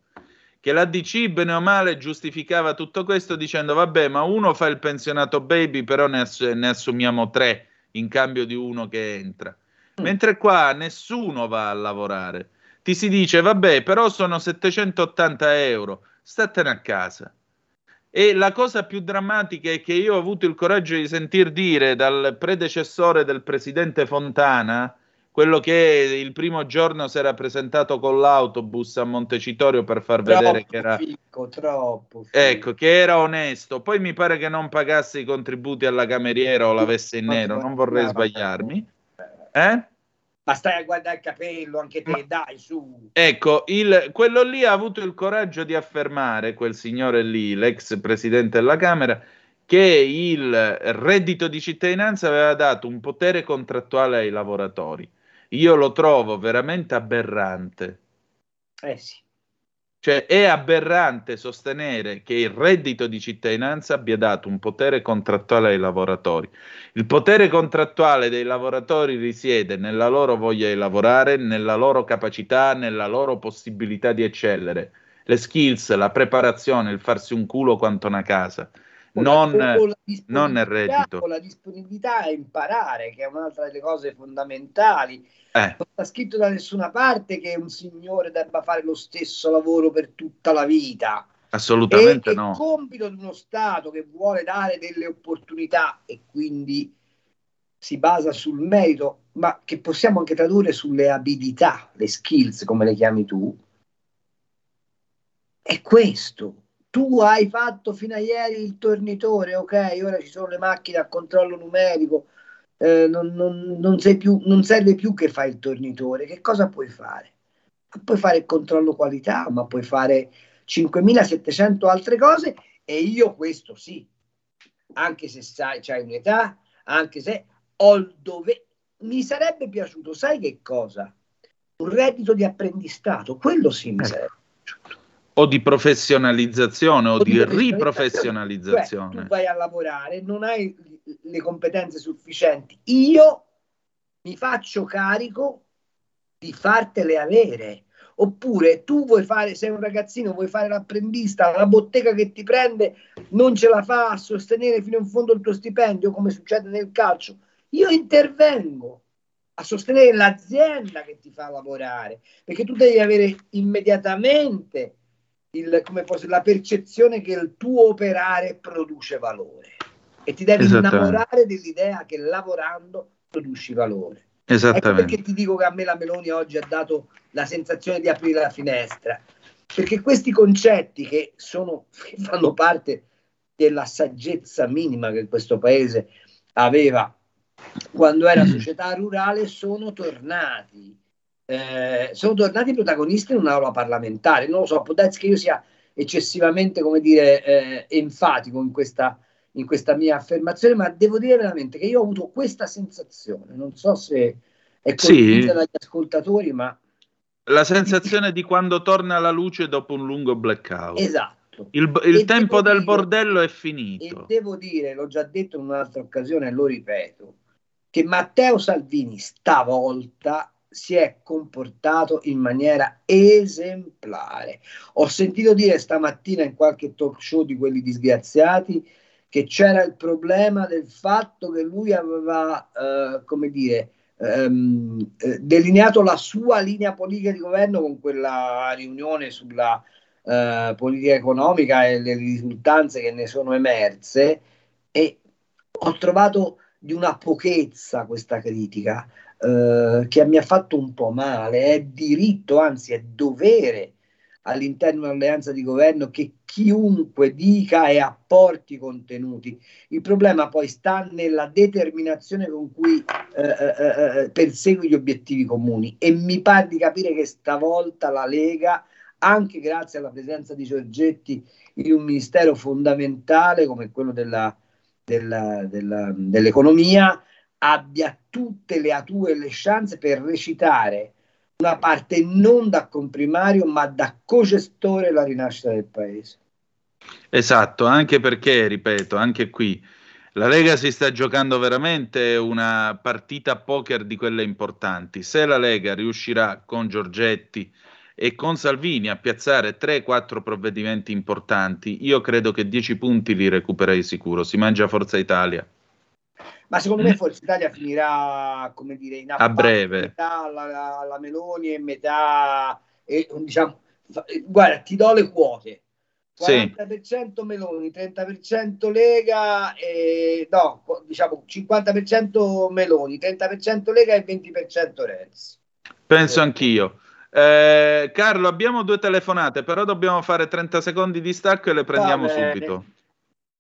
che la DC bene o male giustificava tutto questo dicendo vabbè ma uno fa il pensionato baby però ne, ass- ne assumiamo tre in cambio di uno che entra. Mentre qua nessuno va a lavorare. Ti si dice vabbè però sono 780 euro, statene a casa. E la cosa più drammatica è che io ho avuto il coraggio di sentir dire dal predecessore del presidente Fontana, quello che il primo giorno si era presentato con l'autobus a Montecitorio per far vedere che era, fico, troppo. fico. ecco, che era onesto. Poi mi pare che non pagasse i contributi alla cameriera o l'avesse in nero, non vorrei sbagliarmi. Eh? Ma stai a guardare il capello anche te, dai, su. Ecco, il- quello lì ha avuto il coraggio di affermare, quel signore lì, l'ex presidente della Camera, che il reddito di cittadinanza aveva dato un potere contrattuale ai lavoratori. Io lo trovo veramente aberrante. Eh sì. Cioè è aberrante sostenere che il reddito di cittadinanza abbia dato un potere contrattuale ai lavoratori. Il potere contrattuale dei lavoratori risiede nella loro voglia di lavorare, nella loro capacità, nella loro possibilità di eccellere. Le skills, la preparazione, il farsi un culo quanto una casa non, non nel reddito. La disponibilità a imparare, che è un'altra delle cose fondamentali. Eh. Non sta scritto da nessuna parte che un signore debba fare lo stesso lavoro per tutta la vita. Assolutamente e no. Il compito di uno Stato che vuole dare delle opportunità e quindi si basa sul merito, ma che possiamo anche tradurre sulle abilità, le skills, come le chiami tu, è questo tu hai fatto fino a ieri il tornitore, ok, ora ci sono le macchine a controllo numerico, eh, non, non, non, sei più, non serve più che fai il tornitore, che cosa puoi fare? Puoi fare il controllo qualità, ma puoi fare 5.700 altre cose e io questo sì, anche se sai, c'hai un'età, anche se ho il dovere, mi sarebbe piaciuto, sai che cosa? Un reddito di apprendistato, quello sì mi Eh. sarebbe piaciuto. O di professionalizzazione o, O di di professionalizzazione. riprofessionalizzazione. Cioè, tu vai a lavorare, non hai le competenze sufficienti. Io mi faccio carico di fartele avere. Oppure tu vuoi fare, sei un ragazzino, vuoi fare l'apprendista, la bottega che ti prende non ce la fa a sostenere fino in fondo il tuo stipendio, come succede nel calcio. Io intervengo a sostenere l'azienda che ti fa lavorare, perché tu devi avere immediatamente il- come posso- la percezione che il tuo operare produce valore e ti devi innamorare dell'idea che lavorando produci valore. Ecco Esattamente. perché ti dico che a me la Meloni oggi ha dato la sensazione di aprire la finestra, perché questi concetti che, sono, che fanno parte della saggezza minima che questo paese aveva quando era società rurale sono tornati. Eh, sono tornati protagonisti in un'aula parlamentare. Non lo so, può darsi che io sia eccessivamente, come dire, eh, enfatico in questa, in questa mia affermazione, ma devo dire veramente che io ho avuto questa sensazione. Non so se è Sì. convinta dagli ascoltatori, ma La sensazione di quando torna la luce dopo un lungo blackout. esatto. Il, il E tempo del dire- bordello è E finito. devo dire, l'ho già detto in un'altra occasione e lo ripeto, che Matteo Salvini stavolta si è comportato in maniera esemplare. Ho sentito dire stamattina in qualche talk show di quelli disgraziati che c'era il problema del fatto che lui aveva, eh, come dire, ehm, eh, delineato la sua linea politica di governo con quella riunione sulla eh, politica economica e le risultanze che ne sono emerse e ho trovato di una pochezza questa critica eh, che mi ha fatto un po' male. È diritto, anzi è dovere all'interno dell'alleanza di governo che chiunque dica e apporti contenuti. Il problema poi sta nella determinazione con cui eh, eh, eh, persegui gli obiettivi comuni e mi pare di capire che stavolta la Lega, anche grazie alla presenza di Giorgetti in un ministero fondamentale come quello della, della- della- dell'economia, abbia tutte le atue e le chance per recitare una parte non da comprimario ma da cogestore della rinascita del paese. Esatto, anche perché, ripeto, anche qui la Lega si sta giocando veramente una partita poker di quelle importanti. Se la Lega riuscirà con Giorgetti e con Salvini a piazzare 3-4 provvedimenti importanti, io credo che 10 punti li recuperei sicuro. Si mangia Forza Italia. Ma secondo me Forza Italia finirà, come dire, in A appalto, breve. metà alla, alla Meloni e metà, e, diciamo, guarda, ti do le quote. Sì. 40% Meloni, 30% Lega, e, no, diciamo 50% Meloni, 30% Lega e 20% Renzi. Penso anch'io. Eh, Carlo, abbiamo due telefonate, però dobbiamo fare 30 secondi di stacco e le prendiamo subito.